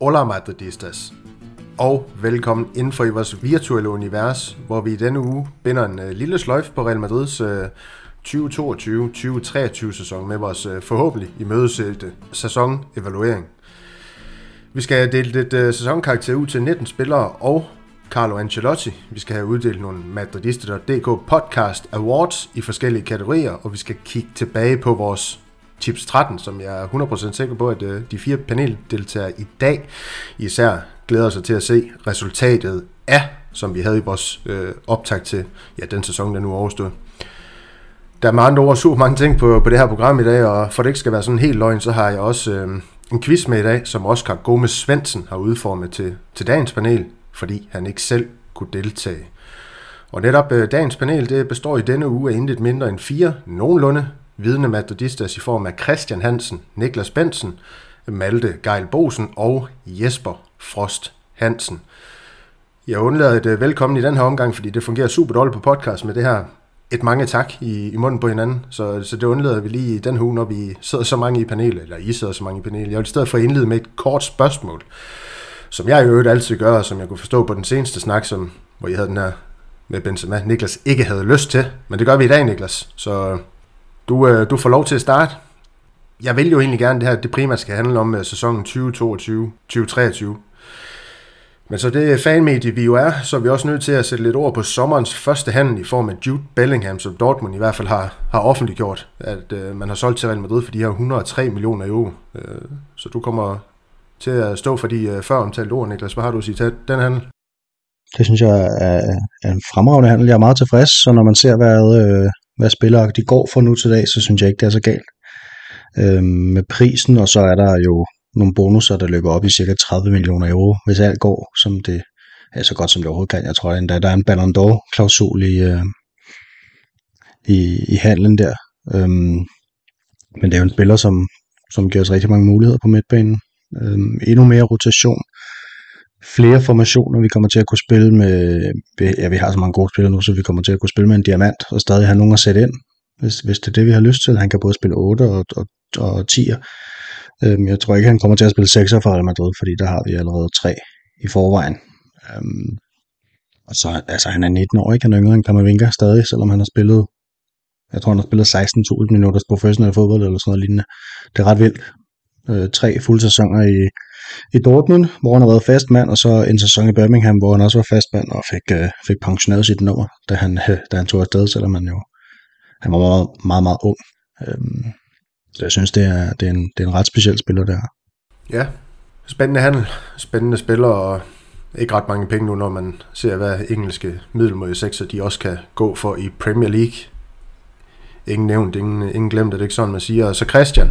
Hola Madridistas, og velkommen inden for i vores virtuelle univers, hvor vi i denne uge binder en øh, lille sløjf på Real Madrids øh, 2022-2023 sæson med vores uh, forhåbentlig imødesætte sæsonevaluering. Vi skal dele lidt sæsonkarakter ud til 19 spillere og Carlo Ancelotti. Vi skal have uddelt nogle Madridista.dk podcast awards i forskellige kategorier, og vi skal kigge tilbage på vores tips 13, som jeg er 100% sikker på, at øh, de fire paneldeltagere i dag især glæder sig til at se resultatet af, som vi havde i vores øh, optag til ja, den sæson, der nu er overstået. Der er med andre ord super mange ting på, på det her program i dag, og for det ikke skal være sådan helt løgn, så har jeg også øh, en quiz med i dag, som Oscar Gomes Svendsen har udformet til, til dagens panel, fordi han ikke selv kunne deltage. Og netop øh, dagens panel det består i denne uge af intet mindre end fire nogenlunde vidne metodistas i form af Christian Hansen, Niklas Bensen, Malte Geil Bosen og Jesper Frost Hansen. Jeg undlader et øh, velkommen i den her omgang, fordi det fungerer super dårligt på podcast med det her et mange tak i, i munden på hinanden, så, så det undlader vi lige i den her uge, når vi sidder så mange i panelet, eller I sidder så mange i panelet. Jeg vil i stedet for indlede med et kort spørgsmål, som jeg i øvrigt altid gør, og som jeg kunne forstå på den seneste snak, som, hvor I havde den her med Benzema, Niklas ikke havde lyst til, men det gør vi i dag, Niklas. Så øh, du, øh, du får lov til at starte. Jeg vil jo egentlig gerne, det her det primært skal handle om øh, sæsonen 2022-2023. Men så det fanmedie vi jo er, så er vi også nødt til at sætte lidt ord på sommerens første handel i form af Jude Bellingham, som Dortmund i hvert fald har, har offentliggjort, at øh, man har solgt til Real Madrid for de her 103 millioner euro. Øh, så du kommer til at stå for de øh, uh, før omtalte ord, Niklas. Hvad har du at sige til den handel? Det synes jeg er, er en fremragende handel. Jeg er meget tilfreds, så når man ser, hvad, øh, hvad spillere de går for nu til dag, så synes jeg ikke, det er så galt. Øh, med prisen, og så er der jo nogle bonusser, der løber op i cirka 30 millioner euro, hvis alt går, som det er så godt som det overhovedet kan. Jeg tror endda, der er en Ballon d'Or-klausul i, øh, i, i handlen der. Øhm, men det er jo en spiller, som, som giver os rigtig mange muligheder på midtbanen øh, endnu mere rotation flere formationer. Vi kommer til at kunne spille med, ja, vi har så mange gode spillere nu, så vi kommer til at kunne spille med en diamant, og stadig have nogen at sætte ind, hvis, hvis det er det, vi har lyst til. Han kan både spille 8 og, og, og 10'er. Øhm, jeg tror ikke, han kommer til at spille 6'er for Real Madrid, fordi der har vi allerede tre i forvejen. Øhm, og så, altså han er 19 år, ikke? Han er yngre end Kamavinga stadig, selvom han har spillet, jeg tror han har spillet 16-12 minutter professionel fodbold eller sådan noget lignende. Det er ret vildt. Øh, tre fulde sæsoner i, i Dortmund, hvor han har været fast mand, og så en sæson i Birmingham, hvor han også var fast mand og fik, øh, fik pensioneret sit nummer, da han, øh, da han tog afsted, selvom han jo han var meget, meget, meget ung. Øhm, så jeg synes, det er, det, er en, det er en ret speciel spiller, der. Ja, spændende handel, spændende spiller, og ikke ret mange penge nu, når man ser, hvad engelske middelmodige sekser de også kan gå for i Premier League. Ingen nævnt, ingen, ingen glemt, at det ikke sådan, man siger. Så Christian,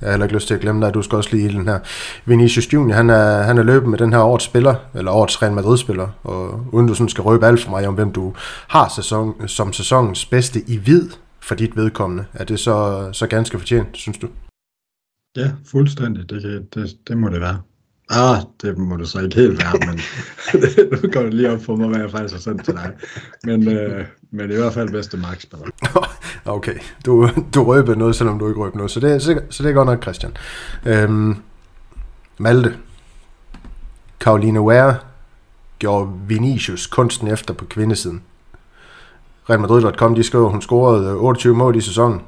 jeg har heller ikke lyst til at glemme dig, du skal også lige i den her. Vinicius Junior, han er, han er løbet med den her årets spiller, eller årets Real Madrid-spiller, og uden du sådan skal røbe alt for mig om, hvem du har sæson, som sæsonens bedste i hvid for dit vedkommende, er det så, så ganske fortjent, synes du? Ja, fuldstændig. Det, det, det må det være. Ah, det må det så ikke helt være, men nu går det lige op for mig, hvad jeg faktisk har sendt til dig. Men, øh, men i hvert fald bedste max Okay, du, du røbede noget, selvom du ikke røbede noget, så det, så, så det er godt nok, Christian. Øhm, Malte. Karoline Ware gjorde Vinicius kunsten efter på kvindesiden. Real Madrid.com, de skrev, at hun scorede 28 mål i sæsonen.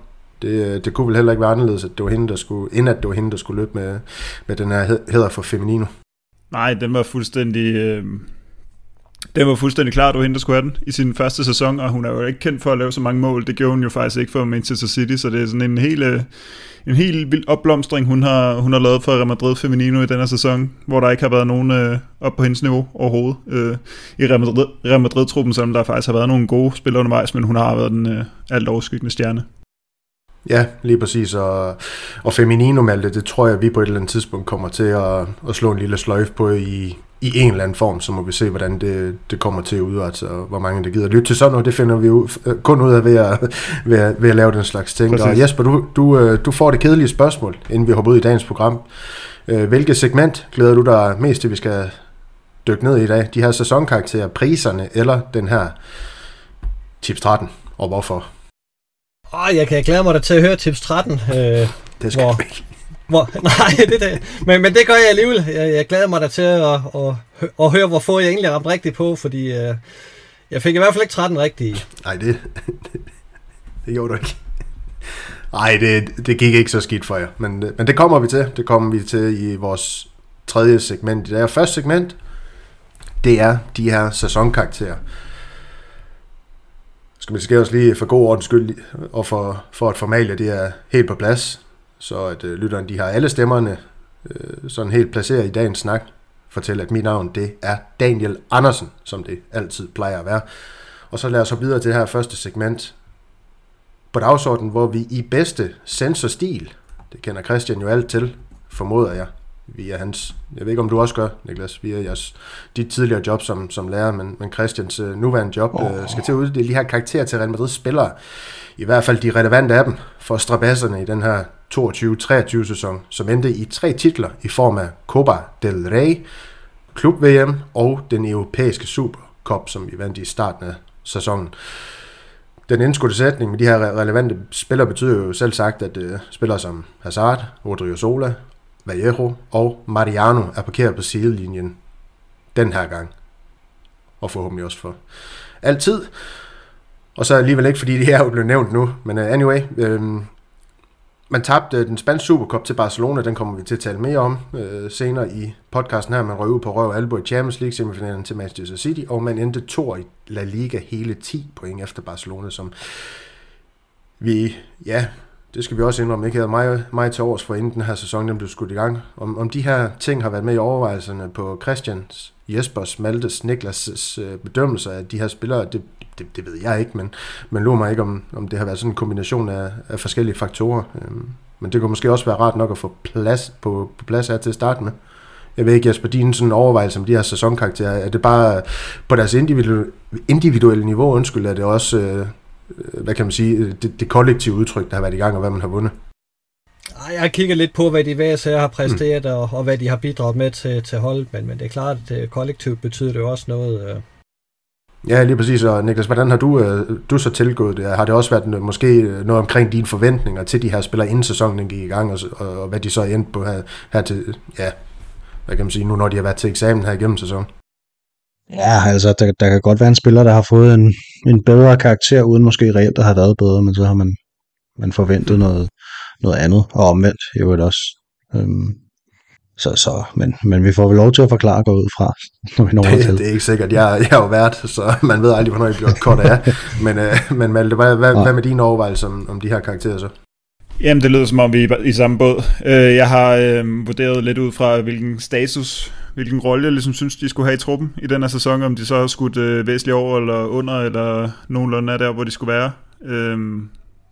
Det, det kunne vel heller ikke være anderledes, at det var hende, der skulle, inden at det var hende, der skulle løbe med, med den her hedder for Feminino. Nej, den var fuldstændig... Øh, den var fuldstændig klar, at det var hende, der skulle have den i sin første sæson, og hun er jo ikke kendt for at lave så mange mål. Det gjorde hun jo faktisk ikke for Manchester City, så det er sådan en helt, øh, en helt vild opblomstring, hun har, hun har lavet for Real Madrid Feminino i denne sæson, hvor der ikke har været nogen øh, op på hendes niveau overhovedet øh, i Real Madrid, Real Madrid-truppen, selvom der faktisk har været nogle gode spillere undervejs, men hun har været den øh, alt overskyggende stjerne. Ja, lige præcis. Og, og Feminino Malte, det tror jeg, vi på et eller andet tidspunkt kommer til at, at slå en lille sløjf på i, i en eller anden form, så må vi se, hvordan det, det kommer til at udarte, og hvor mange der gider lytte til sådan noget, det finder vi jo øh, kun ud af ved at, ved at, ved at lave den slags ting. Præcis. Og Jesper, du, du, øh, du får det kedelige spørgsmål, inden vi hopper ud i dagens program. Øh, hvilket segment glæder du dig mest til, vi skal dykke ned i dag. De her sæsonkarakterer, priserne eller den her tips 13, og hvorfor. Åh, jeg kan glæde mig da til at høre tips 13. Øh, Det skal Hvor- hvor... ikke hvor, nej, det, det, men, men det gør jeg alligevel. Jeg, jeg glæder mig da til at, at, at, at høre, hvor få jeg egentlig ramte rigtigt på, fordi øh, jeg fik i hvert fald ikke 13 rigtige. Nej, det, det gjorde du ikke. Nej, det, det gik ikke så skidt for jer. Men, men det kommer vi til. Det kommer vi til i vores tredje segment. Det er første segment. Det er de her sæsonkarakterer. Skal vi skal også lige for god ordens skyld, og for, for at formalia det er helt på plads, så at øh, lytteren de har alle stemmerne øh, sådan helt placeret i dagens snak, fortælle, at mit navn det er Daniel Andersen, som det altid plejer at være. Og så lad os hoppe videre til det her første segment på dagsordenen, hvor vi i bedste sensorstil, det kender Christian jo alt til, formoder jeg, via hans, jeg ved ikke om du også gør, Niklas, via jeres, dit tidligere job som, som lærer, men, men Christians øh, nuværende job oh. øh, skal til at uddele de her karakterer til Real Madrid spillere, i hvert fald de relevante af dem, for strabasserne i den her 22-23 sæson, som endte i tre titler i form af Copa del Rey, Klub VM og den europæiske Supercup, som vi vandt i starten af sæsonen. Den indskudte sætning med de her re- relevante spillere betyder jo selv sagt, at uh, spillere som Hazard, Rodrigo Sola, Vallejo og Mariano er parkeret på sidelinjen den her gang. Og forhåbentlig også for altid. Og så alligevel ikke, fordi det er jo blevet nævnt nu. Men uh, anyway, øhm, man tabte øh, den spanske Supercup til Barcelona, den kommer vi til at tale mere om øh, senere i podcasten her. Man røg ud på røv albo i Champions League semifinalen til Manchester City, og man endte to i La Liga hele 10 point efter Barcelona, som vi, ja, det skal vi også indrømme, ikke havde mig, mig til års for inden den her sæson den blev skudt i gang. Om, om de her ting har været med i overvejelserne på Christians, Jespers, Maltes, Niklas' øh, bedømmelser af de her spillere, det, det, det ved jeg ikke, men, men lurer mig ikke, om, om det har været sådan en kombination af, af forskellige faktorer. Øhm, men det kunne måske også være rart nok at få plads på, på plads her til at starte med. Jeg ved ikke, Jesper, din sådan overvejelse om de her sæsonkarakterer, er det bare på deres individuelle, individuelle niveau, undskyld, er det også, øh, hvad kan man sige, det, det kollektive udtryk, der har været i gang, og hvad man har vundet? Jeg kigger lidt på, hvad de hver især har præsteret, mm. og, og hvad de har bidraget med til, til holdet, men, men det er klart, at det kollektivt betyder det jo også noget. Øh. Ja, lige præcis. Og Niklas, hvordan har du, øh, du så tilgået det? Har det også været øh, måske noget omkring dine forventninger til de her spillere, inden sæsonen gik i gang, og, og, og hvad de så er endt på her, her til, ja, hvad kan man sige, nu når de har været til eksamen her igennem sæsonen? Ja, altså, der, der kan godt være en spiller, der har fået en, en bedre karakter, uden måske reelt at have været bedre, men så har man, man forventet noget, noget andet, og omvendt i øvrigt også. Øhm, så, så, men, men vi får vel lov til at forklare gå ud fra, når vi når Det, til. det er ikke sikkert. Jeg, jeg er jo vært, så man ved aldrig, hvornår jeg bliver kort af. Men, øh, men Malte, hvad, hvad, Nej. hvad med dine overvejelser om, om de her karakterer så? Jamen, det lyder som om, vi er i samme båd. Øh, Jeg har øh, vurderet lidt ud fra, hvilken status, hvilken rolle jeg ligesom synes, de skulle have i truppen i den her sæson, om de så har skudt øh, væsentligt over eller under, eller nogenlunde er der, hvor de skulle være. Øh,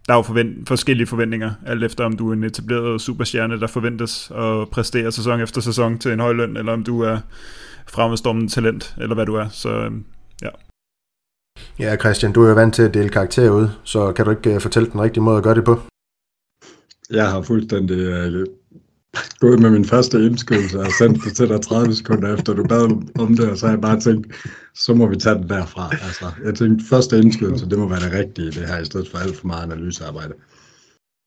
Der er jo forvent- forskellige forventninger, alt efter om du er en etableret superstjerne, der forventes at præstere sæson efter sæson til en høj løn, eller om du er fremadstormende talent, eller hvad du er. Så øh, ja. Ja, Christian, du er jo vant til at dele karakterer ud, så kan du ikke uh, fortælle den rigtige måde at gøre det på? Jeg har fuldstændig uh, gået med min første indskydelse og sendt det til dig 30 sekunder efter, du bad om det, og så har jeg bare tænkt, så må vi tage den derfra. Altså, jeg tænkte, første indskydelse, det må være det rigtige, det her, i stedet for alt for meget analysearbejde.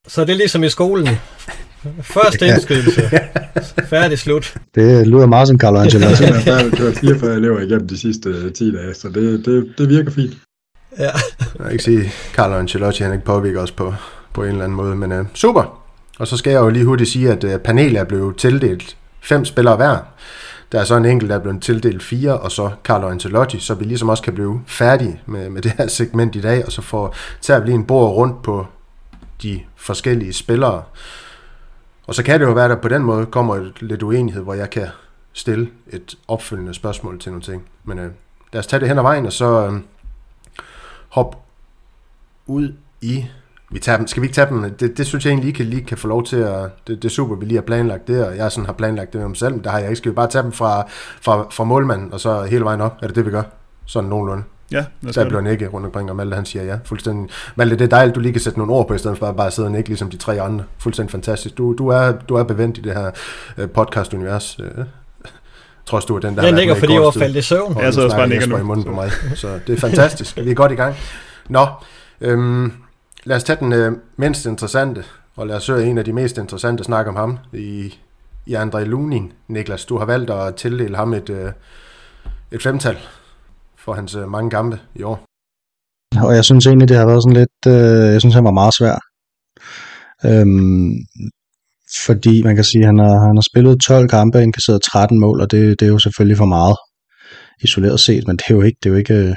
Så det er ligesom i skolen. Første indskydelse. Færdig slut. Det lyder meget som Carlo Ancelotti. Jeg har færdig kørt 44 elever igennem de sidste 10 dage, så det, det, det virker fint. Ja. Jeg kan ikke sige, Carlo Ancelotti han ikke påvirker os på, på en eller anden måde, men uh, super. Og så skal jeg jo lige hurtigt sige, at øh, panelet er blevet tildelt fem spillere hver. Der er så en enkelt, der er blevet tildelt fire, og så Carlo Ancelotti, så vi ligesom også kan blive færdige med, med det her segment i dag, og så får tager vi lige en bord rundt på de forskellige spillere. Og så kan det jo være, at der på den måde kommer et lidt uenighed, hvor jeg kan stille et opfølgende spørgsmål til nogle ting. Men øh, lad os tage det hen ad vejen, og så øh, hop ud i... Vi tager dem. Skal vi ikke tage dem? Det, det synes jeg egentlig lige kan, lige kan få lov til at... Det, det er super, vi lige har planlagt det, og jeg sådan har planlagt det med mig selv, men der har jeg ikke. Skal vi bare tage dem fra, fra, fra målmanden, og så hele vejen op? Er det det, vi gør? Sådan nogenlunde. Ja, gøre bliver ikke rundt omkring, og Malte han siger ja. Fuldstændig. Malte, det er dejligt, du lige kan sætte nogle ord på, i stedet for bare at sidde og ikke ligesom de tre andre. Fuldstændig fantastisk. Du, du, er, du er bevendt i det her øh, podcast-univers. Øh, Trods du, at den der... Jeg i fordi jeg var faldet i søvn. Jeg sidder også bare og nikker nu. i munden på mig, så det er fantastisk. Vi er godt i gang. Nå, øhm, lad os tage den øh, mindst interessante, og lad os høre en af de mest interessante snak om ham i, i André Lunin. Niklas, du har valgt at tildele ham et, øh, et femtal for hans øh, mange kampe i år. Og jeg synes egentlig, det har været sådan lidt, øh, jeg synes, han var meget svær. Øhm, fordi man kan sige, at han har, han har spillet 12 kampe, indkasseret 13 mål, og det, det er jo selvfølgelig for meget isoleret set, men det er jo ikke, det er jo ikke øh,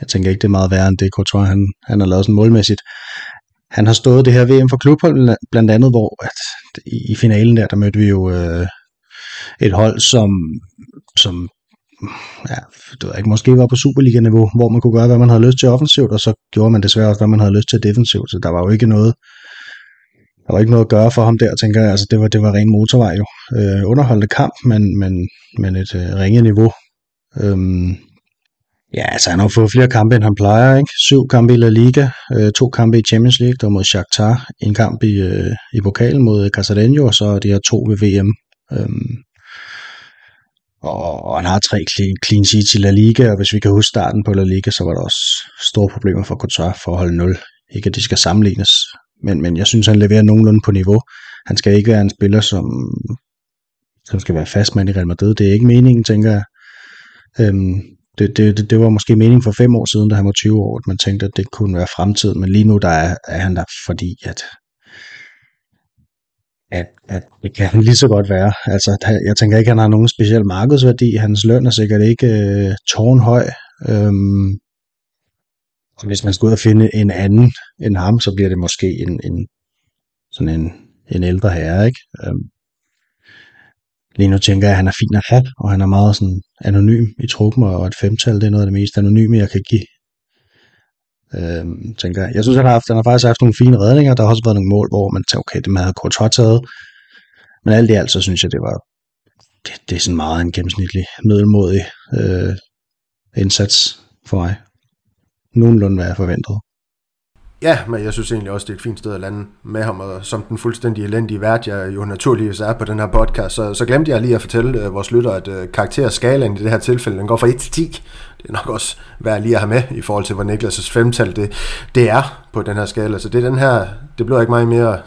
jeg tænker ikke, det er meget værre end det, Courtois, han, han har lavet sådan målmæssigt. Han har stået det her VM for klubhold, blandt andet, hvor at i, finalen der, der mødte vi jo øh, et hold, som, som ja, det ved jeg ikke, måske var på Superliga-niveau, hvor man kunne gøre, hvad man havde lyst til offensivt, og så gjorde man desværre også, hvad man havde lyst til defensivt, så der var jo ikke noget, der var ikke noget at gøre for ham der, tænker jeg, altså det var, det var ren motorvej jo. Øh, underholdende kamp, men, men, men et øh, ringe niveau. Øhm, ja, altså han har fået flere kampe, end han plejer, ikke? Syv kampe i La Liga, øh, to kampe i Champions League, der mod Shakhtar, en kamp i, øh, i pokalen mod Casadinho, og så de her to ved VM. Øhm, og, og han har tre clean, clean sheets i La Liga, og hvis vi kan huske starten på La Liga, så var der også store problemer for Couture for at holde 0. Ikke at de skal sammenlignes, men, men jeg synes, han leverer nogenlunde på niveau. Han skal ikke være en spiller, som, som skal være fastmand i Real Madrid. Det er ikke meningen, tænker jeg. Øhm, det, det, det, det var måske meningen for fem år siden, da han var 20 år, at man tænkte, at det kunne være fremtiden, men lige nu der er, er han der, fordi at at, at det kan han lige så godt være. Altså, jeg tænker ikke, at han har nogen speciel markedsværdi. Hans løn er sikkert ikke øh, tårnhøj. Øhm, og hvis man skal ud og finde en anden end ham, så bliver det måske en, en sådan en, en ældre herre, ikke? Øhm, lige nu tænker jeg, at han er fin at have, og han er meget sådan anonym i truppen, og et femtal, det er noget af det mest anonyme, jeg kan give. Øhm, tænker jeg. jeg synes, han har, haft, han har faktisk haft nogle fine redninger. Der har også været nogle mål, hvor man tænker, okay, det havde Courtois taget. Men alt i alt, så synes jeg, det var det, det er sådan meget en gennemsnitlig, middelmodig øh, indsats for mig. Nogenlunde, hvad jeg forventede. Ja, men jeg synes egentlig også, det er et fint sted at lande med ham, og som den fuldstændig elendige vært, jeg jo naturligvis er på den her podcast, så, så glemte jeg lige at fortælle øh, vores lytter, at øh, karakterskalaen i det her tilfælde, den går fra 1 til 10. Det er nok også værd lige at have med i forhold til, hvor Niklas' femtal det, det er på den her skala. Så det er den her, det bliver ikke meget mere,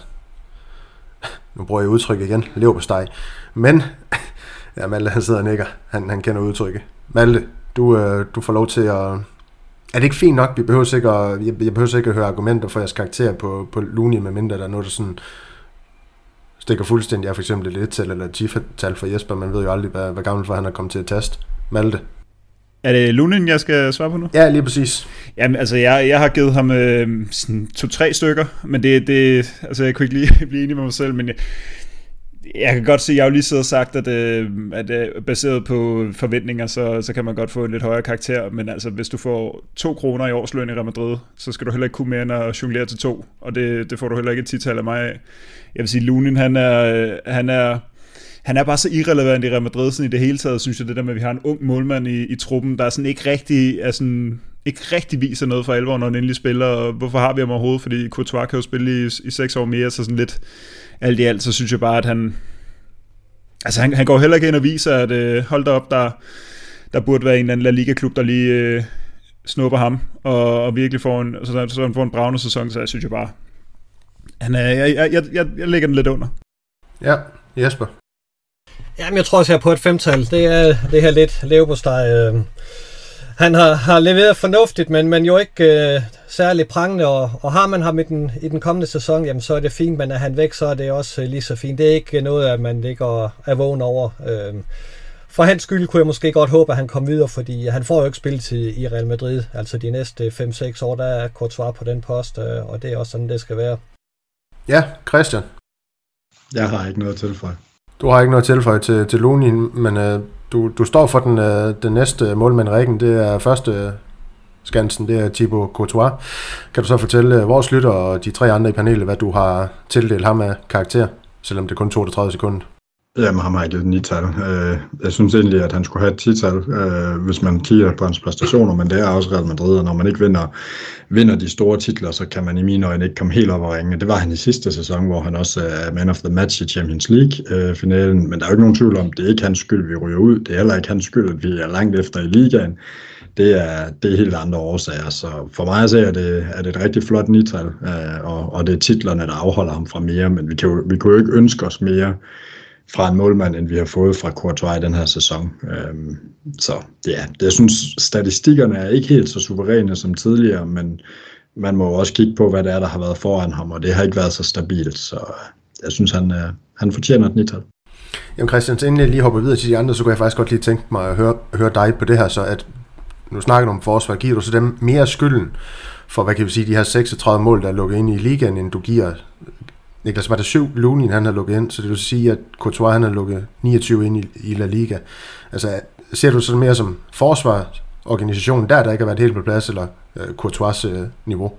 nu bruger jeg udtryk igen, lev på steg. Men, ja, Malte han sidder og nikker, han, han kender udtrykket. Malte, du, øh, du får lov til at, er det ikke fint nok? Vi behøver ikke at, jeg, jeg behøver ikke at høre argumenter for jeres karakter på, på Looney, medmindre der er noget, der sådan stikker fuldstændig af for eksempel et et-tal eller et 10-tal for Jesper. Man ved jo aldrig, hvad, hvad gammel for han er kommet til at taste. Malte. Er det Lunin, jeg skal svare på nu? Ja, lige præcis. Jamen, altså, jeg, jeg har givet ham øh, sådan to-tre stykker, men det, det, altså, jeg kunne ikke lige blive enig med mig selv, men jeg, jeg kan godt se, jeg har jo lige siddet og sagt, at, øh, at øh, baseret på forventninger, så, så kan man godt få en lidt højere karakter, men altså, hvis du får to kroner i årsløn i Real Madrid, så skal du heller ikke kunne mere end at jonglere til to, og det, det får du heller ikke et tital af mig af. Jeg vil sige, Lunin, han er, han er, han er bare så irrelevant i Real Madrid sådan i det hele taget, synes jeg, det der med, at vi har en ung målmand i, i truppen, der er sådan ikke rigtig, er sådan, ikke rigtig viser noget for alvor, når han endelig spiller, og hvorfor har vi ham overhovedet, fordi Courtois kan jo spille i, i seks år mere, så sådan lidt alt i alt, så synes jeg bare, at han, altså han, han går heller ikke ind og viser, at øh, hold da op, der, der burde være en eller anden La Liga-klub, der lige øh, snupper ham, og, og virkelig får en, så, så han får en bravende sæson, så jeg synes jeg bare, han er, jeg, jeg, jeg, jeg, jeg lægger den lidt under. Ja, Jesper. Jamen, jeg tror også, jeg er på et femtal. Det er det her lidt leverpostej. Øh. Han har, har leveret fornuftigt, men, men jo ikke øh, særlig prangende, og, og har man ham i den, i den kommende sæson, jamen så er det fint, men er han væk, så er det også øh, lige så fint. Det er ikke noget, at man ligger og er vågen over. Øh. For hans skyld kunne jeg måske godt håbe, at han kom videre, fordi han får jo ikke spillet til, i Real Madrid. Altså de næste 5-6 år, der er kort svar på den post, øh, og det er også sådan, det skal være. Ja, Christian. Jeg har ikke noget at tilføje. Du har ikke noget at tilføje til, til Looney, men øh, du, du står for den, øh, den næste målmand rækken. Det er første skansen, det er Thibaut Courtois. Kan du så fortælle øh, vores lytter og de tre andre i panelet, hvad du har tildelt ham af karakter, selvom det kun tog 30 sekunder? Jamen, ham har jeg givet 9-tal. Øh, jeg synes egentlig, at han skulle have et 10-tal, øh, hvis man kigger på hans præstationer, men det er også Real Madrid, og når man ikke vinder, vinder de store titler, så kan man i mine øjne ikke komme helt op og ringe. Det var han i sidste sæson, hvor han også er man of the match i Champions League-finalen, øh, men der er jo ikke nogen tvivl om, det er ikke hans skyld, vi ryger ud. Det er heller ikke hans skyld, at vi er langt efter i ligaen det er, det er helt andre årsager. Så for mig så er det, er det et rigtig flot nital, øh, og, og det er titlerne, der afholder ham fra mere, men vi, kan jo, vi kunne jo ikke ønske os mere fra en målmand, end vi har fået fra Courtois i den her sæson. Øhm, så ja, det, jeg synes, statistikkerne er ikke helt så suveræne som tidligere, men man må jo også kigge på, hvad det er, der har været foran ham, og det har ikke været så stabilt, så øh, jeg synes, han, øh, han fortjener et nital. Jamen Christian, inden jeg lige hopper videre til de andre, så kunne jeg faktisk godt lige tænke mig at høre, høre dig på det her, så at nu snakker du om forsvar, giver du så dem mere skylden for, hvad kan vi sige, de her 36 mål, der er lukket ind i ligaen, end du giver Niklas, var det syv Lunin, han har lukket ind, så det vil sige, at Courtois han har lukket 29 ind i, i La Liga. Altså, ser du så mere som forsvarsorganisationen der, der ikke har været helt på plads, eller øh, Courtois øh, niveau?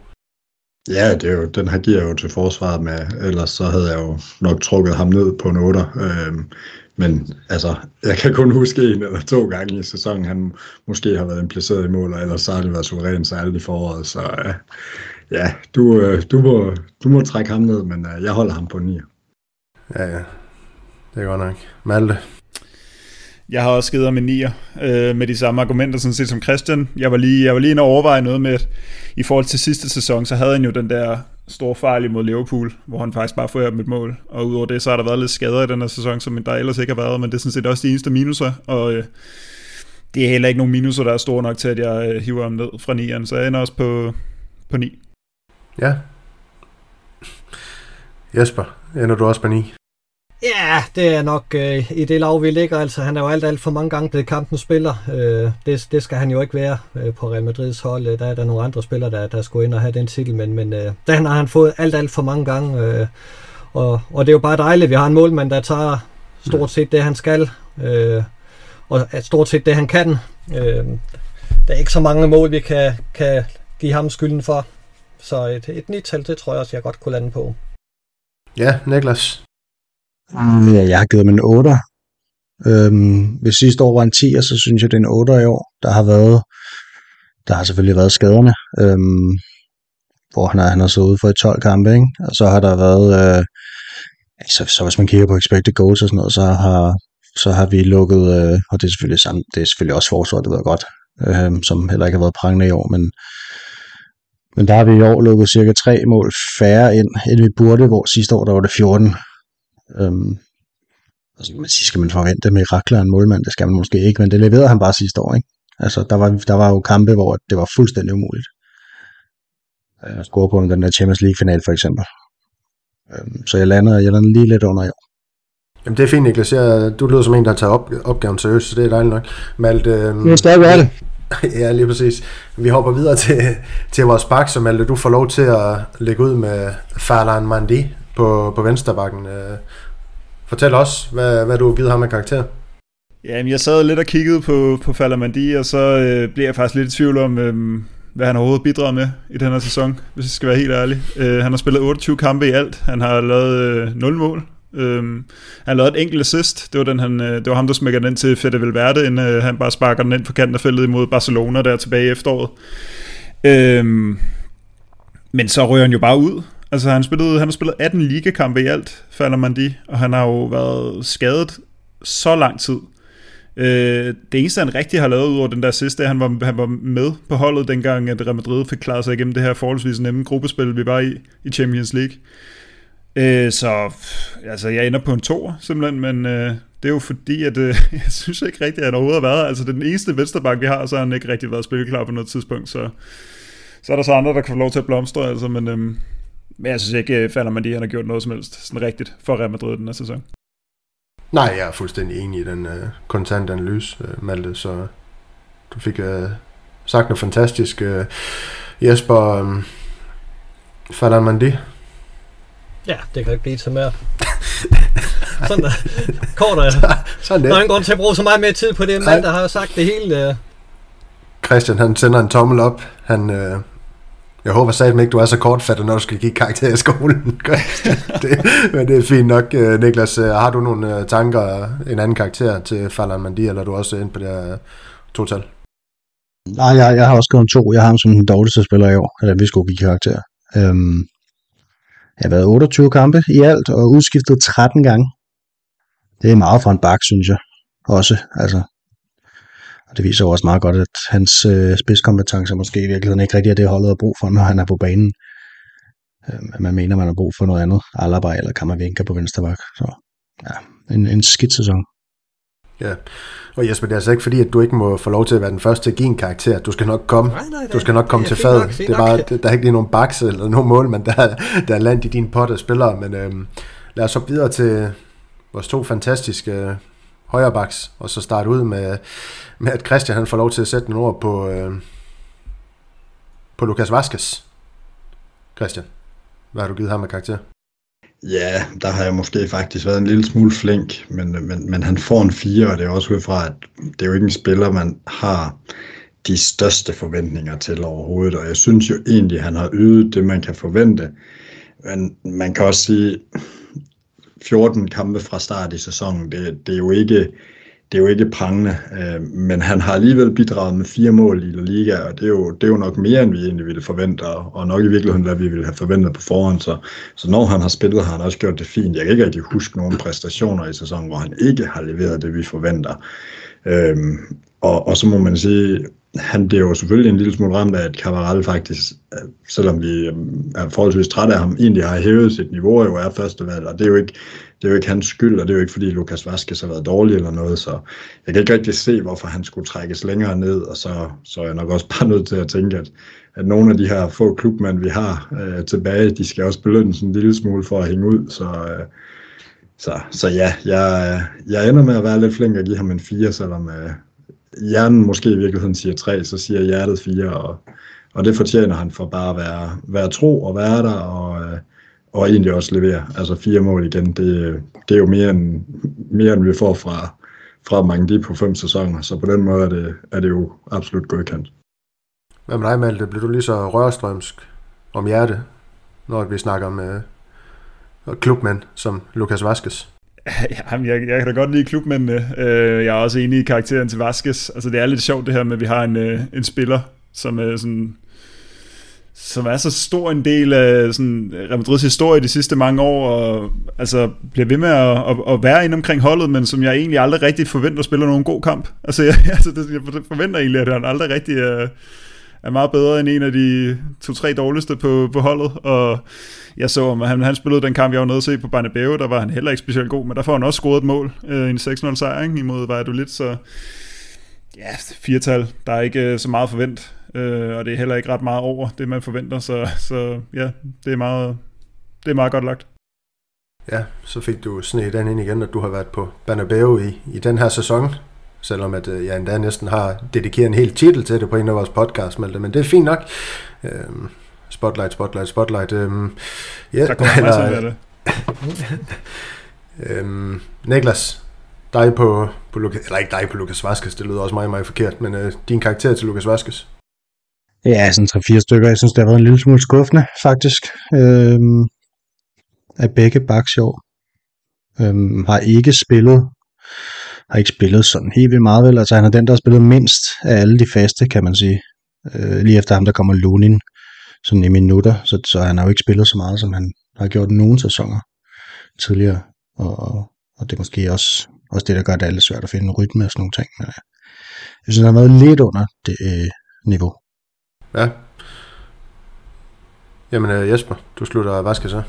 Ja, det er jo, den her giver jeg jo til forsvaret med, ellers så havde jeg jo nok trukket ham ned på en 8. Øhm, men altså, jeg kan kun huske en eller to gange i sæsonen, han måske har været impliceret i mål, og ellers så har det været suverænt særligt i foråret. Så øh, ja, du, uh, du, må, du må trække ham ned, men uh, jeg holder ham på 9. Ja, ja. Det er godt nok. Malte? Jeg har også givet ham en nier, øh, med de samme argumenter sådan set som Christian. Jeg var lige, jeg var lige inde og overveje noget med, at i forhold til sidste sæson, så havde han jo den der store fejl imod Liverpool, hvor han faktisk bare får et mål. Og udover det, så har der været lidt skader i den her sæson, som der ellers ikke har været, men det er sådan set også de eneste minuser, og øh, det er heller ikke nogen minuser, der er store nok til, at jeg øh, hiver ham ned fra 9'eren, så jeg ender også på, på 9. Ja. Jesper, ender du også på 9? Ja, det er nok øh, i det lav, vi ligger. Altså, han er jo alt, alt for mange gange blevet kampens spiller. Øh, det, det skal han jo ikke være øh, på Real Madrids hold. Øh, der er der nogle andre spillere, der, der skulle ind og have den titel, men, men øh, den har han fået alt, alt for mange gange. Øh, og, og det er jo bare dejligt, vi har en målmand, der tager stort set det, han skal, øh, og stort set det, han kan. Øh, der er ikke så mange mål, vi kan, kan give ham skylden for. Så et, et nital, det tror jeg også, jeg godt kunne lande på. Ja, Niklas? Mm, ja, jeg har givet ham en 8. Øhm, hvis sidste år var en 10, så synes jeg, det er en 8 i år. Der har været, der har selvfølgelig været skaderne, øhm, hvor han har, han har så ude for i 12 kampe, ikke? og så har der været, øh, så, så hvis man kigger på expected goals og sådan noget, så har, så har vi lukket, øh, og det er selvfølgelig, samt, det er selvfølgelig også forsvaret, det ved jeg godt, øh, som heller ikke har været prangende i år, men, men der har vi i år lukket cirka tre mål færre ind, end vi burde, hvor sidste år der var det 14. Øhm, altså, man sige, skal man forvente mirakler af en målmand? Det skal man måske ikke, men det leverede han bare sidste år. Ikke? Altså, der var, der var jo kampe, hvor det var fuldstændig umuligt. At score på den der Champions League-final for eksempel. Øhm, så jeg lander, jeg lander lige lidt under i år. Jamen det er fint, Niklas. Jeg, du lyder som en, der har taget op, opgaven seriøst, så det er dejligt nok. Malte, øhm, det er stadig det. ja, lige præcis. Vi hopper videre til, til vores bak, som Malte, du får lov til at lægge ud med Farlan Mandi på, på venstrebakken. Øh, fortæl os, hvad, hvad du har givet ham af karakter. Jamen, jeg sad lidt og kiggede på, på Falamandi, og så øh, blev jeg faktisk lidt i tvivl om, øh, hvad han overhovedet bidrager med i den her sæson, hvis jeg skal være helt ærlig. Øh, han har spillet 28 kampe i alt. Han har lavet øh, 0 mål. Øhm, han lavede et enkelt assist. Det var, den, han, øh, det var ham, der smækker den ind til Fede Valverde, inden øh, han bare sparker den ind på kanten af feltet imod Barcelona der tilbage i efteråret. Øhm, men så rører han jo bare ud. Altså han, spillede, han har spillet 18 ligakampe i alt, falder man de, og han har jo været skadet så lang tid. Øh, det eneste, han rigtig har lavet ud over den der sidste, han var, han var med på holdet dengang, at Real Madrid fik klaret sig igennem det her forholdsvis nemme gruppespil, vi var i i Champions League. Øh, så altså, jeg ender på en to simpelthen, men øh, det er jo fordi, at øh, jeg synes ikke rigtigt, at han overhovedet har været. Altså den eneste venstreback, vi har, så har han ikke rigtig været spilleklar på noget tidspunkt, så, så er der så andre, der kan få lov til at blomstre, altså, men... Øh, men jeg synes ikke, øh, falder man lige, han har gjort noget som helst sådan rigtigt for Real Madrid den her sæson. Nej, jeg er fuldstændig enig i den øh, kontante analyse, øh, Malte, så du fik øh, sagt noget fantastisk. Øh, Jesper, øh, falder man det? Ja, det kan ikke blive til mere. Sådan der. Kort er Sådan det. Der er ingen grund til at bruge så meget mere tid på det, mand, der har sagt det hele. Uh... Christian, han sender en tommel op. Han, uh, Jeg håber satme ikke, du er så kortfattet, når du skal give karakter i skolen. det, men det er fint nok. Øh, Niklas, øh, har du nogle øh, tanker, en anden karakter til Falan Mandi, eller er du også ind på det her total? Nej, jeg, jeg har også skrevet to. Jeg har ham som den dårligste spiller i år, eller vi skulle give karakter. Øhm, har været 28 kampe i alt, og udskiftet 13 gange. Det er meget for en bak, synes jeg. Også, altså. Og det viser jo også meget godt, at hans øh, spidskompetencer måske i virkeligheden ikke rigtig er det, holdet har brug for, når han er på banen. Øh, man mener, man har brug for noget andet. Alaba eller Kammervinka på venstre bak. Så ja, en, en skidt sæson. Ja, og Jesper, det er altså ikke fordi, at du ikke må få lov til at være den første til at give en karakter. Du skal nok komme, nej, nej, du skal nok komme til fad. Det er bare, der er ikke lige nogen bakse eller nogen mål, men der, der er land i din pot af spillere. Men øhm, lad os så videre til vores to fantastiske øh, højrebaks, og så starte ud med, med, at Christian han får lov til at sætte nogle ord på, øh, på Lukas Vaskes. Christian, hvad har du givet ham med karakter? Ja, der har jeg måske faktisk været en lille smule flink, men, men, men han får en 4, og det er også ud fra, at det er jo ikke en spiller, man har de største forventninger til overhovedet, og jeg synes jo egentlig, at han har ydet det, man kan forvente. Men man kan også sige, 14 kampe fra start i sæsonen, det, det er jo ikke det er jo ikke prangende, øh, men han har alligevel bidraget med fire mål i La Liga, og det er jo, det er jo nok mere, end vi egentlig ville forvente, og nok i virkeligheden, hvad vi ville have forventet på forhånd. Så, så når han har spillet, har han også gjort det fint. Jeg kan ikke rigtig huske nogen præstationer i sæsonen, hvor han ikke har leveret det, vi forventer. Øh, og, og så må man sige, han bliver jo selvfølgelig en lille smule ramt af, at Cavaral faktisk, øh, selvom vi øh, er forholdsvis trætte af ham, egentlig har hævet sit niveau og jo er førstevalg, og det er jo ikke, det er jo ikke hans skyld, og det er jo ikke fordi Lukas Vaskes har været dårlig eller noget, så jeg kan ikke rigtig se, hvorfor han skulle trækkes længere ned, og så, så er jeg nok også bare nødt til at tænke, at, at nogle af de her få klubmænd, vi har øh, tilbage, de skal også belønnes en lille smule for at hænge ud, så, øh, så, så ja, jeg, øh, jeg ender med at være lidt flink og give ham en 4, selvom øh, hjernen måske i virkeligheden siger 3, så siger hjertet 4, og, og det fortjener han for bare at være, være tro og være der, og, øh, og egentlig også levere. Altså fire mål igen, det, det er jo mere end, mere end vi får fra, fra mange på fem sæsoner, så på den måde er det, er det jo absolut godkendt. Hvad med dig, Malte? Bliver du lige så rørstrømsk om hjerte, når vi snakker om uh, klubmænd som Lukas Vaskes? Jamen, jeg, jeg kan da godt lide klubmændene. Øh, jeg er også enig i karakteren til Vaskes. Altså, det er lidt sjovt det her med, at vi har en, øh, en spiller, som er sådan som er så stor en del af sådan, øh, Real Madrids historie de sidste mange år, og altså, bliver ved med at, at, at være inde omkring holdet, men som jeg egentlig aldrig rigtig forventer spiller nogen god kamp. Altså, jeg, altså det, jeg forventer egentlig, at han aldrig rigtig er, er meget bedre end en af de to-tre dårligste på, på holdet, og jeg så, at han, han spillede den kamp, jeg var nede at se på Barnabeu, der var han heller ikke specielt god, men der får han også scoret et mål, øh, en 6-0 sejr ikke, imod Valladolid, så ja, firetal, der er ikke øh, så meget forvent øh, og det er heller ikke ret meget over det, man forventer, så, så ja, det er, meget, det er meget godt lagt. Ja, så fik du snedet den ind igen, at du har været på Banabeo i, i den her sæson, selvom at øh, jeg endda næsten har dedikeret en hel titel til det på en af vores podcast, men det er fint nok. Øhm, spotlight, spotlight, spotlight. Øhm, ja, der kommer eller, det. øhm, Niklas, dig på, på Lukas, eller ikke dig på Lukas Vaskes, det lyder også meget, meget forkert, men øh, din karakter til Lukas Vaskes? Ja, sådan tre-fire stykker. Jeg synes, det har været en lille smule skuffende, faktisk. Øhm, af begge baks i år. Øhm, har ikke spillet har ikke spillet sådan helt vildt meget vel. Altså han er den, der har spillet mindst af alle de faste, kan man sige. Øh, lige efter ham, der kommer Lunin sådan i minutter, så, så han har jo ikke spillet så meget, som han har gjort nogle sæsoner tidligere. Og, og det er måske også, også det, der gør det lidt svært at finde en rytme og sådan nogle ting. Men, ja. jeg synes, han har været lidt under det øh, niveau. Ja. Jamen øh, Jesper, du slutter hvad skal så?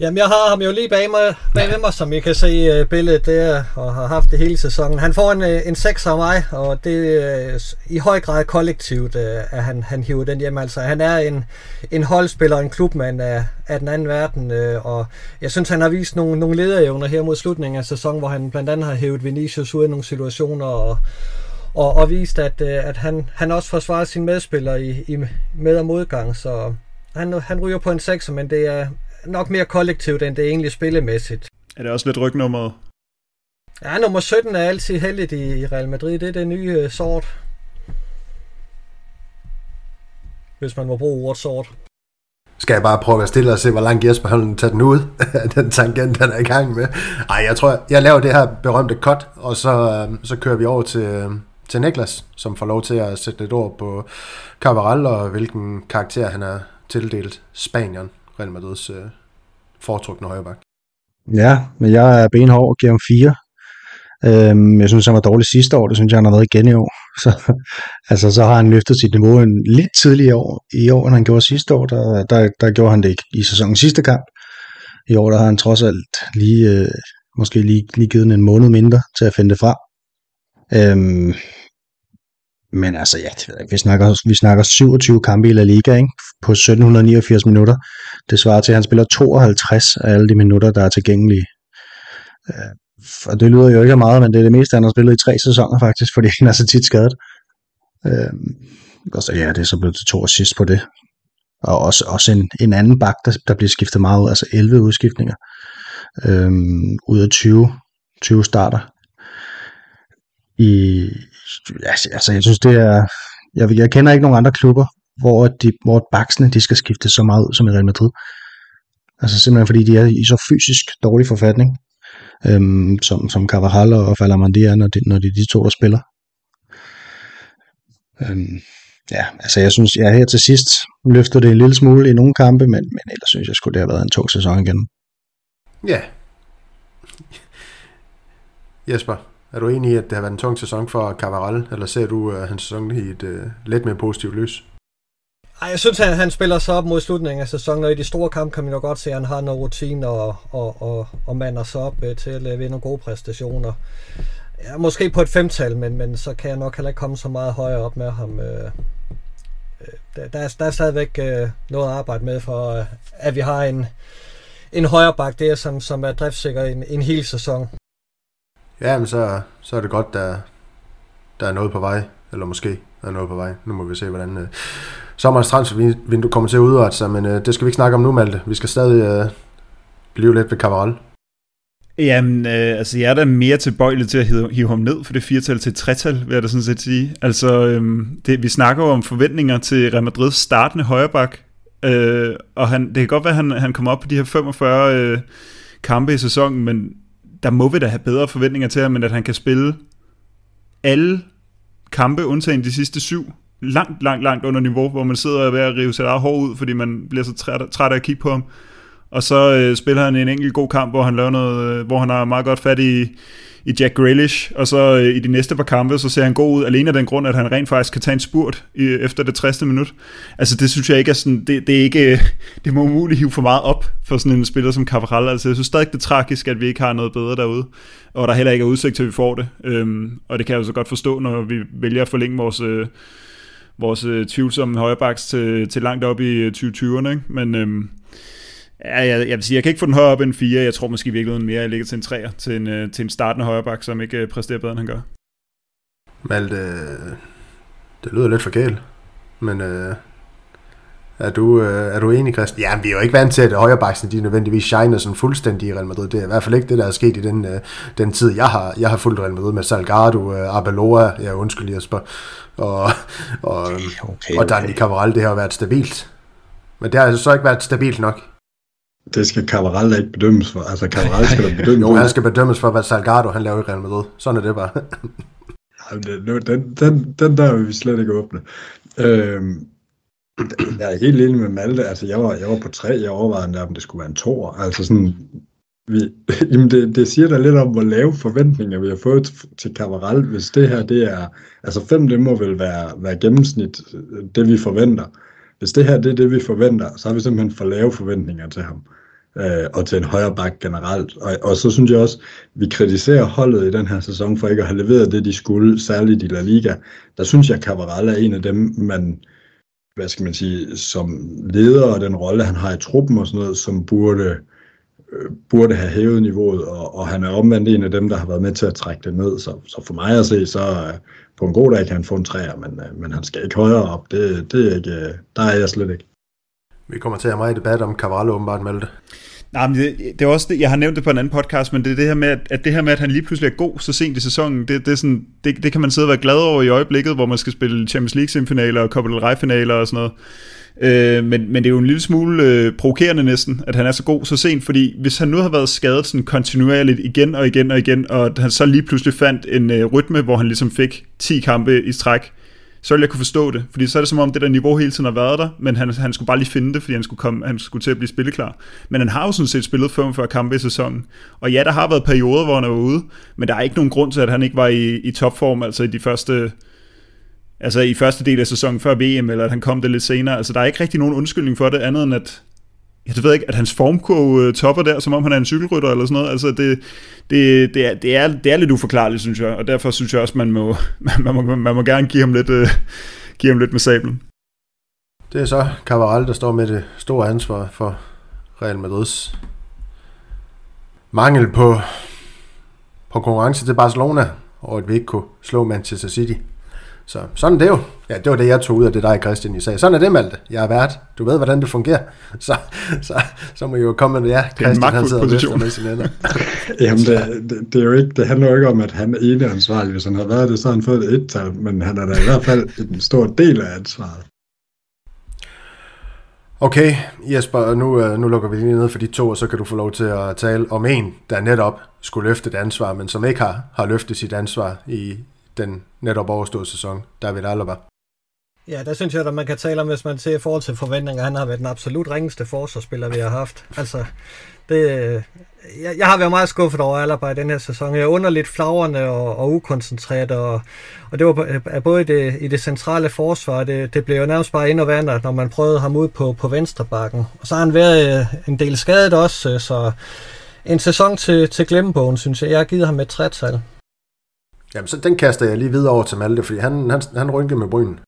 Jamen, jeg har ham jo lige bag mig, bag med mig, som I kan se uh, billedet der, og har haft det hele sæsonen. Han får en, uh, en 6 af mig, og det er uh, i høj grad kollektivt, uh, at han, han hiver den hjem. Altså, han er en, en holdspiller, en klubmand af, af den anden verden, uh, og jeg synes, han har vist nogle, nogle lederevner her mod slutningen af sæsonen, hvor han blandt andet har hævet Vinicius ud af nogle situationer, og, og, og vist, at, øh, at han, han også forsvarer sine medspillere i, i med- og modgang, så han, han ryger på en 6, men det er nok mere kollektivt, end det er egentlig spillemæssigt. Er det også lidt rygnummeret? Ja, nummer 17 er altid heldigt i, i Real Madrid. Det er det nye uh, sort. hvis man må bruge ordet sort. Skal jeg bare prøve at være stille og se, hvor langt Jesper han tager den ud? den tangent, han er i gang med. Ej, jeg tror, jeg laver det her berømte cut, og så, øh, så kører vi over til, øh, til Niklas, som får lov til at sætte lidt ord på Cavaral, og hvilken karakter han er tildelt Spanien, Real Madrids øh, foretrukne højreback. Ja, men jeg er benhård og giver ham fire. Øhm, jeg synes, han var dårlig sidste år. Det synes jeg, han har været igen i år. Så, altså, så har han løftet sit niveau en lidt tidligere år, i år, end han gjorde sidste år. Der, der, der gjorde han det ikke i sæsonens sidste kamp. I år der har han trods alt lige, øh, måske lige, lige givet en måned mindre til at finde det frem. Øhm, men altså, ja, det ved jeg ikke. Vi snakker, vi snakker 27 kampe i La Liga ikke? på 1789 minutter. Det svarer til, at han spiller 52 af alle de minutter, der er tilgængelige. Øh, og det lyder jo ikke meget, men det er det meste, han har spillet i tre sæsoner faktisk, fordi han er så tit skadet. Øh, og så ja, det er så blevet til to assist på det. Og også, også en, en anden bak, der, der bliver skiftet meget ud, altså 11 udskiftninger. Øh, ud af 20, 20 starter. I, altså, altså, jeg synes, det er... Jeg, jeg kender ikke nogen andre klubber, hvor, de, hvor baksene de skal skifte så meget ud som i Real Madrid. Altså simpelthen fordi de er i så fysisk dårlig forfatning, øhm, som, som Carvajal og Falamandi er, når, de, når de, de to, der spiller. Øhm, ja, altså jeg synes, jeg her til sidst løfter det en lille smule i nogle kampe, men, men ellers synes jeg skulle det have været en tung sæson igen. Ja. Jesper, er du enig i, at det har været en tung sæson for Cavaral, eller ser du uh, hans sæson i et uh, lidt mere positivt lys? Ej, jeg synes, at han spiller sig op mod slutningen af sæsonen, og i de store kampe kan man jo godt se, at han har noget rutine og, og, og, og mander sig op uh, til at lave nogle gode præstationer. Ja, måske på et femtal, men, men så kan jeg nok heller ikke komme så meget højere op med ham. Uh, der, der, er, der er stadigvæk uh, noget at arbejde med for, uh, at vi har en, en højre bak der, som, som er driftsikker en, en hel sæson. Ja, men så, så er det godt, der, der er noget på vej, eller måske der er noget på vej. Nu må vi se, hvordan øh, sommerens transfervindue kommer til at udrette sig, men øh, det skal vi ikke snakke om nu, Malte. Vi skal stadig øh, blive lidt ved Cavaral. Jamen, øh, altså jeg er da mere tilbøjelig til at hive, hive ham ned for det firetal til tretal, vil jeg da sådan set sige. Altså, øh, det, vi snakker jo om forventninger til Real Madrids startende højreback, øh, og han, det kan godt være, at han, han kommer op på de her 45 øh, kampe i sæsonen, men der må vi da have bedre forventninger til ham, end at han kan spille alle kampe, undtagen de sidste syv, langt, langt, langt under niveau, hvor man sidder og er ved at rive sit eget hår ud, fordi man bliver så træt, træt af at kigge på ham. Og så øh, spiller han en enkelt god kamp, hvor han laver noget, øh, hvor han har meget godt fat i, i Jack Grealish, og så øh, i de næste par kampe, så ser han god ud, alene af den grund, at han rent faktisk kan tage en spurt i, efter det 60. minut. Altså det synes jeg ikke er sådan, det, det er ikke, det må umuligt hive for meget op for sådan en spiller som Cavaral. Altså jeg synes stadig, det er tragisk, at vi ikke har noget bedre derude, og der heller ikke er udsigt til, at vi får det. Øhm, og det kan jeg jo så godt forstå, når vi vælger at forlænge vores, øh, vores øh, tvivlsomme højrebaks til, til langt op i øh, 2020'erne, ikke? men... øhm, Ja, jeg, jeg vil sige, jeg kan ikke få den højere op end 4. Jeg tror måske virkelig mere, jeg ligger til en 3'er, til en, øh, til en startende højreback, som ikke øh, præsterer bedre, end han gør. Malte, det lyder lidt forkert, men øh, er, du, øh, er du enig, Christian? Ja, vi er jo ikke vant til, at højrebacksen de nødvendigvis shiner sådan fuldstændig i Real Madrid. Det er i hvert fald ikke det, der er sket i den, øh, den tid, jeg har, jeg har fulgt Real Madrid med Salgado, øh, Arbeloa, jeg undskyld Jesper, og, og, okay, okay, og Dani Cavaral, det har været stabilt. Men det har altså så ikke været stabilt nok. Det skal Cavaral ikke bedømmes for. Altså, Cavaral skal da bedømmes Jo, han skal bedømmes for, hvad Salgado han laver i Real Madrid. Sådan er det bare. den, den, den, den der vil vi slet ikke åbne. Øhm, jeg er helt enig med Malte. Altså, jeg var, jeg var på tre. Jeg overvejede, om det skulle være en tor. Altså sådan, vi, jamen det, det siger da lidt om, hvor lave forventninger vi har fået til Cavaral, hvis det her, det er, altså fem, det må vel være, være gennemsnit, det vi forventer. Hvis det her, det er det, vi forventer, så har vi simpelthen for lave forventninger til ham øh, og til en højre bak generelt. Og, og så synes jeg også, vi kritiserer holdet i den her sæson for ikke at have leveret det, de skulle, særligt i La Liga. Der synes jeg, at er en af dem, man, hvad skal man sige, som leder og den rolle, han har i truppen og sådan noget, som burde, øh, burde have hævet niveauet, og, og han er omvendt en af dem, der har været med til at trække det ned. Så, så for mig at se, så øh, på en god dag kan han få en træer, men, øh, men han skal ikke højere op. Det, det er ikke, øh, der er jeg slet ikke. Vi kommer til at have meget debat om Cavallo åbenbart, Malte. Nej, men det, det er også det, jeg har nævnt det på en anden podcast, men det er det her med, at, at det her med, at han lige pludselig er god så sent i sæsonen, det, det, er sådan, det, det kan man sidde og være glad over i øjeblikket, hvor man skal spille Champions League semifinaler og Copa del Rey finaler og sådan noget. Øh, men, men det er jo en lille smule øh, provokerende næsten, at han er så god så sent, fordi hvis han nu har været skadet sådan kontinuerligt igen og igen og igen, og han så lige pludselig fandt en øh, rytme, hvor han ligesom fik 10 kampe i træk, så ville jeg kunne forstå det. Fordi så er det som om, det der niveau hele tiden har været der, men han, han skulle bare lige finde det, fordi han skulle, komme, han skulle til at blive spilleklar. Men han har jo sådan set spillet 45 kampe i sæsonen. Og ja, der har været perioder, hvor han er ude, men der er ikke nogen grund til, at han ikke var i, i topform, altså i de første altså i første del af sæsonen før VM, eller at han kom det lidt senere. Altså der er ikke rigtig nogen undskyldning for det, andet end at, jeg ved ikke, at hans formkurve øh, topper der, som om han er en cykelrytter eller sådan noget. Altså det, det, det, er, det, er, det er lidt uforklarligt, synes jeg, og derfor synes jeg også, man må, man må, man må gerne give ham lidt, uh, give ham lidt med sablen. Det er så Cavaral, der står med det store ansvar for Real Madrids mangel på, på konkurrence til Barcelona, og at vi ikke kunne slå Manchester City. Så sådan er det jo. Ja, det var det, jeg tog ud af det dig, Christian, I sagde. Sådan er det, Malte. Jeg er vært. Du ved, hvordan det fungerer. Så, så, så må I jo komme med, ja, Christian, han sidder position. med sine ender. Jamen, det, det, det, er jo ikke, det handler jo ikke om, at han er ene ansvarlig. Hvis han har været det, så har han fået et tal, men han er da i hvert fald en stor del af ansvaret. Okay, Jesper, nu, øh, nu lukker vi lige ned for de to, og så kan du få lov til at tale om en, der netop skulle løfte et ansvar, men som ikke har, har løftet sit ansvar i, den netop overståede sæson, David Alaba. Ja, der synes jeg, at man kan tale om, hvis man ser i forhold til forventninger, han har været den absolut ringeste forsvarsspiller, vi har haft. Altså, det, jeg, jeg har været meget skuffet over Alaba i den her sæson. Jeg under lidt flagrende og, og ukoncentreret, og, og det var både i det, i det centrale forsvar, det, det blev jo nærmest bare endnu værre, når man prøvede ham ud på, på venstre bakken. Og så har han været øh, en del skadet også, øh, så en sæson til, til glemmebogen, synes jeg. Jeg har givet ham et trætal. Jamen, så den kaster jeg lige videre over til Malte, fordi han, han, han rynkede med brynen.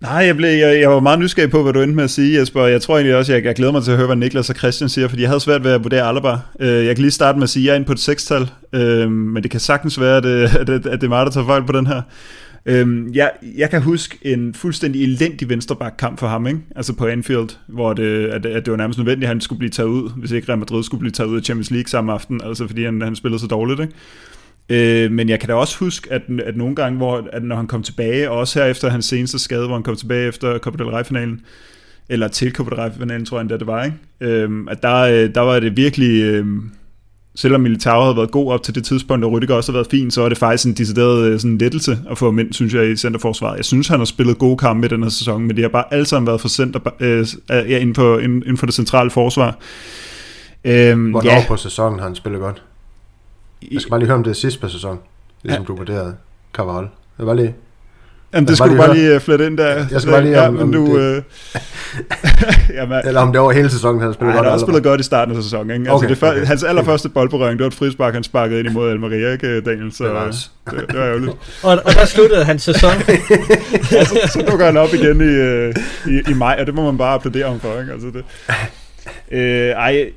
Nej, jeg, blev, jeg, jeg var meget nysgerrig på, hvad du endte med at sige, Jesper. Jeg tror egentlig også, jeg, jeg glæder mig til at høre, hvad Niklas og Christian siger, fordi jeg havde svært ved at vurdere Alaba. Øh, jeg kan lige starte med at sige, at jeg er inde på et sekstal, øh, men det kan sagtens være, at det, at, det, at det er mig, der tager fejl på den her. Øh, jeg, jeg kan huske en fuldstændig elendig venstreback-kamp for ham, ikke? altså på Anfield, hvor det, at, at det var nærmest nødvendigt, at han skulle blive taget ud, hvis ikke Real Madrid skulle blive taget ud af Champions League samme aften, altså fordi han, han spillede så dårligt. Ikke? Øh, men jeg kan da også huske, at, at nogle gange, hvor, at når han kom tilbage, og også her efter hans seneste skade, hvor han kom tilbage efter Copa del Rey-finalen, eller til Copa del Rey-finalen, tror jeg endda det var, ikke? Øh, at der, øh, der var det virkelig... Øh, selvom Militao havde været god op til det tidspunkt, og Rydiger også har været fin, så er det faktisk en decideret øh, sådan lettelse at få ham ind, synes jeg, i centerforsvaret. Jeg synes, han har spillet gode kampe i den her sæson, men det har bare alle sammen været for center, øh, ja, inden, for, inden, inden for det centrale forsvar. Øh, Hvornår ja. på sæsonen har han spillet godt? Jeg skal bare lige høre om det er sidste på sæson, ligesom ja. du vurderede Carvalho. Jeg var lige... Jamen, det skulle du bare lige øh, flette ind der. Jeg skal bare lige ja, men du, det... øh... Jamen, Eller om det over hele sæsonen, han spillet godt. Han har også spillet godt i starten af sæsonen. Ikke? Altså, okay, det okay. Hans allerførste boldberøring, det var et frispark, han sparkede ind imod Almeria, ikke, Daniel? Så det var, det, det var ærgerligt. og, og der sluttede hans sæson. ja, så, så dukker han op igen i, øh, i, i maj, og det må man bare applaudere ham for. Ikke? Altså, det. Øh, ej,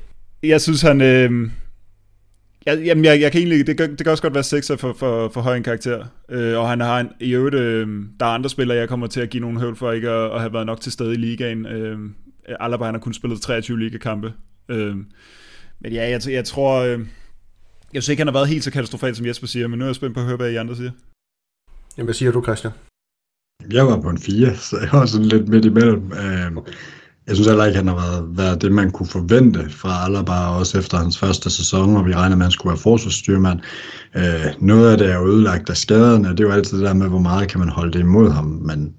jeg synes, han... Øh, Ja, jamen, jeg, jeg kan egentlig, det, kan, det kan også godt være 6 for, for, for høj en karakter. Øh, og han har en, i øvrigt, øh, der er andre spillere, jeg kommer til at give nogle høvl for ikke at, at have været nok til stede i ligaen. Øh, Alaba, han har kun spillet 23 ligakampe. Øh, men ja, jeg, jeg tror, øh, jeg synes ikke, han har været helt så katastrofalt, som Jesper siger, men nu er jeg spændt på at høre, hvad I andre siger. Jamen, hvad siger du, Christian? Jeg var på en 4, så jeg var sådan lidt midt imellem. Øh, jeg synes heller ikke, han har været, været det, man kunne forvente fra Alaba, også efter hans første sæson, og vi regner med, at han skulle være forsvarsstyrmand. Øh, noget af det er jo ødelagt af skaderne, det er jo altid det der med, hvor meget kan man holde det imod ham, men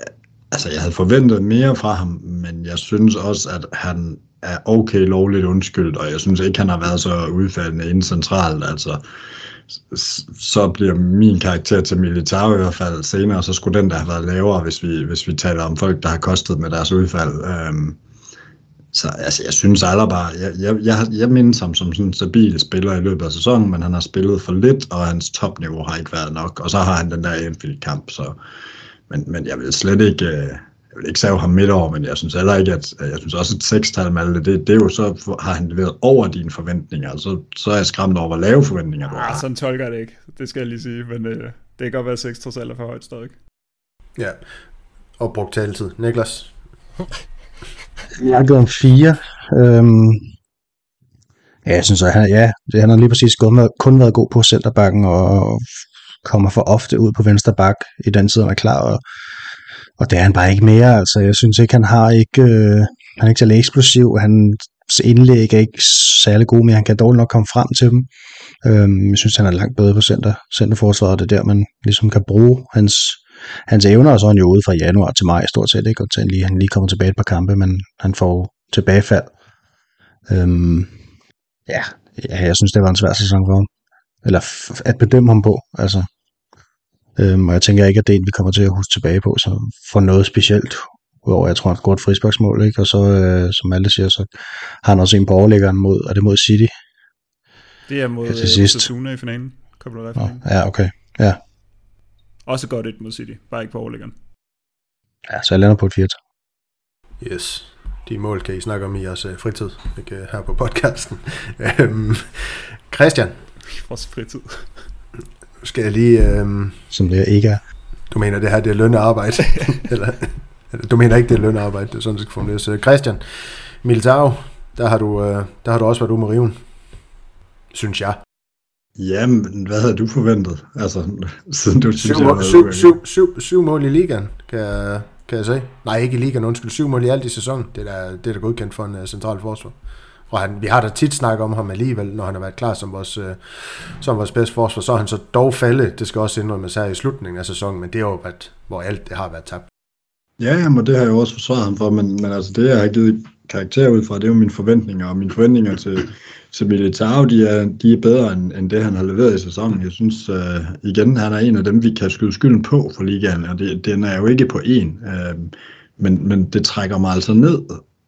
øh, altså, jeg havde forventet mere fra ham, men jeg synes også, at han er okay lovligt undskyldt, og jeg synes ikke, han har været så udfaldende inden centralt, altså så bliver min karakter til Militao i hvert fald senere, så skulle den der have været lavere, hvis vi, hvis vi taler om folk, der har kostet med deres udfald. Øhm, så altså, jeg synes Alaba, jeg, jeg, jeg, jeg mindes ham som sådan en stabil spiller i løbet af sæsonen, men han har spillet for lidt, og hans topniveau har ikke været nok, og så har han den der Anfield-kamp, så men, men jeg vil slet ikke, øh, jeg vil ikke sige ham midt over, men jeg synes heller ikke, at jeg synes også, at sekstal med det, det er jo så, har han leveret over dine forventninger, så, så er jeg skræmt over, hvor lave forventninger du har. Ja, sådan tolker jeg det ikke, det skal jeg lige sige, men øh, det kan godt være, at 6 trods alt er for højt stadig. Ja, og brugt taletid. Niklas? Jeg har givet ham fire. Øhm, Ja, jeg synes, at han, ja, han har lige præcis kun været, kun været god på centerbakken og kommer for ofte ud på venstre bak i den side, han er klar, og, og det er han bare ikke mere. Altså, jeg synes ikke, han har ikke, øh, han er ikke særlig eksplosiv, han indlæg er ikke særlig god, men han kan dårligt nok komme frem til dem. Øhm, jeg synes, han er langt bedre på center, centerforsvaret, det er der, man ligesom kan bruge hans, hans evner, og så er han jo ude fra januar til maj stort set, ikke? og til han lige, han lige kommer tilbage et par kampe, men han får tilbagefald. Øhm, ja, ja, jeg synes, det var en svær sæson for ham. Eller at bedømme ham på, altså. Øhm, og jeg tænker ikke, at det er en, vi kommer til at huske tilbage på, så for noget specielt, udover jeg tror, han går et frisparksmål, ikke? og så, øh, som alle siger, så har han også en på overlæggeren mod, er det mod City? Det er mod Ja, til sidst. Osasuna i finalen. Kommer du Nå, finalen. ja, okay. Ja. Også godt et mod City, bare ikke på overlæggeren. ja, så jeg lander på et 4 Yes. De mål kan I snakke om i jeres øh, fritid, ikke øh, her på podcasten. Øhm, Christian, I vores fritid. Skal jeg lige... Øhm, som det ikke er. du mener, det her det er lønnearbejde? eller, du mener ikke, det er lønnearbejde, det er sådan, det skal formuleres. Øh, Christian, Militao, der har, du, øh, der har du også været ude med riven. Synes jeg. Jamen, hvad havde du forventet? Altså, siden du synes, Syv, jeg syv, syv, syv, syv mål i ligaen, kan jeg, kan jeg sige. Nej, ikke i ligaen, undskyld. Syv mål i alt i sæsonen. Det er da, det er da godkendt for en uh, central forsvar. Og han, vi har da tit snakket om ham alligevel, når han har været klar som vores, øh, som vores bedste forsvar. Så er han så dog faldet, det skal også indrømmes her i slutningen af sæsonen, men det er jo, været, hvor alt det har været tabt. Ja, jamen, og det har jeg jo også forsvaret ham for, men, men altså det, jeg har givet karakter ud fra, det er jo mine forventninger, og mine forventninger til, til Militao, de er, de er bedre end, end det, han har leveret i sæsonen. Jeg synes, øh, igen, han er en af dem, vi kan skyde skylden på for ligaen, og det, den er jo ikke på en, øh, men, men det trækker mig altså ned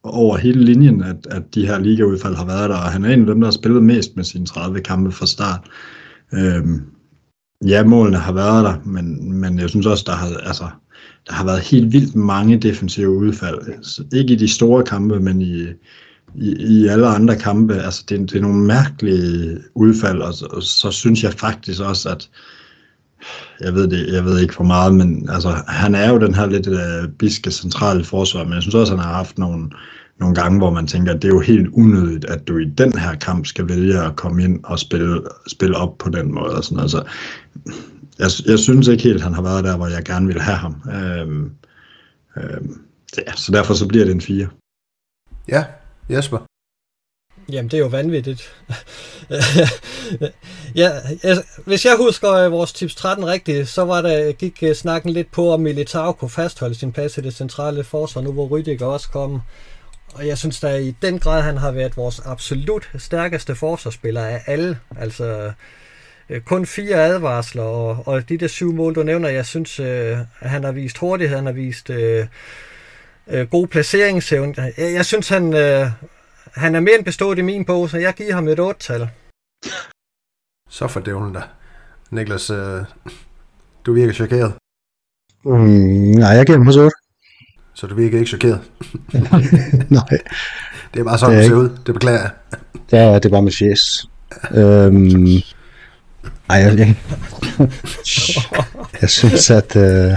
over hele linjen, at, at de her ligaudfald har været der, og han er en af dem, der har spillet mest med sine 30 kampe fra start. Øhm, ja, målene har været der, men, men jeg synes også, der har, altså, der har været helt vildt mange defensive udfald. Altså, Ikke i de store kampe, men i, i, i alle andre kampe. Altså, det, det er nogle mærkelige udfald, og, så- og så synes jeg faktisk også, at jeg ved, det, jeg ved ikke for meget, men altså, han er jo den her lidt uh, biske centrale forsvar, men jeg synes også, at han har haft nogle, nogle gange, hvor man tænker, at det er jo helt unødigt, at du i den her kamp skal vælge at komme ind og spille, spille op på den måde. Og sådan. Altså, jeg, jeg synes ikke helt, han har været der, hvor jeg gerne ville have ham. Øhm, øhm, ja, så derfor så bliver det en 4. Ja, Jesper. Jamen, det er jo vanvittigt. ja, altså, hvis jeg husker øh, vores tips 13 rigtigt, så var der, gik øh, snakken lidt på, om Militao kunne fastholde sin plads i det centrale forsvar, nu hvor Rydiger også kom. Og jeg synes da i den grad, han har været vores absolut stærkeste forsvarsspiller af alle. Altså, øh, kun fire advarsler, og, og de der syv mål, du nævner, jeg synes, øh, at han har vist hurtighed, han har vist øh, øh, god placeringsevne. Jeg, jeg synes, han, øh, han er mere end bestået i min bog, så jeg giver ham et 8-tal. Så for dævlen der. Niklas, øh, du virker chokeret, Mm, nej, jeg giver ham hos 8. så du virker ikke chokeret. nej, Det er bare sådan, Det er ser ud. Det beklager jeg. er, det er bare med fjes. Øhm, ej, jeg, jeg, jeg synes, at øh,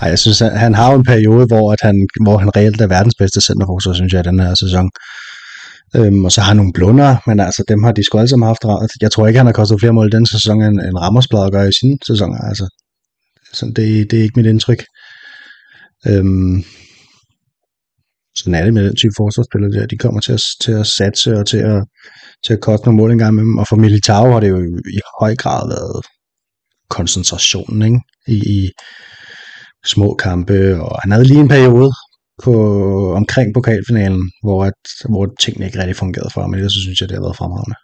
ej, jeg synes, at han har en periode, hvor, at han, hvor han reelt er verdens bedste centerforsvar, synes jeg, i den her sæson. Øhm, og så har han nogle blunder, men altså, dem har de sgu alle sammen haft ret. Jeg tror ikke, han har kostet flere mål den sæson, end, end Rammersblad gør i sine sæsoner. Altså, så det, det er ikke mit indtryk. Øhm, sådan er det med den type forsvarsspillere der. De kommer til at, til at satse og til at, til at koste nogle mål en gang med dem. Og for Militao har det jo i høj grad været koncentrationen ikke? I, i små kampe. Og han havde lige en periode på, omkring pokalfinalen, hvor, at, hvor tingene ikke rigtig fungerede for ham. Men ellers så synes jeg, det har været fremragende.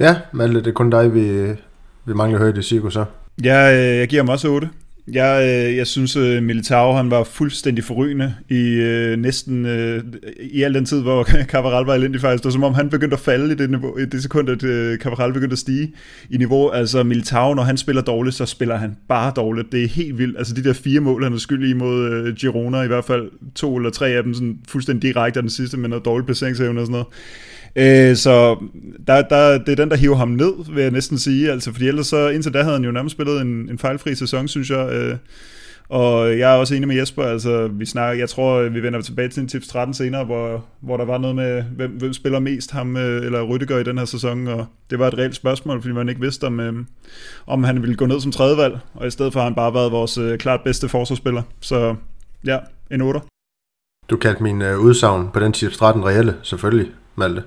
Ja, Malte, det er kun dig, vi, vi mangler at høre i det cirkus så. Jeg, øh, jeg giver ham også 8. Jeg, øh, jeg synes, at Militao han var fuldstændig forrygende i øh, næsten øh, i al den tid, hvor Cavaral var elendig faktisk. Det var som om, han begyndte at falde i det, niveau, i det sekund, at øh, Cavaral begyndte at stige i niveau. Altså Militao, når han spiller dårligt, så spiller han bare dårligt. Det er helt vildt. Altså de der fire mål, han er skyldig imod øh, Girona, i hvert fald to eller tre af dem, sådan fuldstændig direkte, og den sidste med noget dårligt placeringsevne og sådan noget. Øh, så der, der, det er den, der hiver ham ned, vil jeg næsten sige. Altså, fordi ellers så, indtil da havde han jo nærmest spillet en, en fejlfri sæson, synes jeg. Øh, Og jeg er også enig med Jesper, altså vi snakker, jeg tror, vi vender tilbage til en tips 13 senere, hvor, hvor der var noget med, hvem, hvem spiller mest ham øh, eller Rydiger i den her sæson, og det var et reelt spørgsmål, fordi man ikke vidste, om, øh, om han ville gå ned som tredjevalg, og i stedet for har han bare været vores øh, klart bedste forsvarsspiller. Så ja, en 8. Du kaldte min øh, udsagn på den tips 13 reelle, selvfølgelig, Malte.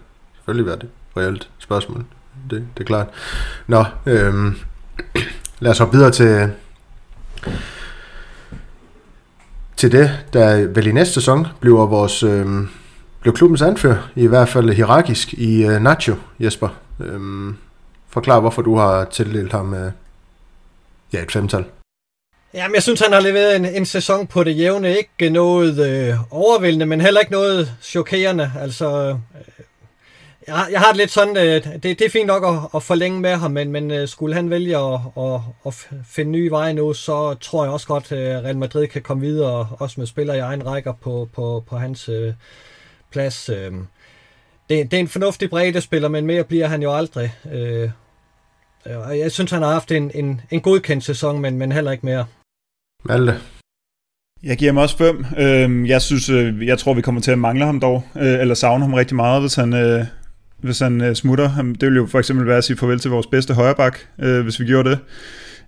Selvfølgelig var det reelt spørgsmål. Det, det er klart. Nå, øhm, lad os hoppe videre til, til det, der vel i næste sæson bliver vores øhm, bliver klubbens anfører, i hvert fald hierarkisk i øh, Nacho, Jesper. Øhm, forklar, hvorfor du har tildelt ham øh, ja, et femtal. Jamen, jeg synes, han har leveret en, en sæson på det jævne. Ikke noget øh, overvældende, men heller ikke noget chokerende. Altså, øh, jeg, jeg har det lidt sådan, øh, det, det er fint nok at, at forlænge med ham, men, men øh, skulle han vælge at, at, at finde nye veje nu, så tror jeg også godt, at øh, Real Madrid kan komme videre, også med spillere i egen rækker på, på, på hans øh, plads. Øh. Det, det er en fornuftig bredde spiller, men mere bliver han jo aldrig. Øh, jeg synes, han har haft en, en, en godkendt sæson, men, men heller ikke mere. Malte? Jeg giver ham også fem. Øhm, jeg synes, jeg tror, vi kommer til at mangle ham dog, eller savne ham rigtig meget, hvis han, hvis han øh, smutter. Det ville jo for eksempel være at sige farvel til vores bedste højreback, øh, hvis vi gjorde det.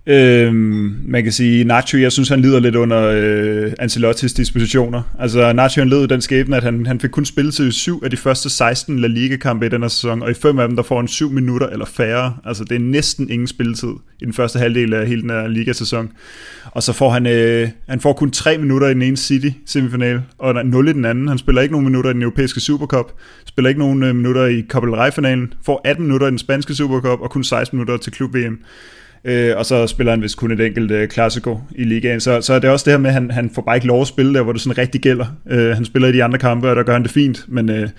Øhm, man kan sige, Nacho, jeg synes, han lider lidt under øh, Ancelottis dispositioner. Altså, Nacho han led den skæbne, at han, han fik kun spillet til syv af de første 16 La Liga-kampe i den her sæson, og i fem af dem, der får han syv minutter eller færre. Altså, det er næsten ingen spilletid i den første halvdel af hele den her Liga-sæson. Og så får han, øh, han får kun tre minutter i den ene City semifinal, og 0 i den anden. Han spiller ikke nogen minutter i den europæiske Supercup, spiller ikke nogen øh, minutter i Copa del Rey-finalen, får 18 minutter i den spanske Supercup, og kun 16 minutter til klub-VM øh, og så spiller han vist kun et enkelt øh, klassiko i ligaen. Så, så er det også det her med, at han, han får bare ikke lov at spille der, hvor det sådan rigtig gælder. Øh, han spiller i de andre kampe, og der gør han det fint, men, øh,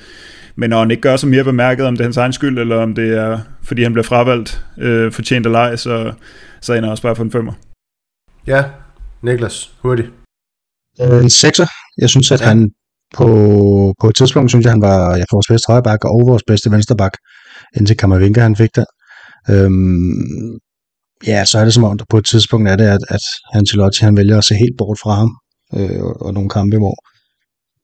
men når han ikke gør sig mere bemærket, om det er hans egen skyld, eller om det er, fordi han bliver fravalgt, øh, fortjent eller ej, så, så ender han også bare på en femmer. Ja, Niklas, hurtigt. Øh, en sekser. Jeg synes, at han på, på et tidspunkt, synes jeg, han var ja, vores bedste højreback og vores bedste venstreback, indtil Kammervinka han fik der. Øhm, ja, så er det som om, der på et tidspunkt er det, at, at Ancelotti han vælger at se helt bort fra ham, øh, og, og nogle kampe, hvor,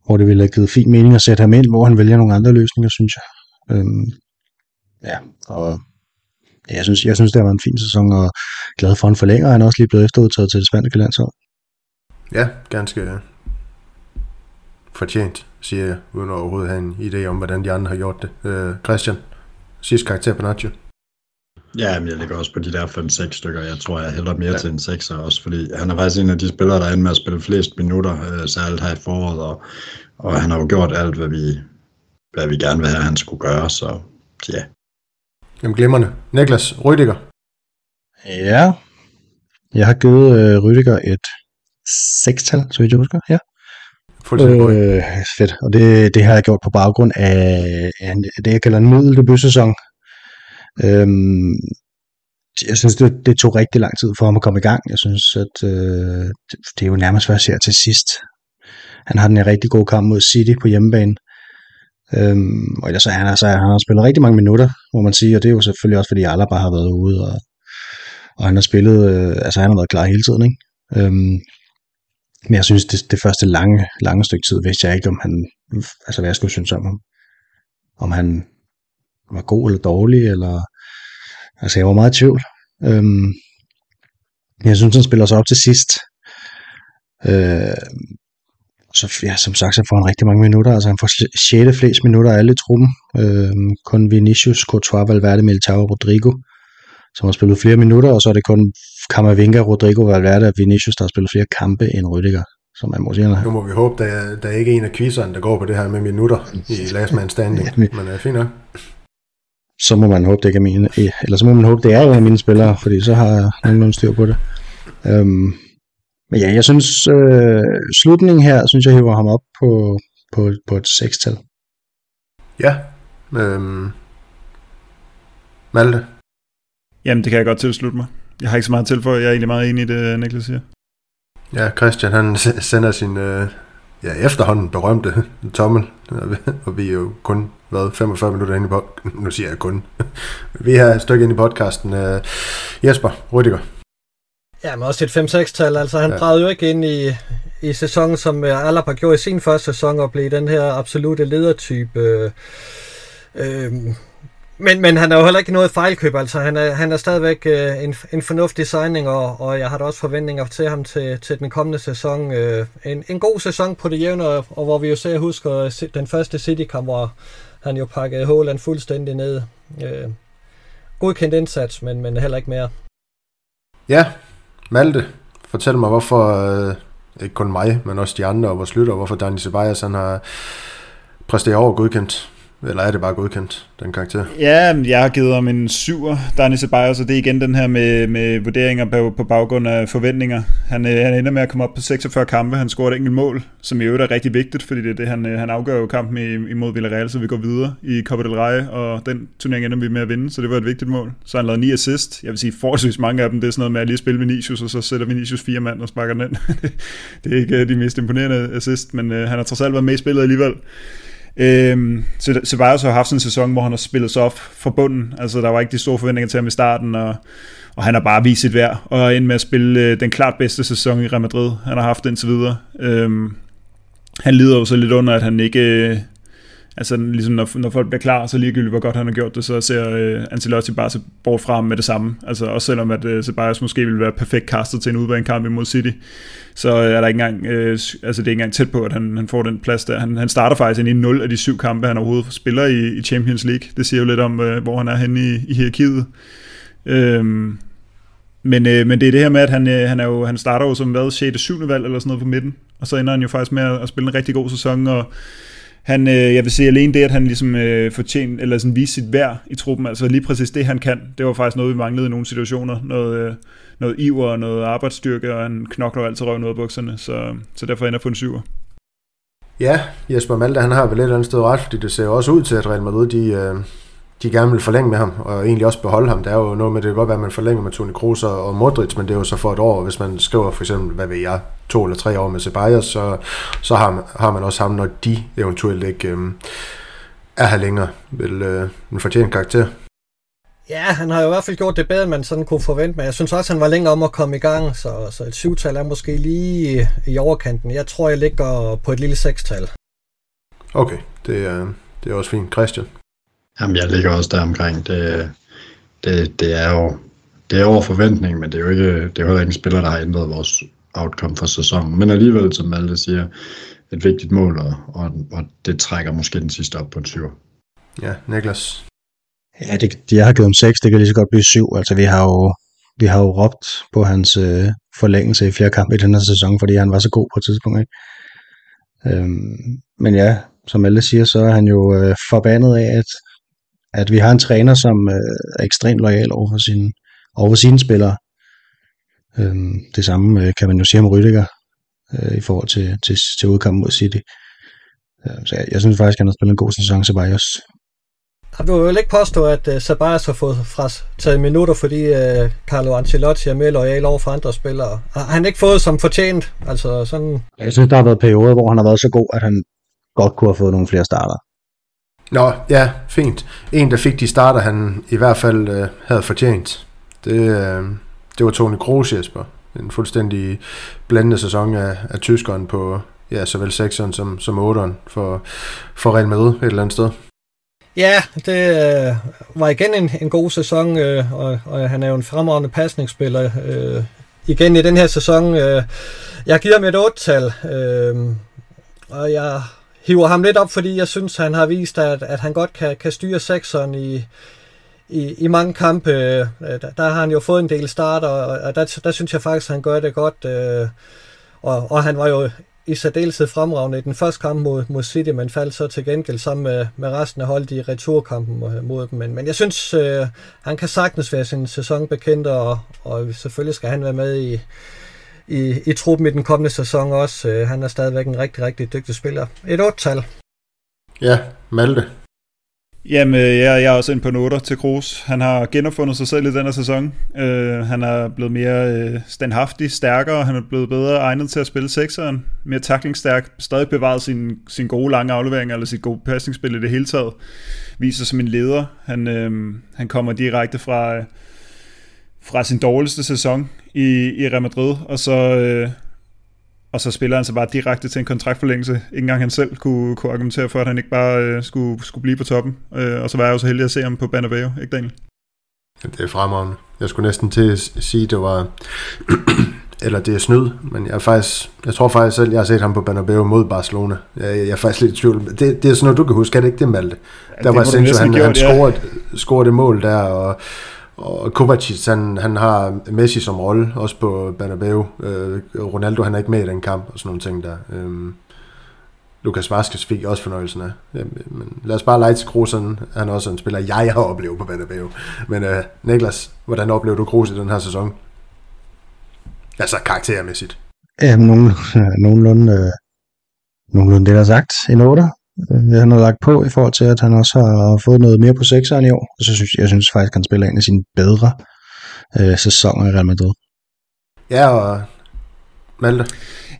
hvor det ville have givet fin mening at sætte ham ind, hvor han vælger nogle andre løsninger, synes jeg. Øhm, ja, og jeg synes, jeg synes, det har været en fin sæson, og glad for, han forlænger. Han er også lige blevet efterudtaget til det spanske landshold. Ja, ganske fortjent, siger jeg, uden at overhovedet have en idé om, hvordan de andre har gjort det. Øh, Christian, sidste karakter på Nacho. Ja, men jeg ligger også på de der 5-6 stykker. Jeg tror, jeg hælder mere ja. til en 6'er også, fordi han er faktisk en af de spillere, der er med at spille flest minutter, øh, særligt her i foråret, og, og han har jo gjort alt, hvad vi, hvad vi gerne vil have, han skulle gøre, så ja. Jamen glimrende. Niklas, Rydiger. Ja, jeg har givet øh, Rydiger et 6-tal, så vidt jeg husker, ja. Fuldstændig øh, fedt, og det, det har jeg gjort på baggrund af, af det, jeg kalder en middeldebut-sæson, Øhm, jeg synes, det, det tog rigtig lang tid for ham at komme i gang. Jeg synes, at øh, det, det er jo nærmest, hvad jeg ser til sidst. Han har den en rigtig god kamp mod City på hjemmebane. Øhm, og ellers så han, altså, han har spillet rigtig mange minutter, må man sige, og det er jo selvfølgelig også, fordi Alaba har været ude, og, og han har spillet, øh, altså han har været klar hele tiden, ikke? Øhm, men jeg synes, det, det første lange, lange stykke tid, vidste jeg ikke, om han, altså hvad jeg skulle synes om ham. Om han var god eller dårlig, eller... Altså, jeg var meget i tvivl. Øhm, jeg synes, han spiller sig op til sidst. Øh, så ja, som sagt, så får han rigtig mange minutter. Altså, han får 6. flest minutter af alle i truppen. Øh, kun Vinicius, Courtois, Valverde, Militao og Rodrigo, som har spillet flere minutter, og så er det kun Camavinga, Rodrigo, Valverde og Vinicius, der har spillet flere kampe end Rydiger som man må sige. Nu må vi håbe, der, der er ikke en af quizzerne, der går på det her med minutter i last man standing, men er øh, fint nok så må man håbe, det ikke er mine, eller så må man håbe, det er en af mine spillere, fordi så har jeg nogenlunde styr på det. Øhm, men ja, jeg synes, øh, slutningen her, synes jeg hiver ham op på, på, på et sekstal. Ja. Øhm, Malte? Jamen, det kan jeg godt tilslutte mig. Jeg har ikke så meget til for, jeg er egentlig meget enig i det, Niklas siger. Ja, Christian, han sender sin øh, ja, efterhånden berømte tommel, og vi er jo kun hvad, 45 minutter inde i podcasten. Nu siger jeg kun. vi er et stykke inde i podcasten. Uh, Jesper, Rydiger. Ja, men også et 5-6-tal. Altså, han ja. drejede jo ikke ind i, i sæsonen, som Alaba har gjort i sin første sæson, og blev den her absolute ledertype. Øh, øh, men, men han er jo heller ikke noget fejlkøb, altså han er, han er stadigvæk øh, en, en fornuftig signing, og, og jeg har da også forventninger til ham til, til den kommende sæson. Øh, en, en god sæson på det jævne, og, og hvor vi jo ser, husker den første City-kamp, hvor han jo pakket Håland fuldstændig ned. Øh, godkendt indsats, men, men heller ikke mere. Ja, Malte, fortæl mig, hvorfor, øh, ikke kun mig, men også de andre, og vores lytter, hvorfor Dani Ceballos han har præsteret over godkendt. Eller er det bare godkendt, den karakter? Ja, jeg har givet ham en syver, Dani Ceballos, og det er igen den her med, med vurderinger på, på baggrund af forventninger. Han, øh, han ender med at komme op på 46 kampe, han scorer et enkelt mål, som i øvrigt er rigtig vigtigt, fordi det er det, han, øh, han afgør jo kampen imod Villarreal, så vi går videre i Copa del Rey, og den turnering ender vi med at vinde, så det var et vigtigt mål. Så han lavede ni assist, jeg vil sige forholdsvis mange af dem, det er sådan noget med at lige spille Vinicius, og så sætter Vinicius fire mand og sparker den ind. det er ikke øh, de mest imponerende assist, men han har trods alt været med i spillet alligevel. Øhm, så Ceballos har haft sådan en sæson, hvor han har spillet sig op fra bunden. Altså, der var ikke de store forventninger til ham i starten, og, og han har bare vist sit værd, og end med at spille øh, den klart bedste sæson i Real Madrid, han har haft indtil videre. Øhm, han lider jo så lidt under, at han ikke... Øh, altså ligesom når, når folk bliver klar, så ligegyldigt hvor godt han har gjort det, så ser øh, Ancelotti bare så bort fra med det samme. Altså også selvom at øh, Ceballos måske ville være perfekt kastet til en udbanekamp imod City, så er der ikke engang, øh, altså det er ikke engang tæt på, at han, han får den plads der. Han, han starter faktisk ind i 0 af de syv kampe, han overhovedet spiller i, i Champions League. Det siger jo lidt om, øh, hvor han er henne i, i hierarkiet. Øhm, men, øh, men det er det her med, at han, øh, han, er jo, han starter jo som hvad, 6. 7. valg eller sådan noget på midten, og så ender han jo faktisk med at, at spille en rigtig god sæson, og han, øh, jeg vil sige alene det, at han ligesom øh, fortjent, eller sådan viste sit værd i truppen, altså lige præcis det, han kan, det var faktisk noget, vi manglede i nogle situationer, noget, øh, noget iver og noget arbejdsstyrke, og han knokler altid røven ud af bukserne, så, så derfor ender på en syver. Ja, Jesper Malte, han har vel et eller andet sted ret, fordi det ser også ud til, at Real Madrid, de, øh, de gerne vil forlænge med ham, og egentlig også beholde ham. Der er jo noget med, det kan godt være, at man forlænger med Toni Kroos og Modric, men det er jo så for et år. Hvis man skriver for eksempel, hvad ved jeg, to eller tre år med Ceballos, så, så har, man, har man også ham, når de eventuelt ikke øh, er her længere, vil øh, en fortjent karakter. Ja, han har jo i hvert fald gjort det bedre, end man sådan kunne forvente, men jeg synes også, han var længere om at komme i gang, så, så et syvtal er måske lige i, i overkanten. Jeg tror, jeg ligger på et lille sekstal. Okay, det er, det er også fint. Christian? Jamen, jeg ligger også der omkring. Det, det, det er jo det er over forventning, men det er jo ikke, det er jo heller ikke en spiller, der har ændret vores outcome for sæsonen. Men alligevel, som Malte siger, et vigtigt mål, og, og, og det trækker måske den sidste op på en syv. Ja, Niklas? Ja, det, jeg har givet ham 6, det kan lige så godt blive 7. Altså, vi har jo, vi har jo råbt på hans øh, forlængelse i fjerde kamp i den her sæson, fordi han var så god på et tidspunkt. Ikke? Øhm, men ja, som alle siger, så er han jo øh, forbandet af, at, at vi har en træner, som øh, er ekstremt lojal over for, sin, over for sine spillere. Øhm, det samme øh, kan man jo sige om Rydiger øh, i forhold til, til, til udkampen mod City. Øh, så jeg, jeg synes faktisk, at han har spillet en god sæson, også du vil jo ikke påstå, at uh, Sabas har fået fra taget minutter, fordi uh, Carlo Ancelotti er mere lojal over for andre spillere. Har han ikke fået som fortjent? Altså sådan... Jeg synes, der har været perioder, hvor han har været så god, at han godt kunne have fået nogle flere starter. Nå, ja, fint. En, der fik de starter, han i hvert fald øh, havde fortjent. Det, øh, det var Toni Kroos, Jesper. En fuldstændig blandende sæson af, af tyskeren på ja, såvel 6'eren som, som 8'eren for, for Real Madrid et eller andet sted. Ja, det øh, var igen en, en god sæson, øh, og, og han er jo en fremragende pasningsspiller. Øh, igen i den her sæson. Øh, jeg giver ham et 8-tal, øh, og jeg hiver ham lidt op, fordi jeg synes, han har vist, at, at han godt kan, kan styre sekseren i, i, i mange kampe. Øh, der, der har han jo fået en del starter, og og der, der synes jeg faktisk, at han gør det godt. Øh, og, og han var jo i særdeleshed fremragende i den første kamp mod, mod City, men faldt så til gengæld sammen med, med resten af holdet i returkampen mod, mod dem. Men, men jeg synes, øh, han kan sagtens være sin sæson bekendt, og, og selvfølgelig skal han være med i, i, i truppen i den kommende sæson også. Øh, han er stadigvæk en rigtig, rigtig dygtig spiller. Et 8-tal. Ja, Malte. Jamen, jeg, jeg er også ind på noter til Kroos. Han har genopfundet sig selv i denne sæson. Uh, han er blevet mere uh, standhaftig, stærkere, han er blevet bedre egnet til at spille sekseren, mere taklingsstærk, stadig bevaret sin, sin gode lange aflevering, eller sit gode passningsspil i det hele taget. Viser som en leder. Han, uh, han kommer direkte fra, fra sin dårligste sæson i, i Real Madrid, og så, øh, og så spiller han så bare direkte til en kontraktforlængelse. Ikke engang han selv kunne, kunne argumentere for, at han ikke bare øh, skulle, skulle blive på toppen. Øh, og så var jeg jo så heldig at se ham på Banabeo, ikke Daniel? Det er fremragende. Jeg skulle næsten til at sige, at det var... eller det er snyd, men jeg, er faktisk, jeg tror faktisk selv, jeg har set ham på Banabeo mod Barcelona. Jeg, jeg er faktisk lidt i tvivl. Det, det er sådan noget, du kan huske, er det ikke det, Malte? Ja, der det var sindssygt, han, han scorede, ja. scorede det mål der, og og Kovacic, han, han har Messi som rolle, også på Bernabeu. Øh, Ronaldo, han er ikke med i den kamp, og sådan nogle ting der. Øh, Lukas Vazquez fik også fornøjelsen af. Ja, men lad os bare lege til Kroos, han er også en spiller, jeg har oplevet på Bernabeu. Men øh, Niklas, hvordan oplevede du Kroos i den her sæson? Altså karaktermæssigt. Ja, nogen, øh, nogenlunde, øh, nogenlunde det, der er sagt. En 8 øh, han har lagt på i forhold til, at han også har fået noget mere på sekseren i år. Og så synes jeg synes faktisk, at han spiller en af sine bedre øh, sæsoner i Real Madrid. Ja, og Malte?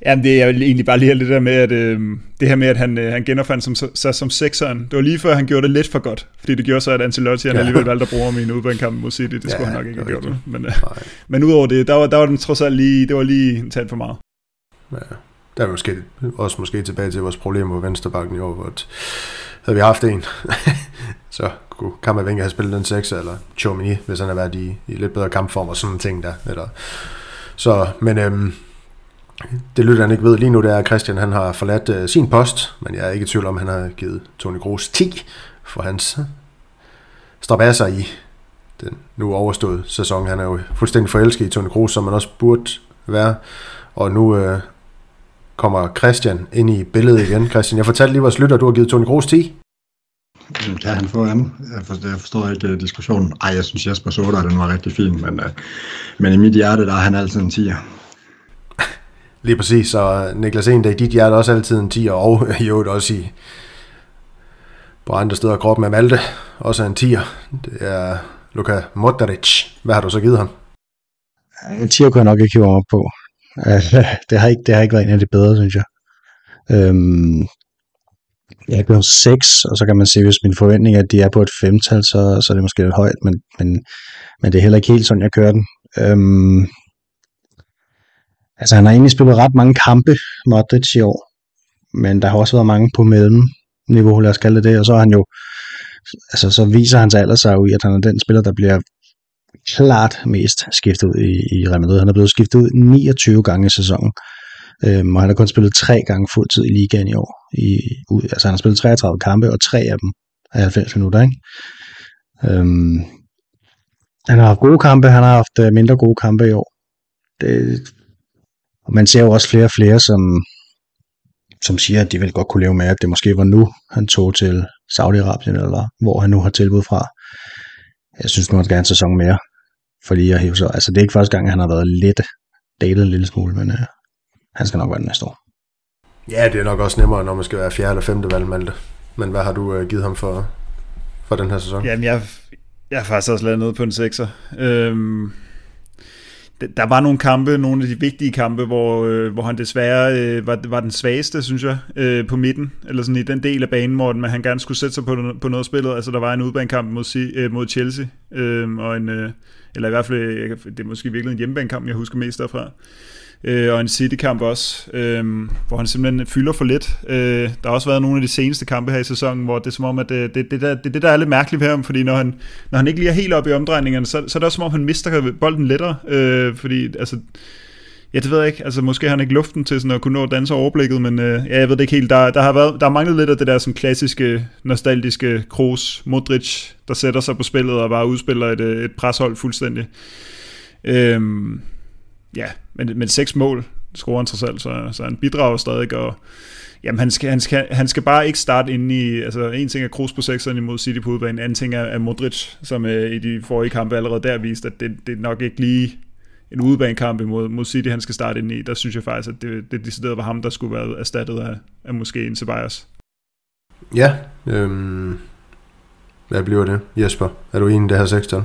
Jamen, det er egentlig bare lige det der med, at øh, det her med, at han, øh, han genopfandt som, sig som sekseren. Det var lige før, han gjorde det lidt for godt. Fordi det gjorde så, at Ancelotti han ja. alligevel valgte at bruge ham i en udbanekamp mod City. Det ja, skulle han nok ikke have gjort. Det. Men, øh, men udover det, der var, der var den trods alt lige, det var lige en tand for meget. Ja. Der er måske også måske tilbage til vores problemer på venstrebakken i år, hvor havde vi haft en, så kunne Kammervenke have spillet den 6 eller Chomini, hvis han havde været i, i lidt bedre kampform og sådan ting der. Eller, så, men øhm, det lytter han ikke ved lige nu, det er, at Christian han har forladt øh, sin post, men jeg er ikke i tvivl om, at han har givet Tony Kroos 10 for hans strabasser i den nu overståede sæson. Han er jo fuldstændig forelsket i Tony Kroos, som man også burde være. Og nu øh, kommer Christian ind i billedet igen. Christian, jeg fortalte lige vores lytter, du har givet Toni Kroos 10. Kan han få ham? Jeg forstår, jeg forstår ikke uh, diskussionen. Ej, jeg synes Jesper Soda, den var rigtig fin, men, uh, men i mit hjerte, der er han altid en 10'er. Lige præcis, så Niklas Ende, i dit hjerte også altid en 10'er, og i øvrigt også i på andre steder kroppen med Malte, også en 10'er. Det er Luka Modric. Hvad har du så givet ham? En 10'er kunne jeg nok ikke hive op på. Altså, det, har ikke, det har ikke været en af de bedre, synes jeg. Øhm, jeg er 6, og så kan man se, hvis min forventning er, at de er på et femtal, så, så er det måske lidt højt, men, men, men det er heller ikke helt sådan, jeg kører den. Øhm, altså, han har egentlig spillet ret mange kampe, Modric, i år, men der har også været mange på mellemniveau, lad os kalde det det, og så er han jo, altså, så viser hans alder sig jo i, at han er den spiller, der bliver klart mest skiftet ud i, i Real Madrid. Han er blevet skiftet ud 29 gange i sæsonen, øhm, og han har kun spillet tre gange fuldtid i ligaen i år. I, ud, altså han har spillet 33 kampe, og tre af dem er 90 minutter. Ikke? Øhm, han har haft gode kampe, han har haft øh, mindre gode kampe i år. Det, og man ser jo også flere og flere, som, som siger, at de vil godt kunne leve med, at det måske var nu, han tog til Saudi-Arabien, eller hvor han nu har tilbud fra. Jeg synes nu, han skal have en sæson mere for lige at hive sig. Altså, det er ikke første gang, han har været lidt datet en lille smule, men øh, han skal nok være den næste år. Ja, det er nok også nemmere, når man skal være fjerde eller femte valg, Malte. Men hvad har du øh, givet ham for, for den her sæson? Jamen, jeg, jeg har faktisk også lavet noget på en sekser. Øhm, der var nogle kampe, nogle af de vigtige kampe, hvor, øh, hvor han desværre øh, var, var den svageste, synes jeg, øh, på midten, eller sådan i den del af banen, hvor man, han gerne skulle sætte sig på, på noget spillet. Altså, der var en udbanekamp mod, øh, mod Chelsea, øh, og en, øh, eller i hvert fald, det er måske virkelig en hjemmebanekamp, jeg husker mest derfra. Øh, og en City-kamp også, øh, hvor han simpelthen fylder for lidt. Øh, der har også været nogle af de seneste kampe her i sæsonen, hvor det er som om, at øh, det, det, det, der, det, det der er lidt mærkeligt ved ham, fordi når han, når han ikke lige er helt oppe i omdrejningerne, så, så er det også som om, han mister bolden lettere, øh, fordi altså, Ja, det ved jeg ikke. Altså, måske har han ikke luften til sådan at kunne nå at danse overblikket, men øh, ja, jeg ved det ikke helt. Der, der har været, der har manglet lidt af det der sådan klassiske, nostalgiske Kroos, Modric, der sætter sig på spillet og bare udspiller et, øh, et preshold fuldstændig. Øhm, ja, men, men seks mål scorer han trods alt, så, så han bidrager stadig, og jamen, han, skal, han, skal, han skal bare ikke starte inde i, altså en ting er Kroos på sekseren imod City på udbanen, en anden ting er, er Modric, som øh, i de forrige kampe allerede der viste, at det, det nok ikke lige en udebanekamp imod mod City, han skal starte ind i, der synes jeg faktisk, at det, det decideret var ham, der skulle være erstattet af, af måske en Ceballos. Ja, øhm, hvad bliver det? Jesper, er du enig i det her sekstal?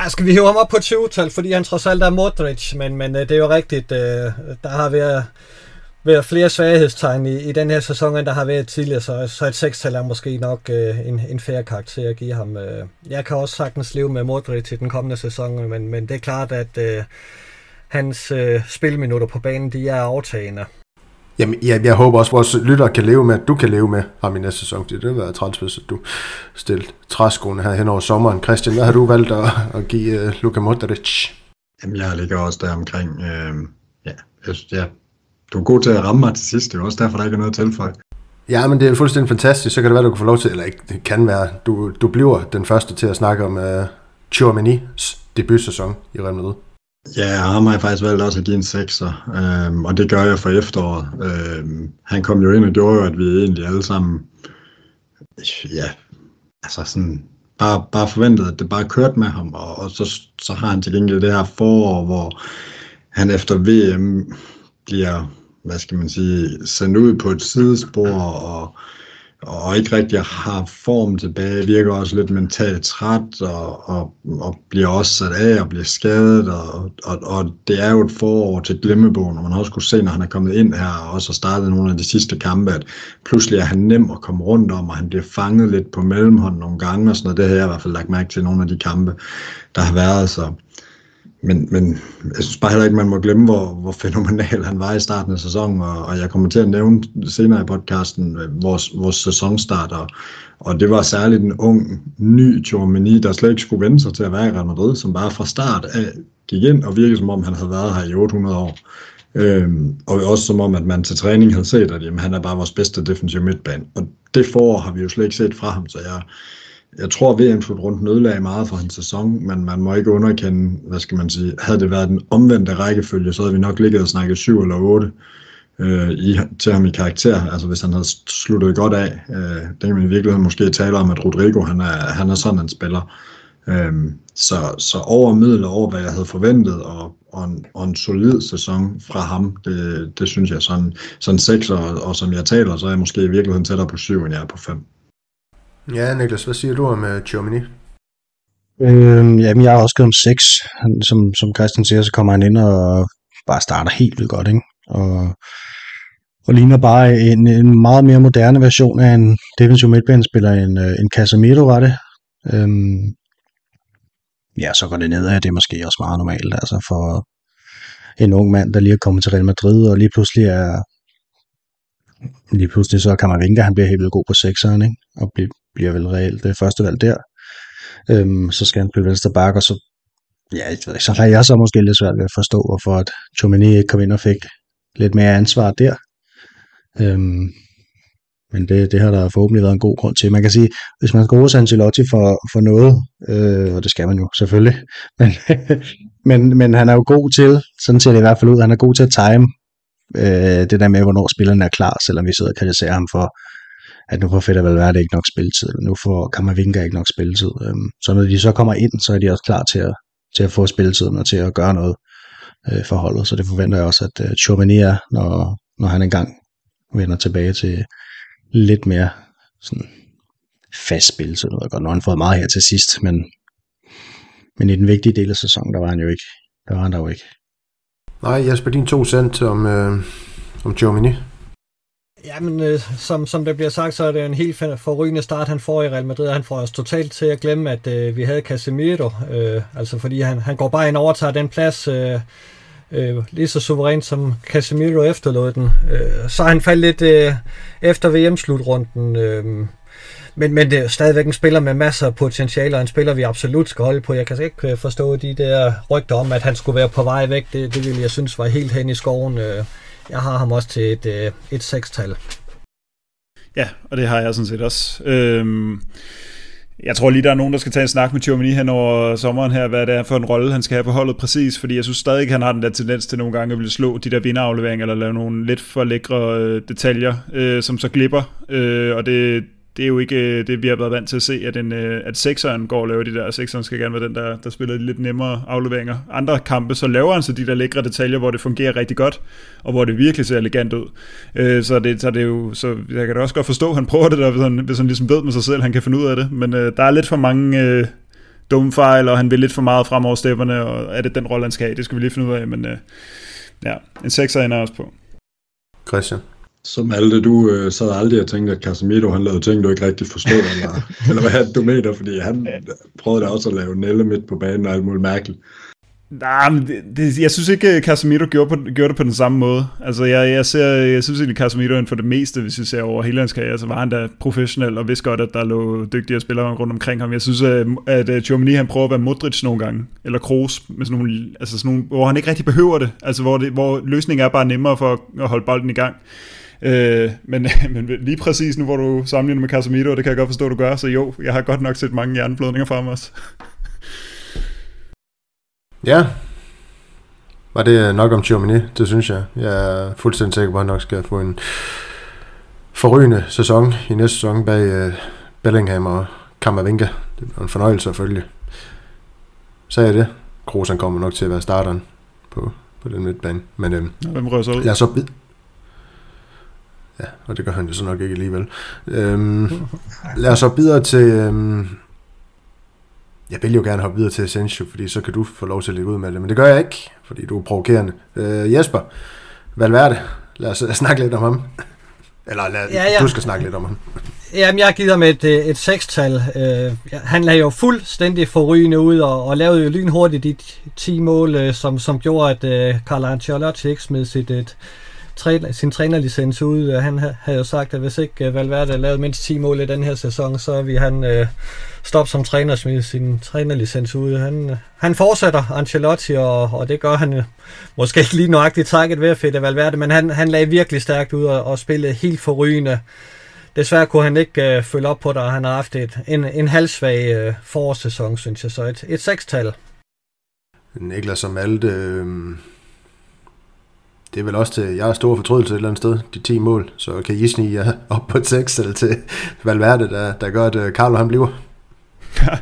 Ja, skal vi hive ham op på 20-tal, fordi han trods alt er Modric, men, men øh, det er jo rigtigt, øh, der har vi været flere svaghedstegn i, i den her sæson, end der har været tidligere, så, så et sekstal er måske nok øh, en, en færre karakter at give ham. Øh. Jeg kan også sagtens leve med Modric til den kommende sæson, men, men det er klart, at øh, hans øh, spilminutter på banen, de er aftagende. Jamen, jeg, jeg håber også, at vores lyttere kan leve med, at du kan leve med ham i næste sæson. Det vil være træls, hvis du stillet træskoene her hen over sommeren. Christian, hvad har du valgt at, at give uh, Luka Modric? Jamen, jeg ligger også der omkring. Øh, ja, jeg, ja, du er god til at ramme mig til sidst. Det er også derfor, der ikke er noget at tilføje. Ja, men det er fuldstændig fantastisk. Så kan det være, du kan få lov til, eller ikke, det kan være, du, du bliver den første til at snakke om uh, Chouamani's debutsæson i Real Madrid. Ja, ham har jeg faktisk valgt også at give en 6'er, øhm, og det gør jeg for efteråret. Øhm, han kom jo ind og gjorde jo, at vi egentlig alle sammen, ja, altså sådan, bare, bare forventede, at det bare kørte med ham, og, og så, så har han til gengæld det her forår, hvor han efter VM bliver, hvad skal man sige, sendt ud på et sidespor, og og ikke rigtig har form tilbage, virker også lidt mentalt træt, og, og, og bliver også sat af og bliver skadet, og, og, og det er jo et forår til glemmebogen, og man har også kunne se, når han er kommet ind her, og også har startet nogle af de sidste kampe, at pludselig er han nem at komme rundt om, og han bliver fanget lidt på mellemhånd nogle gange, og sådan noget. Det har jeg i hvert fald lagt mærke til nogle af de kampe, der har været, så men, men jeg synes bare heller ikke, man må glemme, hvor, hvor fænomenal han var i starten af sæsonen, og, og jeg kommer til at nævne senere i podcasten øh, vores, vores sæsonstart, og, og det var særligt en ung, ny Chouameni, der slet ikke skulle vende sig til at være i Real Madrid, som bare fra start af gik ind og virkede som om, han havde været her i 800 år. Øhm, og også som om, at man til træning havde set, at jamen, han er bare vores bedste defensive midtbane. Og det forår har vi jo slet ikke set fra ham, så jeg, jeg tror, VM rundt nødlagde meget for hans sæson, men man må ikke underkende, hvad skal man sige, havde det været den omvendte rækkefølge, så havde vi nok ligget og snakket 7 eller 8 øh, i, til ham i karakter, altså hvis han havde sluttet godt af. Øh, det kan man i virkeligheden måske tale om, at Rodrigo, han er, han er sådan en spiller. Øh, så, så over middel over, hvad jeg havde forventet, og, og, en, og en solid sæson fra ham, det, det synes jeg sådan, sådan 6, og, og som jeg taler, så er jeg måske i virkeligheden tættere på 7, end jeg er på 5. Ja, Niklas, hvad siger du om uh, Germany? Øhm, jamen, jeg har også givet ham 6. Han, som, som Christian siger, så kommer han ind og bare starter helt vildt godt, ikke? Og, og ligner bare en, en meget mere moderne version af en defensiv midtbanespiller end, øh, en Casemiro, var det. Øhm, ja, så går det ned af, det er måske også meget normalt, altså for en ung mand, der lige er kommet til Real Madrid, og lige pludselig er, lige pludselig så kan man vinke, han bliver helt vildt god på sekseren, ikke? og bliver, bliver vel reelt øh, det første valg der. Øhm, så skal han spille venstre bak, og så, ja, så har jeg så måske lidt svært ved at forstå, hvorfor at Chomini ikke kom ind og fik lidt mere ansvar der. Øhm, men det, det har der forhåbentlig været en god grund til. Man kan sige, hvis man skal rose Ancelotti for, for noget, øh, og det skal man jo selvfølgelig, men, men, men han er jo god til, sådan ser det i hvert fald ud, han er god til at time øh, det der med, hvornår spillerne er klar, selvom vi sidder og kritiserer ham for, at nu får Fedder vel ikke nok spilletid, nu får Kammervinga ikke nok spilletid. Øhm, så når de så kommer ind, så er de også klar til at, til at få spilletiden og til at gøre noget øh, for holdet. Så det forventer jeg også, at øh, Chauvini er, når, når han engang vender tilbage til lidt mere sådan fast spilletid. Nu godt, når han fået meget her til sidst, men, men i den vigtige del af sæsonen, der var han jo ikke. Der var han der jo ikke. Nej, Jesper, din to cent om, øh, om Giovanni. Ja, men øh, som, som det bliver sagt, så er det en helt forrygende start, han får i Real Madrid. Han får os totalt til at glemme, at øh, vi havde Casemiro. Øh, altså fordi han, han går bare ind og overtager den plads øh, øh, lige så suverænt som Casemiro efterlod den. Øh, så han faldt lidt øh, efter VM-slutrunden. Øh, men, men det er stadigvæk en spiller med masser af potentiale, og en spiller, vi absolut skal holde på. Jeg kan ikke øh, forstå de der rygter om, at han skulle være på vej væk. Det, det ville jeg synes var helt hen i skoven. Øh, jeg har ham også til et, øh, et sekstal. Ja, og det har jeg sådan set også. Øhm, jeg tror lige, der er nogen, der skal tage en snak med Tjomini hen over sommeren her, hvad det er for en rolle, han skal have på holdet præcis, fordi jeg synes stadig, han har den der tendens til nogle gange at ville slå de der vinderafleveringer, eller lave nogle lidt for lækre øh, detaljer, øh, som så glipper, øh, og det, det er jo ikke øh, det, vi har været vant til at se, at, en, øh, at sekseren går og laver de der, sekseren skal gerne være den, der, der spiller de lidt nemmere afleveringer. Andre kampe, så laver han så de der lækre detaljer, hvor det fungerer rigtig godt, og hvor det virkelig ser elegant ud. Øh, så, det, så det er jo, så jeg kan da også godt forstå, at han prøver det der, hvis han, hvis han ligesom ved med sig selv, han kan finde ud af det, men øh, der er lidt for mange øh, dumme fejl, og han vil lidt for meget frem over stepperne, og er det den rolle, han skal have, det skal vi lige finde ud af, men ja, en sekser ender også på. Christian. Som Malte, du øh, sad aldrig og tænkte, at Casemiro han lavede ting, du ikke rigtig forstod, eller, eller hvad du mener, fordi han prøvede da også at lave Nelle midt på banen og alt muligt mærkeligt. Nej, men det, det, jeg synes ikke, Casemiro gjorde, på, gjorde det på den samme måde. Altså, jeg, jeg, ser, jeg synes egentlig, Casemiro for det meste, hvis vi ser over hele hans karriere, så var han da professionel, og vidste godt, at der lå dygtige spillere rundt omkring ham. Jeg synes, at, at Chomini, han prøver at være Modric nogle gange, eller Kroos, med sådan nogle, altså sådan nogle, hvor han ikke rigtig behøver det, altså hvor, det, hvor løsningen er bare nemmere for at holde bolden i gang. Øh, men, men lige præcis nu, hvor du sammenligner med Casemiro, det kan jeg godt forstå, du gør, så jo, jeg har godt nok set mange hjerneblødninger fra mig også. Ja, var det nok om Chomini, det synes jeg. Jeg er fuldstændig sikker på, at han nok skal få en forrygende sæson i næste sæson bag uh, Bellingham og Kammervinga. Det var en fornøjelse at følge. Sagde jeg det? Kroos han kommer nok til at være starteren på, på den midtbane. Men øhm, Hvem rører så ud? lad os så Ja, og det gør han jo så nok ikke alligevel. Øhm, lad os så videre til... Øhm, jeg vil jo gerne hoppe videre til Asensio, fordi så kan du få lov til at lægge ud med det, men det gør jeg ikke, fordi du er provokerende. Øh, Jesper, Valverde, lad os uh, snakke lidt om ham. Eller lad, Ja, ja. du skal snakke lidt om ham. Jamen, jeg giver med et, øh, et sekstal. Øh, han lagde jo fuldstændig forrygende ud og, og lavede jo lynhurtigt de 10 mål, øh, som, som gjorde, at øh, Carlo Ancelotti ikke smed sit, et, træ, sin trænerlicens ud. Han havde jo sagt, at hvis ikke øh, Valverde lavede mindst 10 mål i den her sæson, så vil han øh, stoppe som træner og smide sin trænerlicens ud. Han, øh, han fortsætter Ancelotti, og, og det gør han øh, måske ikke lige nøjagtigt takket ved at fedte Valverde, men han, han lagde virkelig stærkt ud og, og spillede helt forrygende. Desværre kunne han ikke øh, følge op på det, og han har haft et, en, en halvsvag øh, forårssæson, synes jeg. Så et, et sekstal. Niklas og Malte, øh, det er vel også til, jeg har stor fortrydelse et eller andet sted, de 10 mål, så kan I snige jer op på et 6 eller til Valverde, der, der gør, at øh, Carlo han bliver.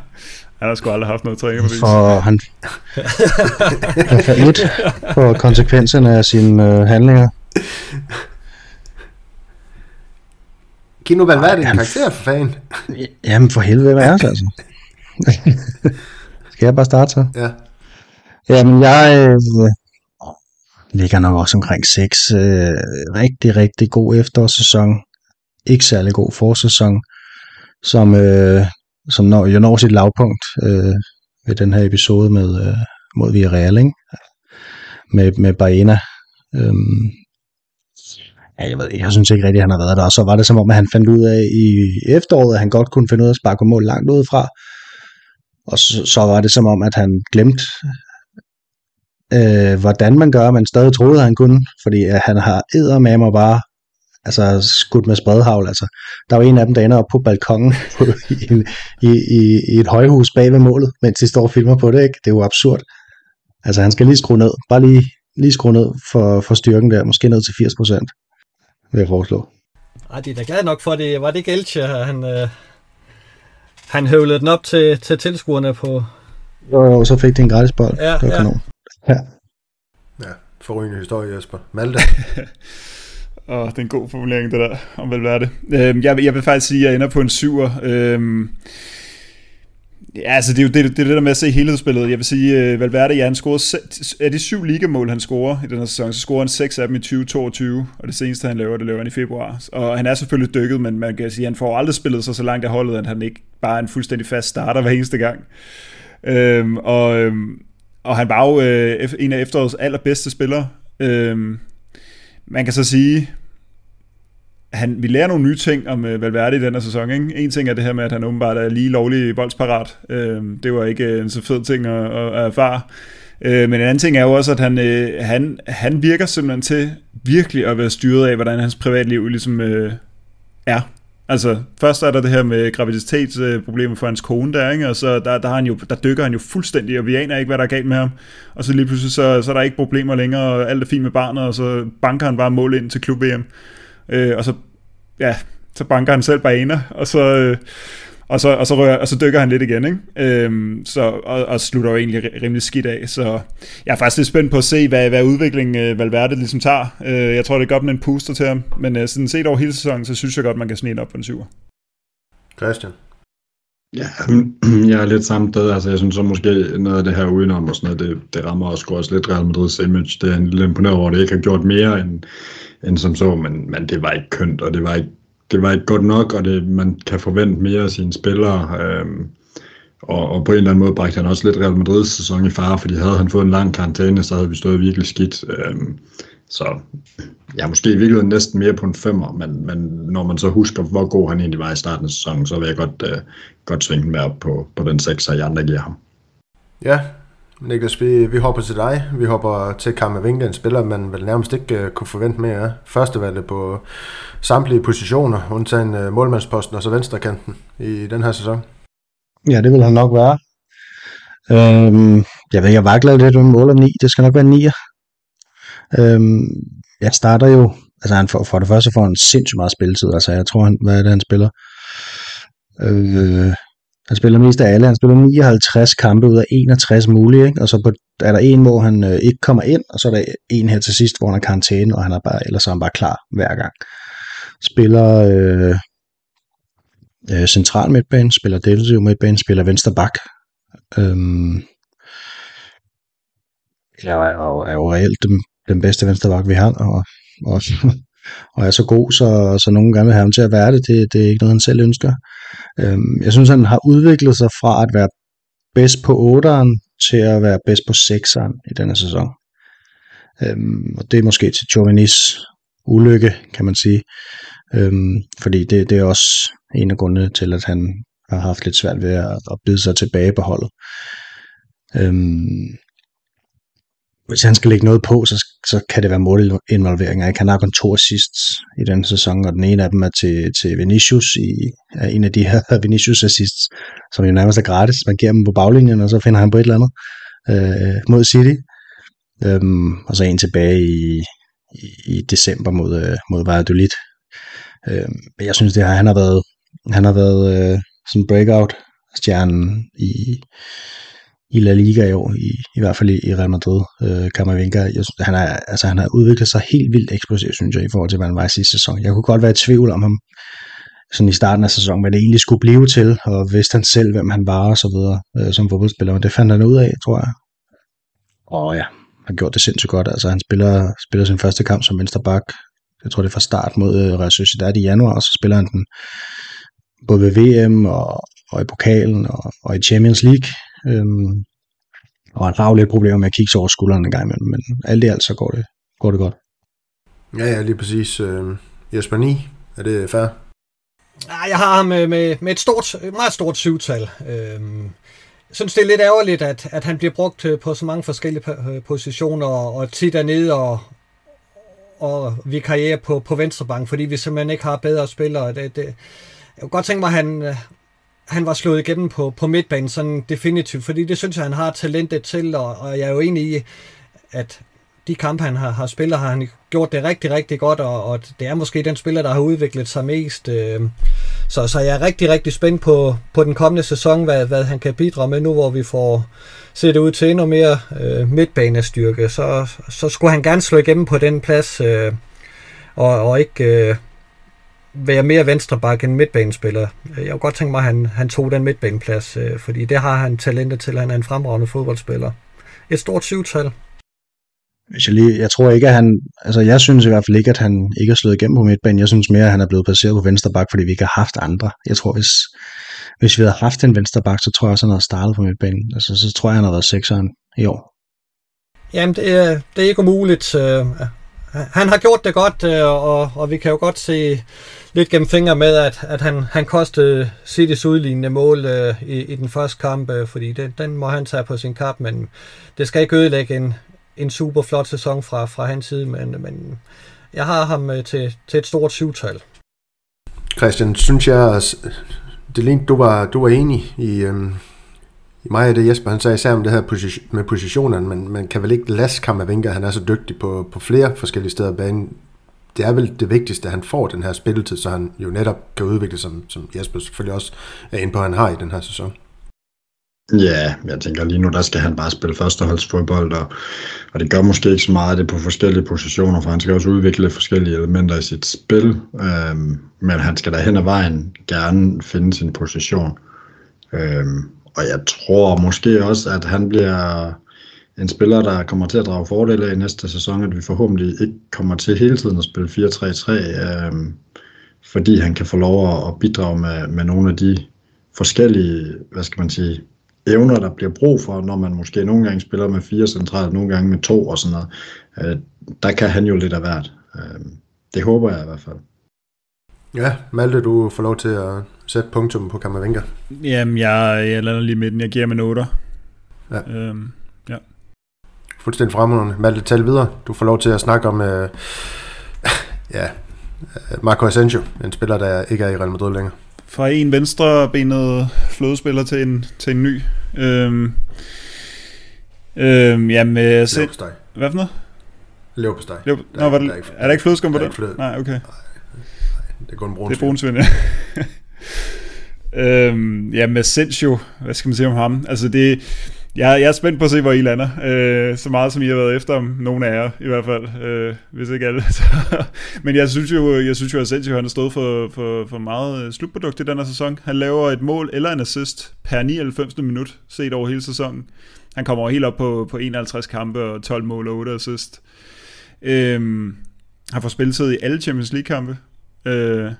Han har sgu aldrig haft noget trænerbevis. For han, han faldt ud på konsekvenserne af sine øh, handlinger. Giv nu Valverde en karakter for fanden. Jamen for helvede, hvad er det altså? Skal jeg bare starte så? Ja. Jamen jeg øh, ligger nok også omkring 6. Øh, rigtig, rigtig god efterårssæson. Ikke særlig god forsæson, som, øh, som når, jo når sit lavpunkt øh, ved den her episode med, øh, mod Villarreal, ikke? Med, med Baena. Øhm, ja, jeg, ved, ikke, jeg synes ikke rigtig, at han har været der. Og så var det som om, at han fandt ud af i efteråret, at han godt kunne finde ud af at sparke mål langt udefra. Og så, så var det som om, at han glemte, øh, hvordan man gør, men stadig troede, at han kunne. Fordi øh, han har eddermame bare altså, skudt med spredhavl. Altså, der var en af dem, der ender op på balkongen på, i, en, i, i, i, et højhus bag ved målet, mens de står og filmer på det. Ikke? Det er jo absurd. Altså, han skal lige skrue ned. Bare lige, lige skrue ned for, for styrken der. Måske ned til 80 procent, vil jeg foreslå. Ej, de er da glade nok for det. Var det ikke Elche, han, øh, han høvlede den op til, til tilskuerne på... Jo, jo, så fik de en gratis bold. Ja, det var ja. kanon. Ja. Ja, forrygende historie, Jesper. Malte. Åh, det er en god formulering, det der, om Valverde. Øhm, jeg, vil- jeg vil faktisk sige, at jeg ender på en syver. Øhm, ja, altså det er jo det, det, er det der med at se helhedsspillet. Jeg vil sige, øh, Valverde, ja, han scorede se- af de syv ligamål, han scorer i den her sæson, så scorer han seks af dem i 2022, og det seneste, han laver, det laver han i februar. Og han er selvfølgelig dykket, men man kan sige, at han får aldrig spillet sig så langt af holdet, at han ikke bare er en fuldstændig fast starter hver eneste gang. Øhm, og, øhm, og han var jo øh, en af efterårets allerbedste spillere. Øhm, man kan så sige, han, vi lærer nogle nye ting om øh, Valverde i den her sæson. Ikke? En ting er det her med, at han åbenbart er lige lovlig voldsparat. Øh, det var ikke øh, en så fed ting at, at, at erfare. Øh, men en anden ting er jo også, at han, øh, han, han virker simpelthen til virkelig at være styret af, hvordan hans privatliv ligesom øh, er. Altså, først er der det her med graviditetsproblemer for hans kone der, ikke? og så der, der, har han jo, der dykker han jo fuldstændig, og vi aner ikke, hvad der er galt med ham. Og så lige pludselig, så, så er der ikke problemer længere, og alt er fint med barnet, og så banker han bare mål ind til klub-VM. Øh, og så, ja, så banker han selv baner, og så, øh, og så, og så, rører, og så dykker han lidt igen, ikke? Øhm, så, og, og slutter jo egentlig ri- rimelig skidt af, så jeg er faktisk lidt spændt på at se, hvad, hvad udviklingen øh, Valverde ligesom tager. Øh, jeg tror, det er godt med en puster til ham, men øh, sådan set over hele sæsonen, så synes jeg godt, man kan snige op på en syver. Christian. Ja, jeg er lidt samme sted. Altså, jeg synes så måske noget af det her udenom og sådan noget, det, det rammer også, også lidt Real Madrid's image. Det er en lidt imponeret over, at det ikke har gjort mere end, end som så, men, men det var ikke kønt, og det var ikke, det var ikke godt nok, og det, man kan forvente mere af sine spillere. Øhm, og, og på en eller anden måde bragte han også lidt Real Madrid's sæson i fare, fordi havde han fået en lang karantæne, så havde vi stået virkelig skidt. Øhm, så jeg er måske i virkeligheden næsten mere på en femmer, men, men når man så husker, hvor god han egentlig var i starten af sæsonen, så vil jeg godt, øh, godt svinge med op på, på den 6, jeg andre giver ham. Ja, Niklas, vi, vi hopper til dig. Vi hopper til Kammervinga, en spiller, man vel nærmest ikke uh, kunne forvente mere af. Førstevalget på samtlige positioner, undtagen uh, målmandsposten og så venstrekanten i den her sæson. Ja, det vil han nok være. Øhm, jeg ved, jeg vakler lidt med mål om 9. Det skal nok være 9. Øhm, jeg starter jo, altså han får, for det første får han sindssygt meget spilletid, altså jeg tror, han, hvad er det, han spiller? Øh, han spiller mest af alle, han spiller 59 kampe ud af 61 mulige, ikke? og så på, er der en, hvor han øh, ikke kommer ind, og så er der en her til sidst, hvor han er karantæne, og han er bare, ellers er han bare klar hver gang. Spiller øh, øh, central midtbane, spiller defensiv midtbane, spiller venstre bak. Øhm, jeg er, jo, er jo reelt den, den bedste venstreback, vi har, og, og, og er så god, så, så nogen gerne vil have ham til at være det. Det, det er ikke noget, han selv ønsker. Øhm, jeg synes, han har udviklet sig fra at være bedst på 8'eren til at være bedst på 6'eren i denne sæson. Øhm, og det er måske til Chauvinis ulykke, kan man sige. Øhm, fordi det, det er også en af grundene til, at han har haft lidt svært ved at, at bide sig tilbage på holdet. Øhm, hvis han skal lægge noget på, så, så kan det være målinvolveringer. Han har kun to assists i den sæson, og den ene af dem er til, til Vinicius, i, er en af de her Vinicius assists, som jo nærmest er gratis. Man giver dem på baglinjen, og så finder han på et eller andet øh, mod City. Øhm, og så en tilbage i, i, i december mod, øh, mod Valladolid. Øhm, men jeg synes, det her, han har været, han har været øh, sådan breakout stjernen i, i La Liga i år, i, i hvert fald i, i Real Madrid, øh, Camavinga. Jeg, han, er, altså, han har udviklet sig helt vildt eksplosivt, synes jeg, i forhold til, hvad han var i sidste sæson. Jeg kunne godt være i tvivl om ham sådan i starten af sæsonen, hvad det egentlig skulle blive til, og vidste han selv, hvem han var og så videre øh, som fodboldspiller, men det fandt han ud af, tror jeg. Og ja, han gjort det sindssygt godt. Altså, han spiller, spiller sin første kamp som venstreback. Jeg tror, det er fra start mod øh, Real Sociedad i januar, og så spiller han den både ved VM og, og i pokalen og, og i Champions League. Øhm, og han har jo lidt problemer med at kigge over skulderen en gang imellem, men alt i alt så går det, går det godt. Ja, ja, lige præcis. Øh, Jesper 9, er det fair? Jeg har ham med, med, med et stort, meget stort syvtal. Øhm, jeg synes, det er lidt ærgerligt, at, at han bliver brugt øh, på så mange forskellige øh, positioner, og, tit er nede og, og vi karriere på, på venstrebank, fordi vi simpelthen ikke har bedre spillere. Det, det, jeg kunne godt tænke mig, at han, øh, han var slået igennem på, på midtbanen sådan definitivt, fordi det synes jeg, han har talentet til, og, og jeg er jo enig i, at de kampe, han har, har spillet, har han gjort det rigtig, rigtig godt, og, og det er måske den spiller, der har udviklet sig mest. Øh, så, så jeg er rigtig, rigtig spændt på, på den kommende sæson, hvad, hvad han kan bidrage med nu, hvor vi får set ud til endnu mere øh, midtbanestyrke. Så, så skulle han gerne slå igennem på den plads, øh, og, og ikke øh, være mere venstreback end midtbanespiller. Jeg kunne godt tænke mig, at han, han tog den midtbaneplads, øh, fordi det har han talentet til. Han er en fremragende fodboldspiller. Et stort syvtal. Hvis jeg, lige, jeg tror ikke, at han... Altså, jeg synes i hvert fald ikke, at han ikke er slået igennem på midtbanen. Jeg synes mere, at han er blevet placeret på venstre bak, fordi vi ikke har haft andre. Jeg tror, hvis, hvis vi havde haft en venstre bak, så tror jeg også, at han havde startet på midtbanen. Altså, så tror jeg, han har været sekseren i år. Jamen, det er, det er ikke umuligt. Øh, han har gjort det godt, øh, og, og vi kan jo godt se lidt gennem fingre med, at, at han, han kostede Citys udlignende mål øh, i, i den første kamp, øh, fordi det, den må han tage på sin kap, men det skal ikke ødelægge en, en super flot sæson fra, fra hans side, men, men jeg har ham øh, til, til et stort syvtal. Christian, synes jeg, det lignede, du var, du var enig i, øhm, i mig af det Jesper, han sagde især om det her position, med positionerne, men man kan vel ikke lade Kammervinga, han er så dygtig på, på flere forskellige steder af banen. Det er vel det vigtigste, at han får den her spilletid, så han jo netop kan udvikle, som, som Jesper selvfølgelig også er inde på, at han har i den her sæson. Ja, jeg tænker lige nu, der skal han bare spille førsteholdsfodbold, og, og det gør måske ikke så meget det på forskellige positioner, for han skal også udvikle forskellige elementer i sit spil, øhm, men han skal da hen ad vejen gerne finde sin position. Øhm, og jeg tror måske også, at han bliver en spiller, der kommer til at drage fordele af i næste sæson, at vi forhåbentlig ikke kommer til hele tiden at spille 4-3-3, øhm, fordi han kan få lov at bidrage med, med nogle af de forskellige, hvad skal man sige, evner, der bliver brug for, når man måske nogle gange spiller med fire centralt, nogle gange med to og sådan noget. Øh, der kan han jo lidt af hvert. Øh, det håber jeg i hvert fald. Ja, Malte, du får lov til at sætte punktum på Kammervenka. Jamen, jeg, jeg lander lige midten. Jeg giver med noter. Ja. Øhm, ja. Fuldstændig fremragende. Malte, tal videre. Du får lov til at snakke om, øh, ja, Marco Asensio, en spiller, der ikke er i Real Madrid længere. Fra en venstrebenet flådespiller til en, til en ny. Øhm, øhm, jamen, øh, se, hvad for noget? Leverpostej. Jo, Der nå, er- var der det, er ikke- er der ikke flødeskum på der det? ikke fløde. Nej, okay. Det er kun brun. Det er brunsvind, ja. øhm, ja, med Asensio, hvad skal man sige om ham? Altså det, jeg, jeg er spændt på at se, hvor I lander. Øh, så meget som I har været efter om nogen af jer, i hvert fald. Øh, hvis ikke alle. Så. Men jeg synes jo, jeg synes jo at Asensio han har stået for, for, for meget øh, slutprodukt i den her sæson. Han laver et mål eller en assist per 99. minut, set over hele sæsonen. Han kommer helt op på, på 51 kampe og 12 mål og 8 assist. Øh, han får spilletid i alle Champions League-kampe. Øh,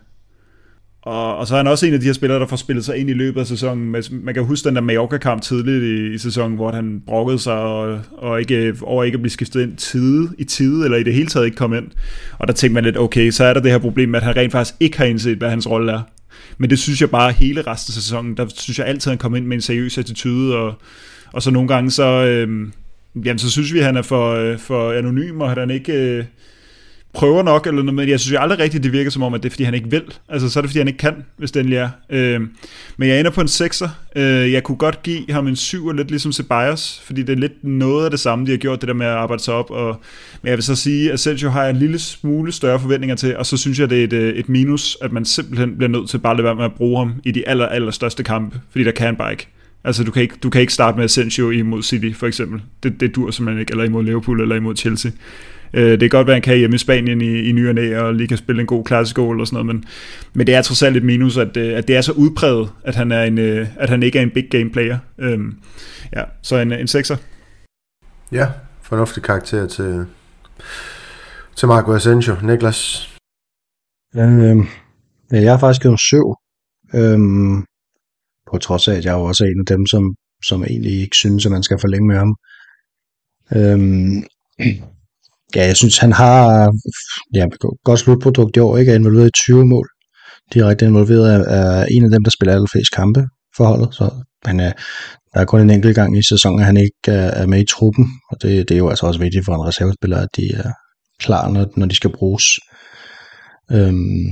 og, og så er han også en af de her spillere, der får spillet sig ind i løbet af sæsonen. Man- kan huske den der Mallorca-kamp tidligt i, i sæsonen, hvor han brokkede sig og, og ikke, over ikke at blive skiftet ind tide, i tide, eller i det hele taget ikke kom ind. Og der tænkte man lidt, okay, så er der det her problem med, at han rent faktisk ikke har indset, hvad hans rolle er. Men det synes jeg bare hele resten af sæsonen, der synes jeg altid, at han kom ind med en seriøs attitude, og, og så nogle gange så, øh, jamen, så synes vi, at han er for, øh, for anonym, og at han ikke... Øh, prøver nok, eller noget, men jeg synes jo aldrig rigtigt, det virker som om, at det er, fordi han ikke vil. Altså, så er det, fordi han ikke kan, hvis den er. Øh, men jeg ender på en 6'er. Øh, jeg kunne godt give ham en 7'er, lidt ligesom Ceballos, fordi det er lidt noget af det samme, de har gjort, det der med at arbejde sig op. Og, men jeg vil så sige, at Sergio har jeg en lille smule større forventninger til, og så synes jeg, det er et, øh, et minus, at man simpelthen bliver nødt til bare at lade være med at bruge ham i de aller, aller største kampe, fordi der kan han bare ikke. Altså, du kan ikke, du kan ikke starte med Asensio imod City, for eksempel. Det, det dur simpelthen ikke, eller imod Liverpool, eller imod Chelsea. Øh, det kan godt være, at han kan hjemme i Spanien i, i ny og næ, og lige kan spille en god klassegål eller sådan noget, men, men det er trods alt et minus, at, øh, at det er så udpræget, at han, er en, øh, at han ikke er en big game player. Øhm, ja, så en, en sekser. Ja, fornuftig karakter til, til Marco Asensio. Niklas? Øh, ja, jeg har faktisk givet en syv. Øhm, på trods af, at jeg er jo også er en af dem, som, som egentlig ikke synes, at man skal forlænge med ham. Øhm, ja, jeg synes, han har ja, godt slutprodukt i år, ikke er involveret i 20 mål. Direkte involveret er, en af dem, der spiller allerflest kampe for holdet, så han er, øh, der er kun en enkelt gang i sæsonen, at han ikke er, er med i truppen, og det, det er jo altså også vigtigt for en reservespiller, at de er klar, når, når de skal bruges. Øhm,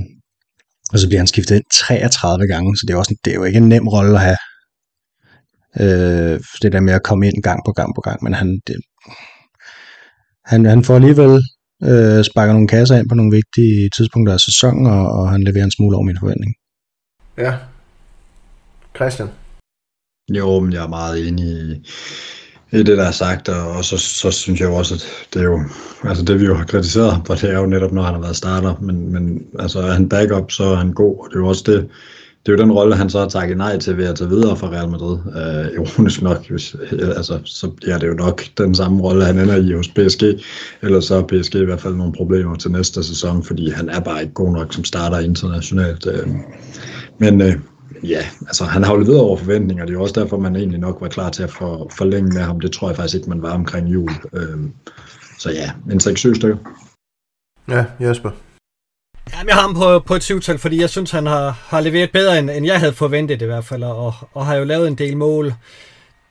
og så bliver han skiftet ind 33 gange, så det er, også, det er jo ikke en nem rolle at have. Øh, det der med at komme ind gang på gang på gang, men han, det, han, han får alligevel øh, sparket nogle kasser ind på nogle vigtige tidspunkter af sæsonen, og, og han leverer en smule over min forventning. Ja. Christian? Jo, men jeg er meget enig i, i det, der er sagt, og, og så, så synes jeg jo også, at det er jo, altså det vi jo har kritiseret ham for, det er jo netop, når han har været starter, men, men altså er han backup, så er han god, og det er jo også det, det er jo den rolle, han så har takket nej til ved at tage videre fra Real Madrid. Øh, ironisk nok, hvis, øh, altså, så bliver det jo nok den samme rolle, han ender i hos PSG. Ellers så har PSG i hvert fald nogle problemer til næste sæson, fordi han er bare ikke god nok som starter internationalt. Øh, men øh, ja, altså han har jo leveret over forventninger. Det er jo også derfor, man egentlig nok var klar til at for, forlænge med ham. Det tror jeg faktisk ikke, man var omkring jul. Øh, så ja, en 6-7 stykker. Ja, Jesper? Jamen, jeg har ham på, på et syvtal, fordi jeg synes, han har, har leveret bedre, end, end jeg havde forventet i hvert fald, og, og har jo lavet en del mål.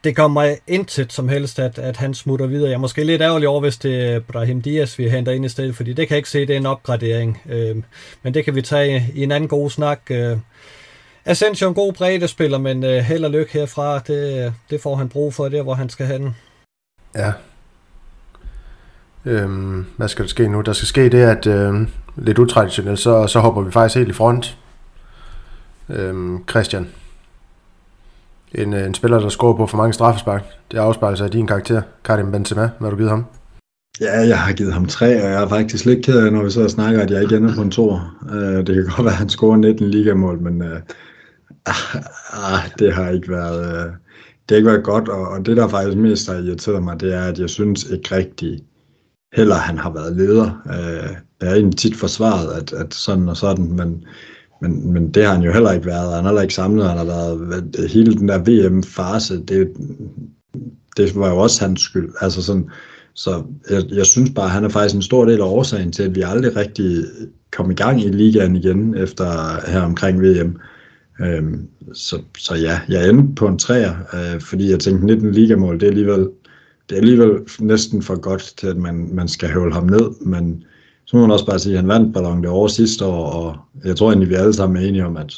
Det gør mig intet som helst, at, at han smutter videre. Jeg er måske lidt ærgerlig over, hvis det er Brahim Diaz, vi henter ind i stedet, fordi det kan jeg ikke se, det er en opgradering. Øh, men det kan vi tage i en anden god snak. Øh, Asensio er en god breddespiller, men øh, held og lykke herfra, det, det får han brug for, der hvor han skal hen. Ja. Øhm, hvad skal der ske nu? Der skal ske det, at Øh lidt utraditionelt, så, så hopper vi faktisk helt i front. Øhm, Christian. En, øh, en spiller, der scorer på for mange straffespark. Det afspejler sig af din karakter. Karim Benzema, hvad har du givet ham? Ja, jeg har givet ham tre, og jeg er faktisk lidt ked af, når vi så snakker, at jeg ikke ender på en tor. Uh, det kan godt være, at han scorer 19 ligamål, men uh, Ah, det har ikke været, øh, det har ikke været godt, og, og det der faktisk mest har irriteret mig, det er, at jeg synes ikke rigtig heller, han har været leder. Øh, er egentlig tit forsvaret, at, at sådan og sådan, men, men, men det har han jo heller ikke været. Han har heller ikke samlet, han har været hele den der VM-fase, det, det var jo også hans skyld. Altså sådan, så jeg, jeg synes bare, at han er faktisk en stor del af årsagen til, at vi aldrig rigtig kom i gang i ligaen igen efter her omkring VM. Øhm, så, så ja, jeg endte på en træer, øh, fordi jeg tænkte 19 ligamål, det er alligevel, det er alligevel næsten for godt til, at man, man skal høvle ham ned, men så må man også bare sige, at han vandt Ballon d'Or sidste år, og jeg tror egentlig, vi alle sammen er enige om, at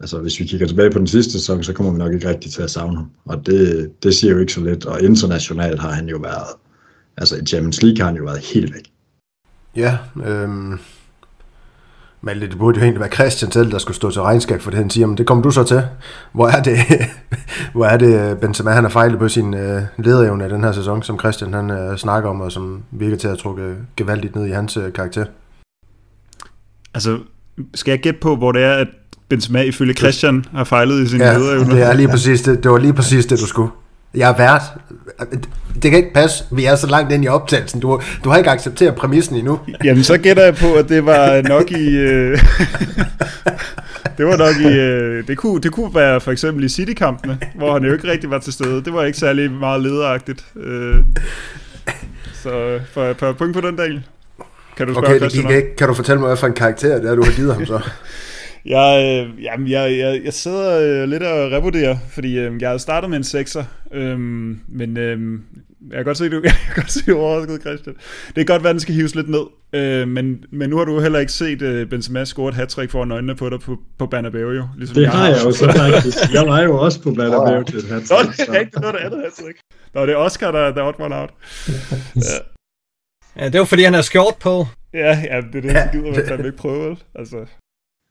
altså, hvis vi kigger tilbage på den sidste sæson, så kommer vi nok ikke rigtig til at savne ham. Og det, det siger jo ikke så lidt, og internationalt har han jo været, altså i Champions League har han jo været helt væk. Ja, øh men det burde jo egentlig være Christian selv, der skulle stå til regnskab for det, han siger, men det kommer du så til. Hvor er det, hvor er det Benzema, han har fejlet på sin øh, lederevne den her sæson, som Christian han øh, snakker om, og som virker til at trukke gevaldigt ned i hans øh, karakter? Altså, skal jeg gætte på, hvor det er, at Benzema ifølge Christian har fejlet i sin ja, lederevne? det er lige præcis det. Det var lige præcis det, du skulle. Jeg er vært. Det kan ikke passe. Vi er så langt ind i optagelsen. Du, du har ikke accepteret præmissen endnu. Jamen, så gætter jeg på, at det var nok i... Øh, det var nok i... Øh, det, kunne, det kunne være for eksempel i City-kampene, hvor han jo ikke rigtig var til stede. Det var ikke særlig meget lederagtigt. Øh, så for, for point på den dag. Kan du okay, det gik ikke. Kan du fortælle mig, hvad for en karakter det er, du har givet ham så? Jeg, øh, jamen, jeg, jeg, jeg sidder øh, lidt og revurderer, fordi øh, jeg har startet med en 6'er, øh, men øh, jeg kan godt se, du, jeg kan godt se, du overrasket, Christian. Det kan godt være, at den skal hives lidt ned, øh, men, men nu har du heller ikke set øh, Benzema score et hat foran øjnene på dig på, på Bernabeu, jo. Ligesom det jeg har jeg jo så faktisk. Jeg var jo også på Bernabeu til et hat Nå, det er rigtigt, det var det andet hat Nå, det er Oscar, der, der er one out. ja. ja, det var fordi, han har skjort på. Ja, ja, det er det, det gider man fandme ikke prøve, altså.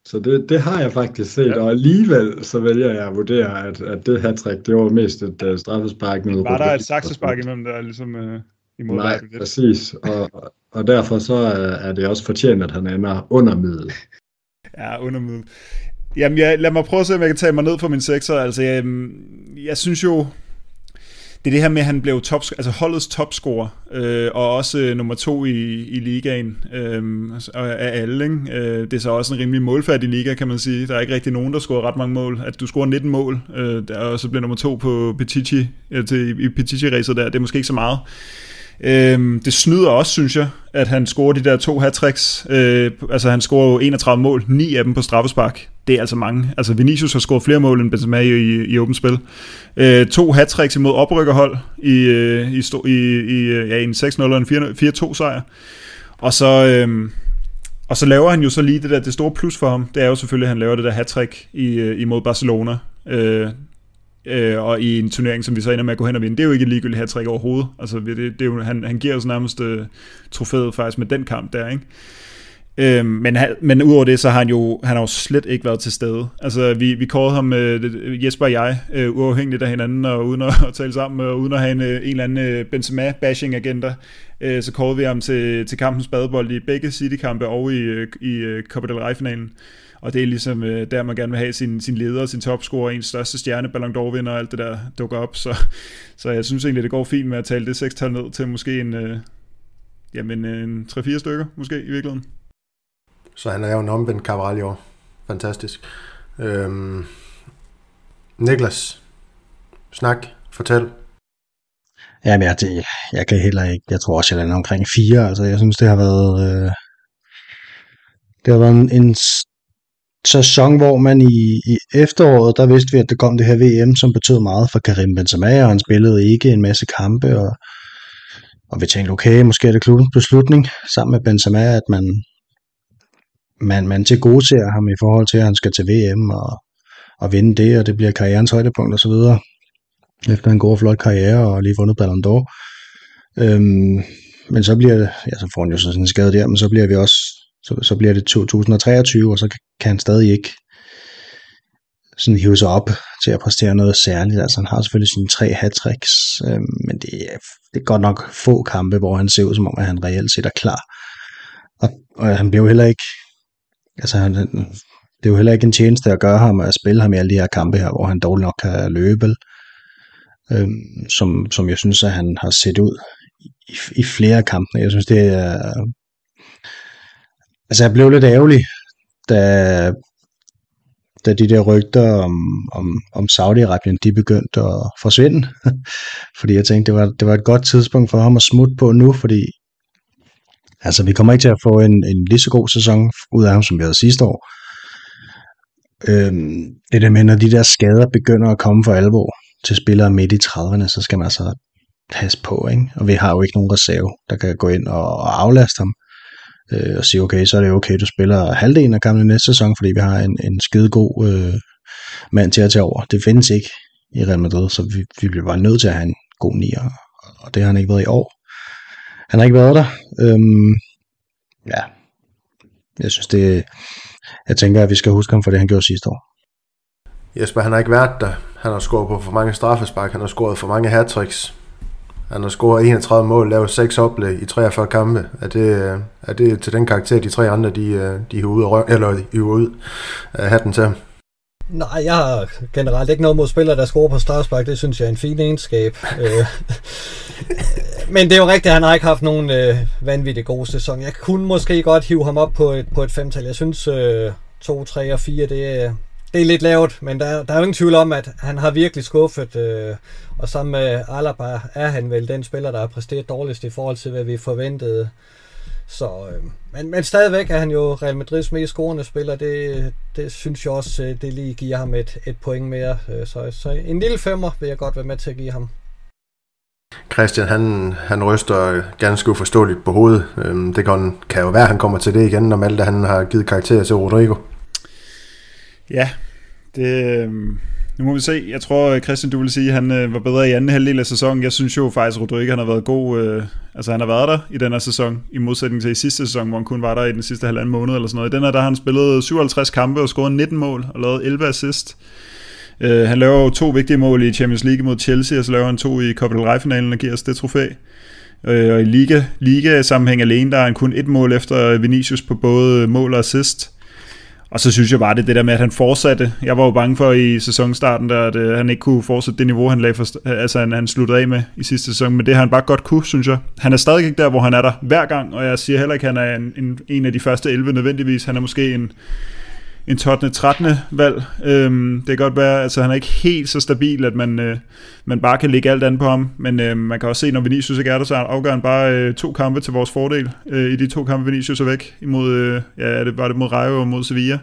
Så det, det har jeg faktisk set, ja. og alligevel så vælger jeg at vurdere, at, at det her træk, det var mest et uh, straffespark. Med var der et saksespark imellem der, ligesom uh, imod Nej, lidt. præcis. Og, og derfor så er, er det også fortjent, at han ender under middel. Ja, under middel. Jamen, jeg, lad mig prøve at se, om jeg kan tage mig ned på min sekser. Altså, jeg, jeg synes jo, det er det her med, at han blev top, altså holdets topscorer, øh, og også øh, nummer to i, i ligaen øh, altså, af alle. Ikke? Øh, det er så også en rimelig målfærdig liga, kan man sige. Der er ikke rigtig nogen, der scorer ret mange mål. At du scorer 19 mål, øh, og så bliver nummer to på Petici, øh, til, i Petici-racet der, det er måske ikke så meget. Øhm, det snyder også, synes jeg, at han scorer de der to hat øh, altså han scorer jo 31 mål, ni af dem på straffespark. Det er altså mange. Altså Vinicius har scoret flere mål end Benzema i, i, i åbent spil. Øh, to hat imod oprykkerhold i, øh, i, i, i, ja, en 6-0 og en 4-2 sejr. Og så, øh, og så laver han jo så lige det der, det store plus for ham, det er jo selvfølgelig, at han laver det der hat i, øh, imod Barcelona. Øh, øh, og i en turnering, som vi så ender med at gå hen og vinde. Det er jo ikke et ligegyldigt hat overhovedet. Altså, det, det er jo, han, han giver os nærmest øh, trofæet faktisk med den kamp der, ikke? Øh, men, men udover det, så har han jo, han har jo slet ikke været til stede. Altså, vi, vi kårede ham, øh, Jesper og jeg, øh, uafhængigt af hinanden, og uden at, at tale sammen, og uden at have en, øh, en eller anden øh, Benzema-bashing-agenda, øh, så kårede vi ham til, til kampens badebold i begge City-kampe og i, øh, i Copa del Rey-finalen. Og det er ligesom øh, der, man gerne vil have sin, sin leder, sin topscorer, ens største stjerne, Ballon d'Or-vinder og alt det der dukker op. Så, så jeg synes egentlig, det går fint med at tale det sekstal ned til måske en, øh, jamen en 3-4 stykker, måske i virkeligheden. Så han er jo en omvendt Cabral i år. Fantastisk. Øhm, Niklas, snak, fortæl. Jamen, jeg, det, jeg kan heller ikke, jeg tror også, jeg lander omkring fire, altså jeg synes, det har været, øh, det har været en, en sæson, hvor man i, i efteråret, der vidste vi, at der kom det her VM, som betød meget for Karim Benzema, og han spillede ikke en masse kampe, og, og vi tænkte, okay, måske er det klubbens beslutning, sammen med Benzema, at man, man, man til gode ser ham i forhold til, at han skal til VM og, og vinde det, og det bliver karrierens højdepunkt osv. Efter en god og flot karriere og lige vundet Ballon d'Or. Øhm, men så bliver det, ja, så får han jo sådan en skade der, men så bliver vi også så, så bliver det 2023, og så kan han stadig ikke sådan hive sig op til at præstere noget særligt. Altså han har selvfølgelig sine tre hat øh, men det er, det er godt nok få kampe, hvor han ser ud som om, at han reelt set er klar. Og, og han bliver jo heller ikke, altså han, det er jo heller ikke en tjeneste at gøre ham at spille ham i alle de her kampe her, hvor han dårligt nok kan løbe, øh, som, som jeg synes, at han har set ud i, i flere kampe. Jeg synes, det er... Altså, jeg blev lidt ærgerlig, da, da de der rygter om, om, om Saudi-Arabien, de begyndte at forsvinde. fordi jeg tænkte, det var, det var et godt tidspunkt for ham at smutte på nu, fordi altså, vi kommer ikke til at få en, en lige så god sæson ud af ham, som vi havde sidste år. Øhm, det der med, når de der skader begynder at komme for alvor til spillere midt i 30'erne, så skal man altså passe på, ikke? Og vi har jo ikke nogen reserve, der kan gå ind og, og aflaste ham øh, og sige, okay, så er det okay, du spiller halvdelen af kampen næste sæson, fordi vi har en, en skide god øh, mand til at tage over. Det findes ikke i Real Madrid, så vi, vi bliver bare nødt til at have en god nier, og det har han ikke været i år. Han har ikke været der. Øhm, ja, jeg synes det, jeg tænker, at vi skal huske ham for det, han gjorde sidste år. Jesper, han har ikke været der. Han har scoret på for mange straffespark, han har scoret for mange hat-tricks. Han har scoret 31 mål, lavet 6 oplæg i 43 kampe. Er det, er det til den karakter, de tre andre, de, øh, de er ude, af, eller hiver er ude af hatten til ham? Nej, jeg har generelt ikke noget mod spillere, der scorer på straffespark. Det synes jeg er en fin egenskab. Øh, men det er jo rigtigt, at han har ikke haft nogen øh, vanvittig god sæson. Jeg kunne måske godt hive ham op på et, på et femtal. Jeg synes, øh, 2, 3 og 4, det, det er lidt lavt, men der, der er jo ingen tvivl om, at han har virkelig skuffet, øh, og sammen med Alaba er han vel den spiller, der har præsteret dårligst i forhold til, hvad vi forventede. Så, øh, men, men stadigvæk er han jo Real Madrids mest scorende spiller, det, det synes jeg også, øh, det lige giver ham et, et point mere. Øh, så, så en lille femmer vil jeg godt være med til at give ham. Christian, han, han ryster ganske uforståeligt på hovedet. Øhm, det kan, kan jo være, at han kommer til det igen, når Malte han har givet karakter til Rodrigo. Ja, det, øhm, nu må vi se. Jeg tror, Christian, du vil sige, at han øh, var bedre i anden halvdel af sæsonen. Jeg synes jo faktisk, at Rodrigo han har været god. Øh, altså, han har været der i den her sæson, i modsætning til i sidste sæson, hvor han kun var der i den sidste halvanden måned eller sådan noget. I den her, der har han spillet 57 kampe og scoret 19 mål og lavet 11 assist. Øh, han laver jo to vigtige mål i Champions League mod Chelsea, og så laver han to i Copa del Rey-finalen og giver os det trofæ. Øh, og i Liga, Liga sammenhæng alene, der er han kun et mål efter Vinicius på både mål og assist. Og så synes jeg bare, det det der med, at han fortsatte. Jeg var jo bange for i sæsonstarten, der, at øh, han ikke kunne fortsætte det niveau, han, lagde for, øh, altså, han, han sluttede af med i sidste sæson. Men det har han bare godt kunne, synes jeg. Han er stadig ikke der, hvor han er der hver gang, og jeg siger heller ikke, at han er en, en, en af de første 11 nødvendigvis. Han er måske en, en 12. 13. valg. Øhm, det kan godt være, altså han er ikke helt så stabil, at man, øh, man bare kan lægge alt andet på ham, men øh, man kan også se, når Vinicius ikke er der, så afgør han bare øh, to kampe til vores fordel. Øh, I de to kampe, Vinicius er væk, imod, øh, ja, det var det mod Rayo og mod Sevilla,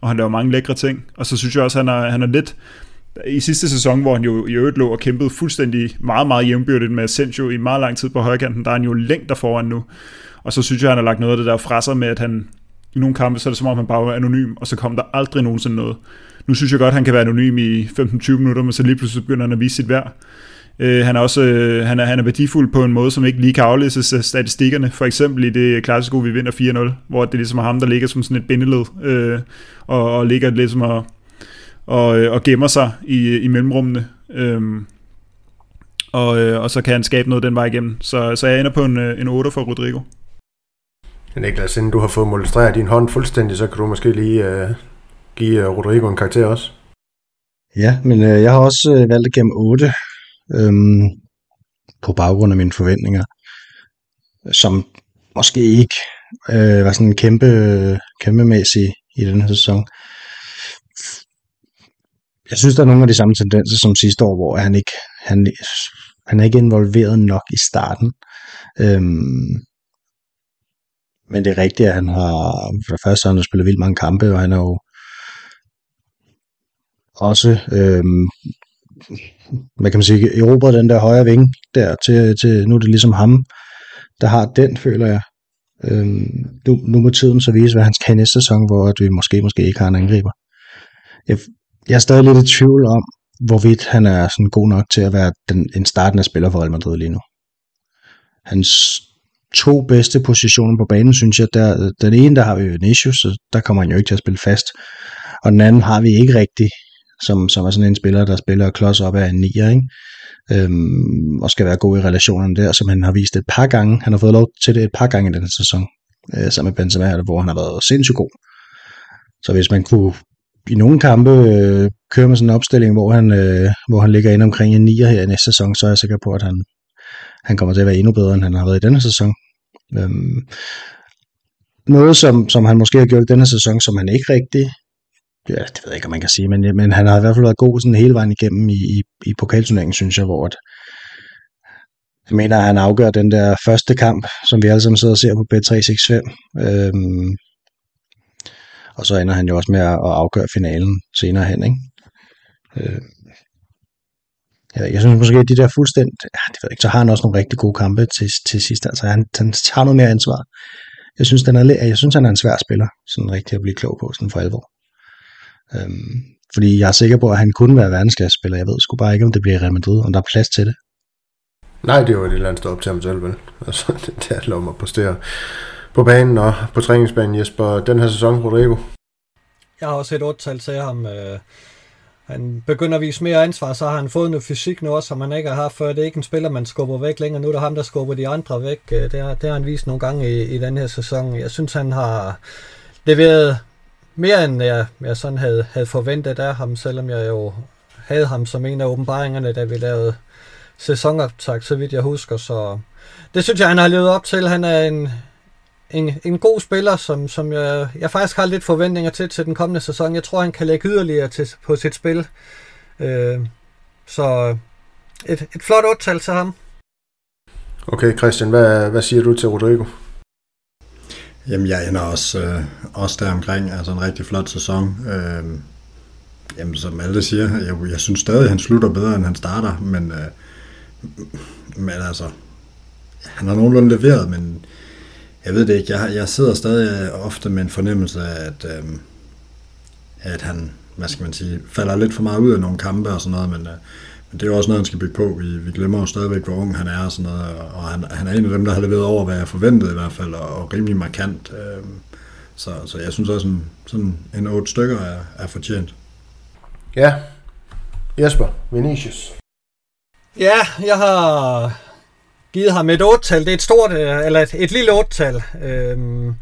og han laver mange lækre ting. Og så synes jeg også, at han er, han er lidt, i sidste sæson, hvor han jo i øvrigt lå og kæmpede fuldstændig meget, meget jævnbyrdigt med Asensio i meget lang tid på højkanten, der er han jo længder foran nu. Og så synes jeg, han har lagt noget af det der fra sig med, at han i nogle kampe, så er det som om, han bare var anonym, og så kom der aldrig nogensinde noget. Nu synes jeg godt, at han kan være anonym i 15-20 minutter, men så lige pludselig begynder han at vise sit værd. Øh, han er også øh, han er, han er værdifuld på en måde, som ikke lige kan aflæses af statistikkerne. For eksempel i det klassiske, vi vinder 4-0, hvor det ligesom er ham, der ligger som sådan et bindeled, øh, og, og ligger ligesom og, og, øh, og gemmer sig i, i mellemrummene. Øhm, øh, og, og så kan han skabe noget den vej igennem. Så, så jeg ender på en, øh, en 8 for Rodrigo. Niklas, inden du har fået molestreret din hånd fuldstændig, så kan du måske lige øh, give øh, Rodrigo en karakter også. Ja, men øh, jeg har også øh, valgt at gemme 8 øhm, på baggrund af mine forventninger, som måske ikke øh, var sådan kæmpe, kæmpemæssig i den her sæson. Jeg synes, der er nogle af de samme tendenser som sidste år, hvor han ikke han, han er ikke involveret nok i starten. Øhm, men det er rigtigt, at han har, for det første har han spillet vildt mange kampe, og han er jo også, øhm, hvad kan man sige, erobret den der højre vinge der til, til, nu er det ligesom ham, der har den, føler jeg. Øhm, nu, nu må tiden så vise, hvad han skal i næste sæson, hvor at vi måske, måske ikke har en angriber. Jeg, jeg er stadig lidt i tvivl om, hvorvidt han er sådan god nok til at være den, en startende spiller for Real Madrid lige nu. Hans to bedste positioner på banen, synes jeg. Der, den ene, der har vi Vinicius, så der kommer han jo ikke til at spille fast. Og den anden har vi ikke rigtig, som, som er sådan en spiller, der spiller klods op af en nier, ikke? Øhm, og skal være god i relationerne der, som han har vist et par gange. Han har fået lov til det et par gange i den sæson, øh, sammen med Benzema, hvor han har været sindssygt god. Så hvis man kunne i nogle kampe øh, køre med sådan en opstilling, hvor han, øh, hvor han ligger ind omkring en nier her i næste sæson, så er jeg sikker på, at han, han kommer til at være endnu bedre, end han har været i denne sæson. Øhm, noget, som, som han måske har gjort i denne sæson, som han ikke rigtig, ja, det ved jeg ikke, om man kan sige, men, men han har i hvert fald været god sådan hele vejen igennem i, i, i pokalturneringen, synes jeg, hvor at, jeg mener, at han afgør den der første kamp, som vi alle sammen sidder og ser på B365. Øhm, og så ender han jo også med at afgøre finalen senere hen, ikke? Øh, jeg, jeg synes måske, at de der fuldstændig, ja, det ved jeg ikke, så har han også nogle rigtig gode kampe til, til sidst. Altså, han, han tager noget mere ansvar. Jeg synes, den er, jeg synes, han er en svær spiller, sådan rigtig at blive klog på, sådan for alvor. Øhm, fordi jeg er sikker på, at han kunne være verdensklassespiller. Jeg ved sgu bare ikke, om det bliver Real Madrid, om der er plads til det. Nej, det var et eller andet op til ham selv, vel? Altså, det der lov mig at præstere på banen og på træningsbanen, Jesper. Den her sæson, Rodrigo? Jeg har også et otte til ham. Øh, han begynder at vise mere ansvar, så har han fået noget fysik nu også, som han ikke har haft før. Det er ikke en spiller, man skubber væk længere. Nu er det ham, der skubber de andre væk. Øh, det har, det har han vist nogle gange i, i den her sæson. Jeg synes, han har leveret mere, end jeg, jeg sådan havde, havde forventet af ham, selvom jeg jo havde ham som en af åbenbaringerne, da vi lavede sæsonoptag, så vidt jeg husker. Så det synes jeg, han har levet op til. Han er en, en, en god spiller, som, som jeg, jeg faktisk har lidt forventninger til til den kommende sæson. Jeg tror, han kan lægge yderligere til, på sit spil. Øh, så et, et flot otte til ham. Okay, Christian, hvad, hvad siger du til Rodrigo? Jamen, jeg ender også, øh, også der omkring, altså en rigtig flot sæson. Øh, jamen, som alle siger, jeg, jeg synes stadig, at han slutter bedre, end han starter, men, øh, men altså, han har nogenlunde leveret, men jeg ved det ikke. Jeg, jeg sidder stadig ofte med en fornemmelse af, at, øh, at han, hvad skal man sige, falder lidt for meget ud af nogle kampe og sådan noget, men, øh, men det er jo også noget, han skal bygge på. Vi, vi glemmer jo stadigvæk, hvor ung han er og sådan noget, og han, han er en af dem, der har leveret over, hvad jeg forventede i hvert fald, og, og rimelig markant. Øh, så, så jeg synes også, sådan, sådan en otte stykker er, er fortjent. Ja. Jesper, Vinicius. Ja, jeg har givet ham et 8-tal. Det er et stort, øh, eller et, et lille 8-tal. Øhm,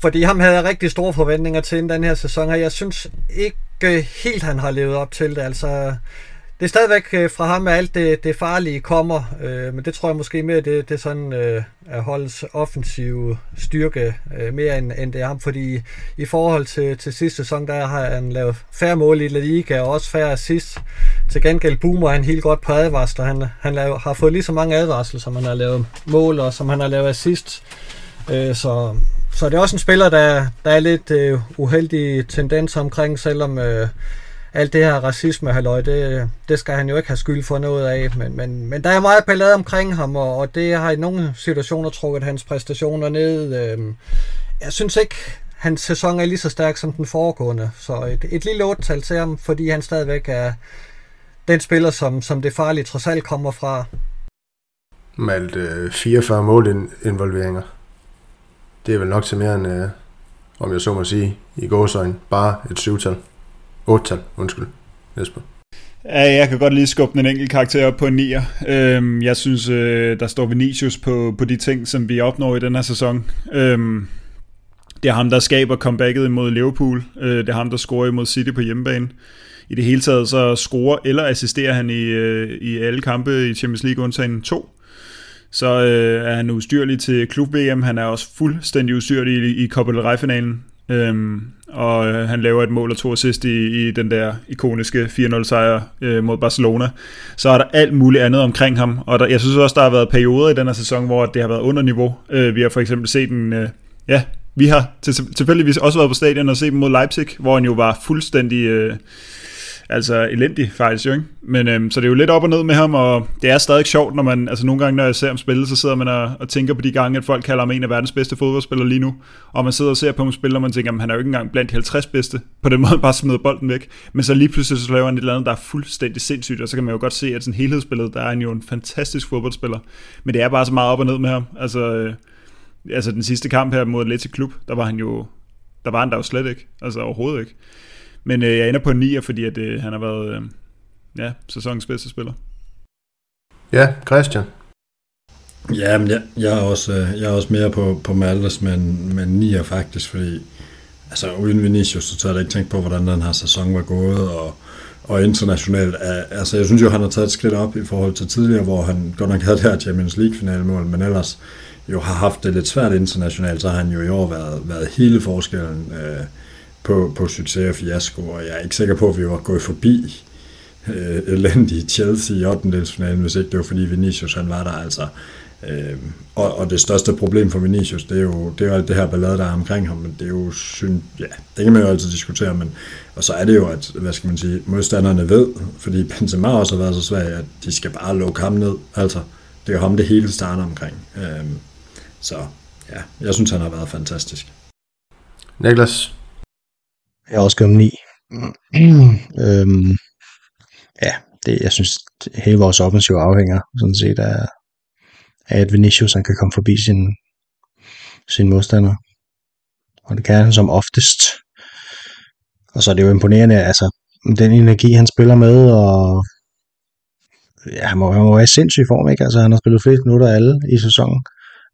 fordi ham havde jeg rigtig store forventninger til den her sæson, og jeg synes ikke helt, han har levet op til det. Altså, det er stadigvæk øh, fra ham, at alt det, det farlige kommer, øh, men det tror jeg måske mere, det, det er sådan øh, er holdets offensive styrke øh, mere end, end det er ham, fordi i forhold til, til sidste sæson, der har han lavet færre mål i La Liga og også færre assist. Til gengæld boomer han helt godt på advarsler. Han, han laver, har fået lige så mange advarsler, som han har lavet mål og som han har lavet assist. Øh, så, så det er også en spiller, der, der er lidt øh, uheldige tendenser omkring, selvom øh, alt det her racisme halløj, det, det skal han jo ikke have skyld for noget af, men, men, men der er meget ballade omkring ham, og, og det har i nogle situationer trukket hans præstationer ned. Øh, jeg synes ikke, hans sæson er lige så stærk som den foregående, så et, et lille otte til ham, fordi han stadigvæk er den spiller, som, som det farlige trods alt kommer fra. Malt øh, 44 målinvolveringer. Det er vel nok til mere end, øh, om jeg så må sige, i gåsøjne, bare et syvtal. 8-tal, undskyld, Jesper. Ja, jeg kan godt lige skubbe en enkelt karakter op på en 9'er. Øhm, jeg synes, øh, der står Vinicius på, på de ting, som vi opnår i den her sæson. Øhm, det er ham, der skaber comebacket imod Liverpool. Øh, det er ham, der scorer imod City på hjemmebane. I det hele taget så scorer eller assisterer han i, øh, i alle kampe i Champions League undtagen to. Så øh, er han ustyrlig til klub-VM. Han er også fuldstændig ustyrlig i, i Copa del Rey-finalen. Øhm, og øh, han laver et mål og to assist i, i den der ikoniske 4-0 sejr øh, mod Barcelona. Så er der alt muligt andet omkring ham, og der, jeg synes også, der har været perioder i den her sæson, hvor det har været under niveau. Øh, vi har for eksempel set en, øh, ja, vi har til, tilfældigvis også været på stadion og set dem mod Leipzig, hvor han jo var fuldstændig... Øh, altså elendig faktisk jo, ikke? Men øhm, så det er jo lidt op og ned med ham, og det er stadig sjovt, når man, altså nogle gange, når jeg ser ham spille, så sidder man og, og tænker på de gange, at folk kalder ham en af verdens bedste fodboldspillere lige nu, og man sidder og ser på ham spille, og man tænker, at han er jo ikke engang blandt de 50 bedste, på den måde bare smider bolden væk, men så lige pludselig så laver han et eller andet, der er fuldstændig sindssygt, og så kan man jo godt se, at sådan helhedsspillet, der er han jo en fantastisk fodboldspiller, men det er bare så meget op og ned med ham, altså, øh, altså den sidste kamp her mod Atletic Klub, der var han jo, der var han der jo slet ikke, altså overhovedet ikke. Men øh, jeg ender på en 9'er, fordi at, øh, han har været øh, ja, sæsonens bedste spiller. Ja, Christian. Ja, men jeg, jeg, er også, øh, jeg er også mere på, på Maltes med en, med en 9'er faktisk, fordi altså uden Vinicius, så tør jeg ikke tænke på, hvordan den her sæson var gået, og, og internationalt. Altså, jeg synes jo, han har taget et skridt op i forhold til tidligere, hvor han godt nok havde det her Champions League-finalemål, men ellers jo har haft det lidt svært internationalt, så har han jo i år været, været hele forskellen øh, på, på succes og fiasko, og jeg er ikke sikker på, at vi var gået forbi øh, elendige Chelsea i 8. hvis ikke det var fordi Vinicius han var der. Altså, øh, og, og det største problem for Vinicius, det er jo det, er jo alt det her ballade, der er omkring ham, men det er jo synd, ja, det kan man jo altid diskutere, men og så er det jo, at, hvad skal man sige, modstanderne ved, fordi Benzema også har været så svag, at de skal bare lukke ham ned, altså, det er jo ham, det hele starter omkring. Øh, så ja, jeg synes, han har været fantastisk. Niklas? Jeg er også gået 9. øhm, ja, det, jeg synes, hele vores offensiv afhænger sådan set af, af at Vinicius han kan komme forbi sin, sin modstander. Og det kan han som oftest. Og så er det jo imponerende, altså den energi han spiller med, og ja, han må, han må være i sindssyg form, ikke? Altså han har spillet flest minutter af alle i sæsonen.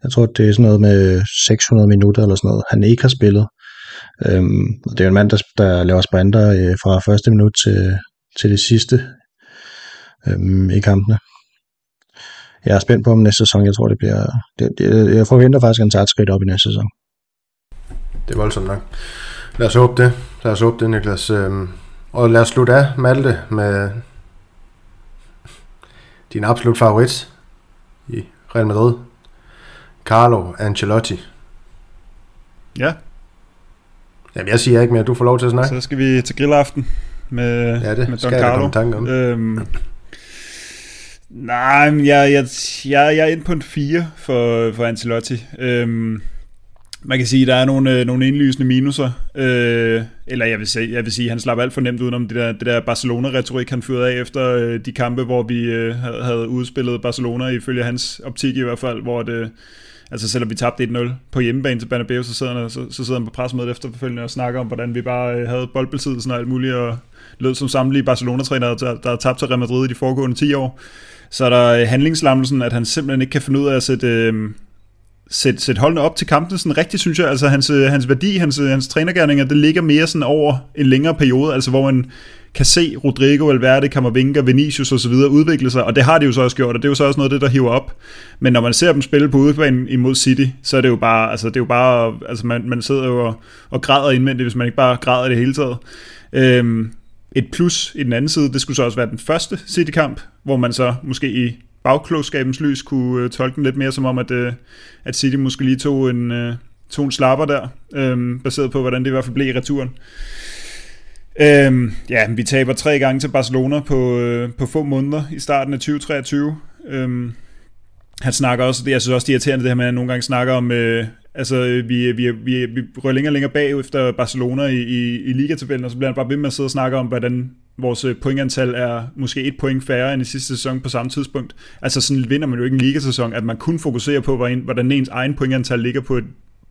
Jeg tror, det er sådan noget med 600 minutter eller sådan noget, han ikke har spillet. Øhm, det er jo en mand, der, der laver sprinter øh, fra første minut til, til det sidste øhm, i kampene. Jeg er spændt på om næste sæson. Jeg tror, det bliver... Det, det, jeg forventer faktisk, at han tager et skridt op i næste sæson. Det er voldsomt nok. Lad os håbe det. Lad os håbe det, Niklas. Øhm, og lad os slutte af, Malte, med din absolut favorit i Real Madrid. Carlo Ancelotti. Ja. Jamen, jeg siger ikke mere. Du får lov til at snakke. Så skal vi til grillaften med, ja, det med Don Carlo. Tanke om. Øhm, nej, jeg, jeg, jeg, jeg er inde på en 4 for, for Ancelotti. Øhm, man kan sige, at der er nogle, øh, nogle indlysende minuser. Øh, eller jeg vil, sige, jeg vil sige, han slapper alt for nemt udenom det der, det der Barcelona-retorik, han fyrede af efter øh, de kampe, hvor vi øh, havde udspillet Barcelona, ifølge hans optik i hvert fald, hvor det, altså selvom vi tabte 1-0 på hjemmebane til Banabeo, så sidder, han, så, så sidder han på pressemødet efterfølgende og snakker om, hvordan vi bare øh, havde boldbesiddelsen og alt muligt, og lød som samtlige Barcelona-træner, der, der har tabt til Real Madrid i de foregående 10 år. Så er der øh, handlingslammelsen, at han simpelthen ikke kan finde ud af at sætte... Øh, sætte, sætte holdene op til kampen sådan rigtigt, synes jeg. Altså hans, øh, hans værdi, hans, øh, hans trænergærninger, det ligger mere sådan over en længere periode, altså hvor man kan se Rodrigo, Valverde, Camavinga, Vinicius og så videre udvikle sig, og det har de jo så også gjort, og det er jo så også noget af det, der hiver op. Men når man ser dem spille på udebanen imod City, så er det jo bare, altså det er jo bare, altså man, man sidder jo og, og græder indvendigt, hvis man ikke bare græder det hele taget. Øhm, et plus i den anden side, det skulle så også være den første City-kamp, hvor man så måske i bagklogskabens lys kunne øh, tolke den lidt mere som om, at, øh, at City måske lige tog en, øh, tog en slapper der, øh, baseret på, hvordan det i hvert fald blev i returen. Øhm, ja, vi taber tre gange til Barcelona på, øh, på få måneder i starten af 2023. Øhm, han snakker også, det jeg synes også det er irriterende, det her med, at han nogle gange snakker om, øh, altså øh, vi, øh, vi, øh, vi, vi rører længere og længere bag efter Barcelona i, i, i ligatabellen, og så bliver han bare ved med at sidde og snakke om, hvordan vores pointantal er måske et point færre end i sidste sæson på samme tidspunkt. Altså sådan vinder man jo ikke en ligasæson, at man kun fokuserer på, hvordan ens egen pointantal ligger på et,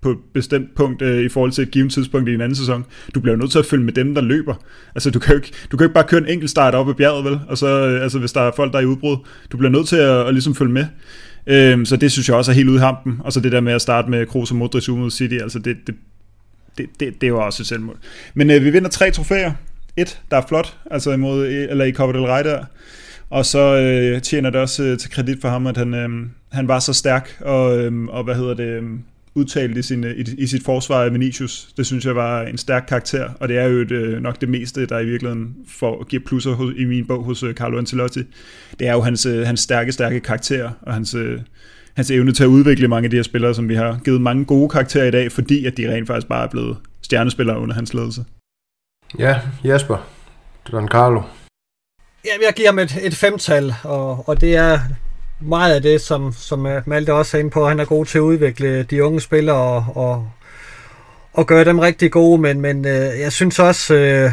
på et bestemt punkt øh, i forhold til et givet tidspunkt i en anden sæson. Du bliver jo nødt til at følge med dem, der løber. Altså, du kan jo ikke, du kan jo ikke bare køre en enkelt start op ad bjerget, vel? Og så, øh, altså, hvis der er folk, der er i udbrud. Du bliver nødt til at, at, ligesom følge med. Øhm, så det synes jeg også er helt ude i hampen. Og så det der med at starte med Kroos og Modric mod City, altså det, det, det, det, det var også et selvmål. Men øh, vi vinder tre trofæer. Et, der er flot, altså imod, eller i Copa del Rey der. Og så øh, tjener det også øh, til kredit for ham, at han, øh, han var så stærk, og, øh, og hvad hedder det, øh, udtalt i, sin, i, i sit forsvar af Vinicius. Det synes jeg var en stærk karakter, og det er jo et, øh, nok det meste, der i virkeligheden får at give plusser hos, i min bog hos øh, Carlo Ancelotti. Det er jo hans, øh, hans stærke, stærke karakter, og hans, øh, hans evne til at udvikle mange af de her spillere, som vi har givet mange gode karakterer i dag, fordi at de rent faktisk bare er blevet stjernespillere under hans ledelse. Ja, Jesper. Don Carlo. Ja, jeg giver ham et, et femtal, og, og det er meget af det, som, som øh, Malte også er inde på. Han er god til at udvikle de unge spillere og, og, og gøre dem rigtig gode, men, men øh, jeg synes også, øh,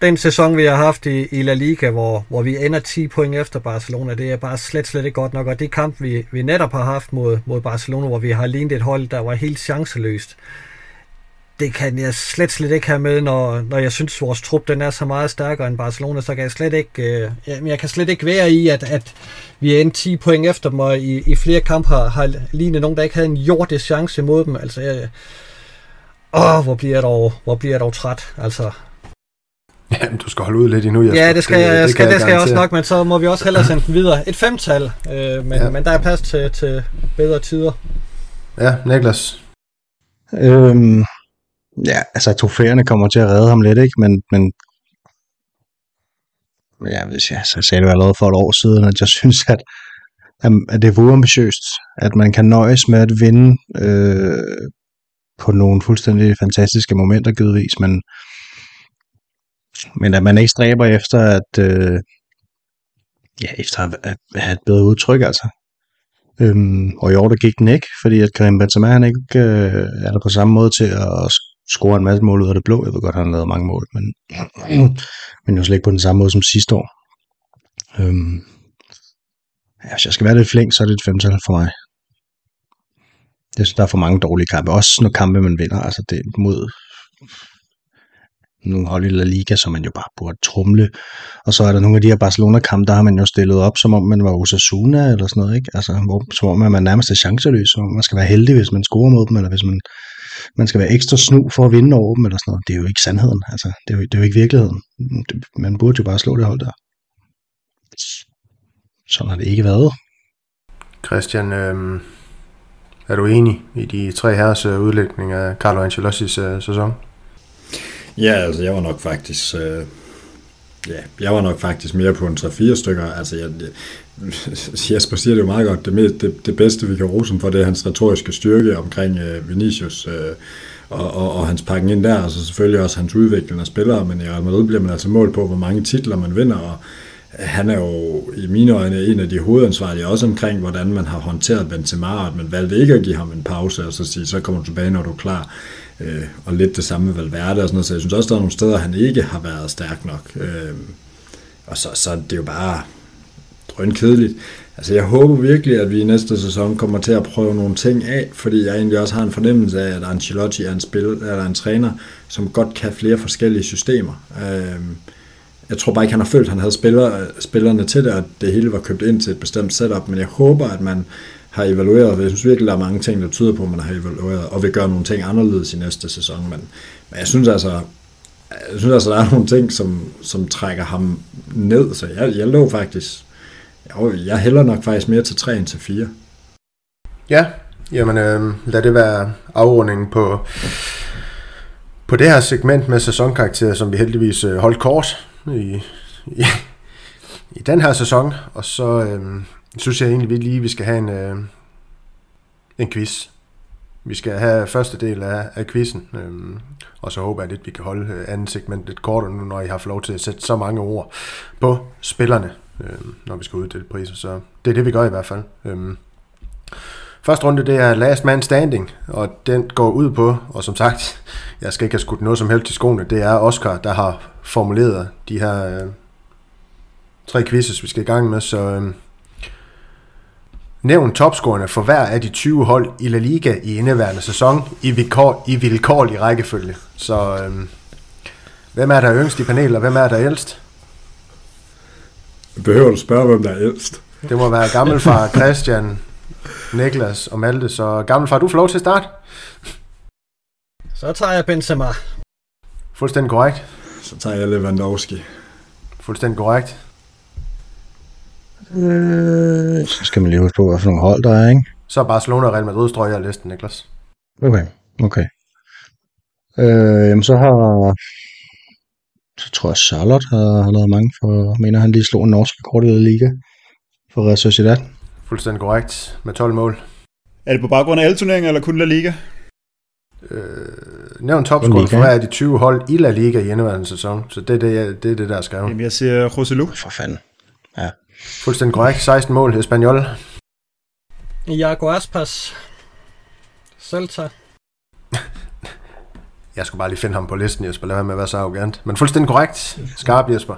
den sæson, vi har haft i, i La Liga, hvor, hvor vi ender 10 point efter Barcelona, det er bare slet, slet ikke godt nok. Og det kamp, vi, vi netop har haft mod, mod Barcelona, hvor vi har lignet et hold, der var helt chanceløst, det kan jeg slet, slet ikke have med, når, når jeg synes, vores trup den er så meget stærkere end Barcelona, så kan jeg slet ikke, øh, jeg kan slet ikke være i, at, at vi er en 10 point efter dem, og i, i flere kampe har, har lignet nogen, der ikke havde en jordisk chance imod dem. Altså, jeg, åh, hvor bliver jeg dog, hvor bliver jeg dog træt. Altså, Jamen, du skal holde ud lidt endnu, Jesper. ja, det skal, det, jeg, skal, kan det skal jeg også nok, men så må vi også hellere sende den videre. Et femtal, øh, men, ja. men der er plads til, til bedre tider. Ja, Niklas. Øhm, ja, altså trofæerne kommer til at redde ham lidt, ikke? Men, men ja, hvis jeg, så sagde det jo allerede for et år siden, at jeg synes, at, at det er uambitiøst, at man kan nøjes med at vinde øh, på nogle fuldstændig fantastiske momenter, givetvis, men, men at man ikke stræber efter at, øh, ja, efter at, at have et bedre udtryk, altså. Øhm, og i år der gik den ikke, fordi at Karim Benzema han ikke øh, er der på samme måde til at scorer en masse mål ud af det blå. Jeg ved godt, han har lavet mange mål, men, men jo slet ikke på den samme måde som sidste år. Øhm, ja, hvis jeg skal være lidt flink, så er det et femtal for mig. Jeg synes, der er for mange dårlige kampe. Også når kampe, man vinder. Altså det mod nogle hold i La Liga, som man jo bare burde trumle. Og så er der nogle af de her Barcelona-kampe, der har man jo stillet op, som om man var Osasuna eller sådan noget, ikke? Altså, hvor, som om man nærmest er chanceløs, og man skal være heldig, hvis man scorer mod dem, eller hvis man, man skal være ekstra snu for at vinde over dem, eller sådan noget. Det er jo ikke sandheden, altså. Det er jo, det er jo ikke virkeligheden. Det, man burde jo bare slå det hold der. Sådan har det ikke været. Christian, øhm, er du enig i de tre herres øh, udlægning af Carlo Ancelottis øh, sæson? Ja, altså jeg var nok faktisk... Øh, ja, jeg var nok faktisk mere på en 3-4 stykker. Altså jeg, Jesper siger det jo meget godt. Det, mest, det, det bedste, vi kan rose ham for, det er hans retoriske styrke omkring øh, Vinicius øh, og, og, og hans pakken ind der. så selvfølgelig også hans udvikling af spillere, men i Real Madrid bliver man altså målt på, hvor mange titler man vinder, og øh, han er jo i mine øjne en af de hovedansvarlige også omkring, hvordan man har håndteret Benzema, og at man valgte ikke at give ham en pause, og så sige, så kommer du tilbage, når du er klar. Øh, og lidt det samme med Valverde og sådan noget, så jeg synes også, der er nogle steder, han ikke har været stærk nok. Øh, og så, så det er jo bare drønkedeligt. Altså jeg håber virkelig, at vi i næste sæson kommer til at prøve nogle ting af, fordi jeg egentlig også har en fornemmelse af, at Ancelotti er en, spil, eller en træner, som godt kan flere forskellige systemer. Øh, jeg tror bare ikke, han har følt, at han havde spiller, spillerne til det, og det hele var købt ind til et bestemt setup, men jeg håber, at man har evalueret, jeg synes virkelig, der er mange ting, der tyder på, at man har evalueret, og vil gøre nogle ting anderledes i næste sæson, men, men jeg synes altså, jeg synes altså, der er nogle ting, som, som trækker ham ned, så jeg, jeg lå faktisk, jo, jeg hælder nok faktisk mere til 3 end til 4. Ja, jamen øh, lad det være afrundingen på, på det her segment med sæsonkarakterer, som vi heldigvis øh, holdt kort i, i, i den her sæson. Og så øh, synes jeg egentlig vi lige, vi skal have en, øh, en quiz. Vi skal have første del af, af quizzen, øhm, og så håber jeg lidt, vi kan holde øh, andet segment lidt kortere nu, når I har fået lov til at sætte så mange ord på spillerne, øh, når vi skal uddele priser. Så det er det, vi gør i hvert fald. Øh, Første runde, det er last man standing, og den går ud på, og som sagt, jeg skal ikke have skudt noget som helst til skoene, det er Oscar, der har formuleret de her øh, tre quizzes, vi skal i gang med, så øh, nævn topscorerne for hver af de 20 hold i La Liga i indeværende sæson i, vilkår, i vilkårlig rækkefølge. Så øh, hvem er der yngst i panelet, og hvem er der ældst? Behøver du spørge, hvem der er ældst? Det må være gammelfar Christian, Niklas og Malte, så gammelfar, du får lov til at starte. Så tager jeg Benzema. Fuldstændig korrekt. Så tager jeg Lewandowski. Fuldstændig korrekt. Øh, så skal man lige huske på, hvad for nogle hold der er, ikke? Så er Barcelona og Real Madrid strøger af listen, Niklas. Okay, okay. Øh, jamen så har... Så tror jeg, Charlotte har, har lavet mange for... Mener han lige slog en norsk rekord i Liga for Real Sociedad. Fuldstændig korrekt. Med 12 mål. Er det på baggrund af alle turneringer, eller kun La Liga? Øh, nævn topscorer for hver af de 20 hold i La Liga i indeværende sæson. Så det er det, jeg- det, er det der er skrevet. Jamen, jeg siger Roselu. For fanden. Fuldstændig korrekt. 16 mål. Espanyol. Iago Aspas. Celta. Jeg skulle bare lige finde ham på listen, Jesper. Lad være med at være så arrogant. Men fuldstændig korrekt. Skarp, Jesper.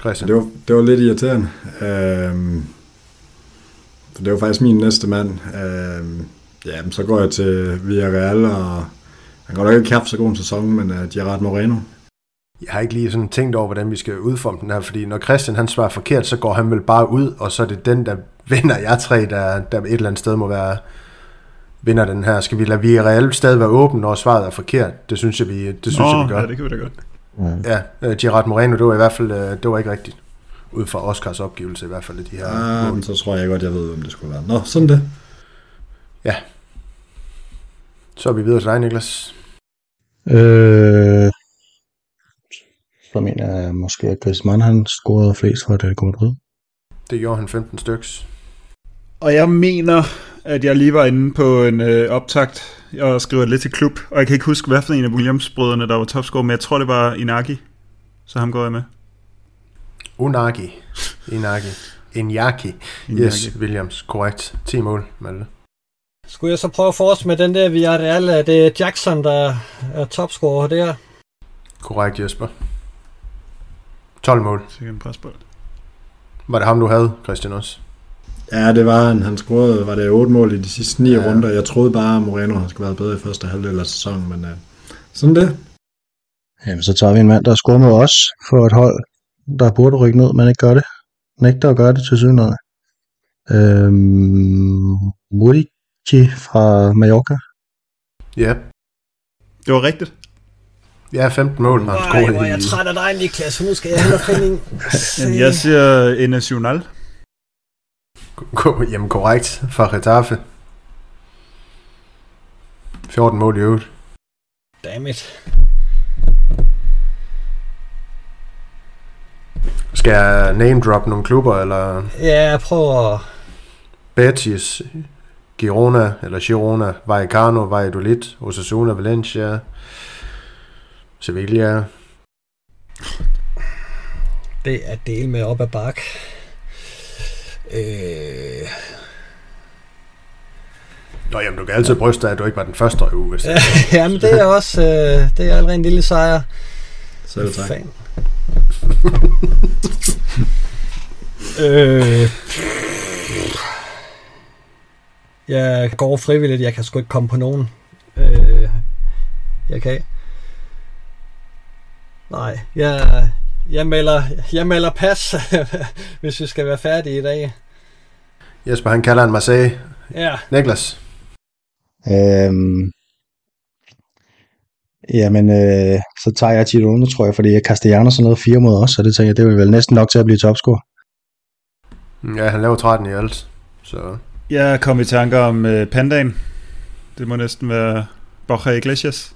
Christian. Det var, det var lidt irriterende. For det var faktisk min næste mand. Øhm, ja, men så går jeg til Villarreal, og han går nok ikke haft så god en sæson, men uh, Gerard Moreno. Jeg har ikke lige sådan tænkt over, hvordan vi skal udforme den her, fordi når Christian han svarer forkert, så går han vel bare ud, og så er det den, der vinder jeg tre, der, der et eller andet sted må være vinder den her. Skal vi lade Villarreal stadig være åben, når svaret er forkert? Det synes jeg, vi, det synes Nå, jeg, vi gør. Ja, det kan vi da godt. Ja, uh, Gerard Moreno, det var i hvert fald uh, det var ikke rigtigt. Ud fra Oscars opgivelse i hvert fald de her Ah, mål. men så tror jeg godt, jeg ved, hvem det skulle være. Nå, sådan det. Så er vi videre til dig, Niklas. Øh, så mener jeg måske, at Griezmann han scorede flest for Atletico Madrid. Det gjorde han 15 styks. Og jeg mener, at jeg lige var inde på en øh, optakt og skriver lidt til klub, og jeg kan ikke huske, hvad for en af Williams-brødrene, der var topscorer, men jeg tror, det var Inaki. Så ham går jeg med. Unagi. Inagi. Inyaki. Inaki. Yes, Williams. Korrekt. 10 mål, Malte. Skulle jeg så prøve at force med den der Villarreal? Er det Jackson, der er topscorer der? Korrekt, Jesper. 12 mål. Sikke en presbold. Var det ham, du havde, Christian også? Ja, det var han. Han scorede, var det 8 mål i de sidste 9 Ja. runder. Jeg troede bare, at Moreno han skulle være bedre i første halvdel af sæsonen, men uh, sådan det. Jamen, så tager vi en mand, der scorer mod os for et hold, der burde rykke ned, men ikke gør det. Nægter at gøre det til synligheden. Øhm, Murici fra Mallorca. Ja. Det var rigtigt. Ja, 15 mål har han Nej, scoret hvor er jeg træt af dig, Niklas, for nu skal jeg og finde en. Men jeg siger Nacional. Jamen korrekt, fra Getafe. 14 mål i øvrigt. Dammit. Skal jeg name drop nogle klubber, eller Ja, prøv at... Betis, Girona, eller Girona, Vallecano, Valladolid, Osasuna, Valencia, Sevilla. Det er del med op ad bak. Øh, Nå, jamen, du kan altid bryste af, at du ikke var den første i uge. Hvis ja, jamen, det er også øh, det er allerede en lille sejr. Selv tak. Fan. øh, jeg går frivilligt. Jeg kan sgu ikke komme på nogen. Øh, jeg kan. Nej, jeg, jeg, melder, jeg melder pas, hvis vi skal være færdige i dag. Jesper, han kalder en Marseille. Ja, Niklas. Øhm, jamen, øh, så tager jeg Girona, tror jeg, fordi Castellanos har noget fire mod os, så det tænker jeg, det er vel næsten nok til at blive topscorer. Ja, han laver 13 i alt. Så Jeg kom i tanker om øh, Pandaen. Det må næsten være Borja Iglesias.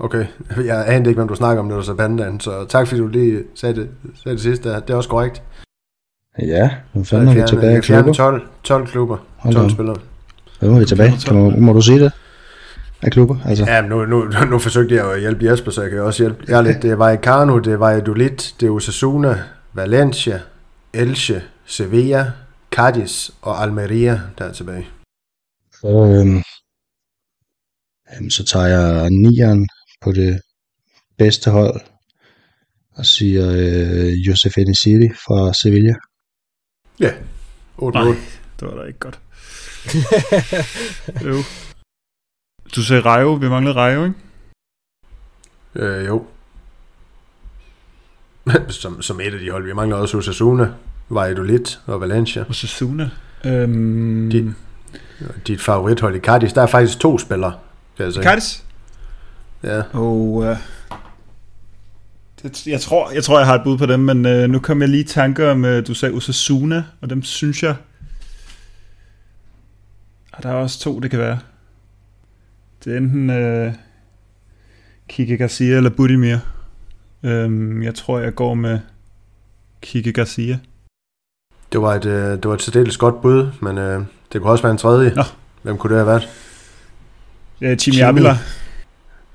Okay. Jeg anede ikke, hvem du snakker om, når du sagde pandaen. Så tak, fordi du lige sagde det, sagde det sidste. Det er også korrekt. Ja, nu Så fanden er vi jeg tilbage i jeg klubber. 12, 12 klubber. Hold 12 da. spillere. Hvem er vi tilbage? Kan du, må du sige det? Af klubber? Altså, Ja, nu, nu, nu forsøgte jeg at hjælpe Jesper, så jeg kan også hjælpe jer lidt. Det er Vallecano, det er Valladolid, det er Osasuna, Valencia, Elche, Sevilla, Cadiz og Almeria, der er tilbage. så, øhm, så tager jeg nieren på det bedste hold og siger øh, Josef Enesiri fra Sevilla. Ja, 8 Nej. Det var da ikke godt. jo. Du sagde Rayo. Vi manglede Rayo, ikke? Øh, jo. som, som et af de hold. Vi mangler også Osasuna, Valladolid og Valencia. Og Sasuna. Øhm, De- Dit favorithold i Cadiz, der er faktisk to spillere, kan jeg sige. Cardis. Ja, Og uh, det, jeg, tror, jeg tror, jeg har et bud på dem, men uh, nu kom jeg lige i tanker om, uh, du sagde Osasuna, og dem synes jeg... Og der er også to, det kan være. Det er enten uh, Kike Garcia eller Budimir. Um, jeg tror, jeg går med Kike Garcia. det var et, øh, det var et særdeles godt bud, men øh, det kunne også være en tredje. Nå. Hvem kunne det have været? Ja, Jimmy Jimmy.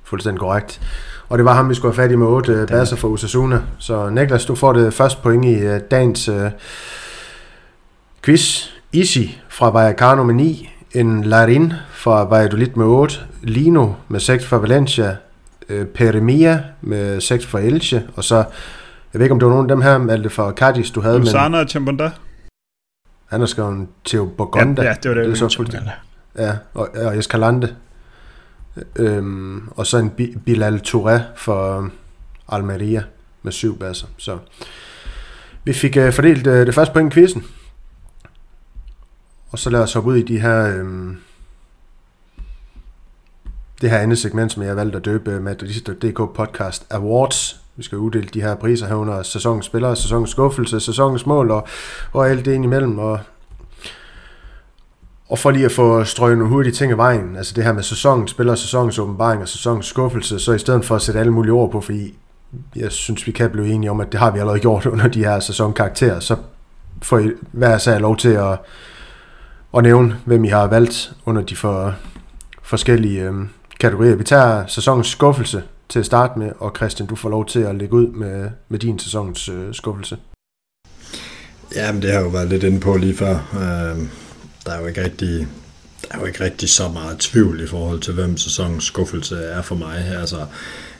Fuldstændig korrekt. Og det var ham, vi skulle have fat i med 8 uh, baser for Osasuna. Så Niklas, du får det første point i uh, dagens uh, quiz. Easy fra Vallecano med 9. En Larin fra Valladolid med 8. Lino med 6 fra Valencia. Uh, Peremia med 6 fra Elche. Og så, jeg ved ikke om det var nogen af dem her, Malte fra Cadiz, du havde, men Lusana og Chambonda. han har skrevet Theo Bogonda. Ja, ja, det var det. det er jeg så fuldstændig. Ja, og, og Escalante. Øhm, og så en Bilal Touré for Almeria med syv basser. Så vi fik øh, fordelt øh, det første point i quizzen. Og så lad os hoppe ud i de her Øh, det her andet segment, som jeg har valgt at døbe øh, Madrid.dk Podcast Awards. Vi skal uddele de her priser herunder sæsonens spillere, sæsonens skuffelse, sæsonens mål og, og alt det indimellem. Og, og for lige at få strøget nogle hurtige ting af vejen, altså det her med sæsonens spiller, sæsonens åbenbaring og sæsonens skuffelse, så i stedet for at sætte alle mulige ord på, fordi jeg synes, vi kan blive enige om, at det har vi allerede gjort under de her sæsonkarakterer, så får I hver sag lov til at, at nævne, hvem I har valgt under de for, forskellige øhm, kategorier. Vi tager sæsonens skuffelse til at starte med, og Christian, du får lov til at lægge ud med, med din sæsonens øh, skuffelse. Jamen, det har jo været lidt inde på lige før. Øh, der er jo ikke rigtig der er jo ikke rigtig så meget tvivl i forhold til, hvem sæsonens skuffelse er for mig. Altså,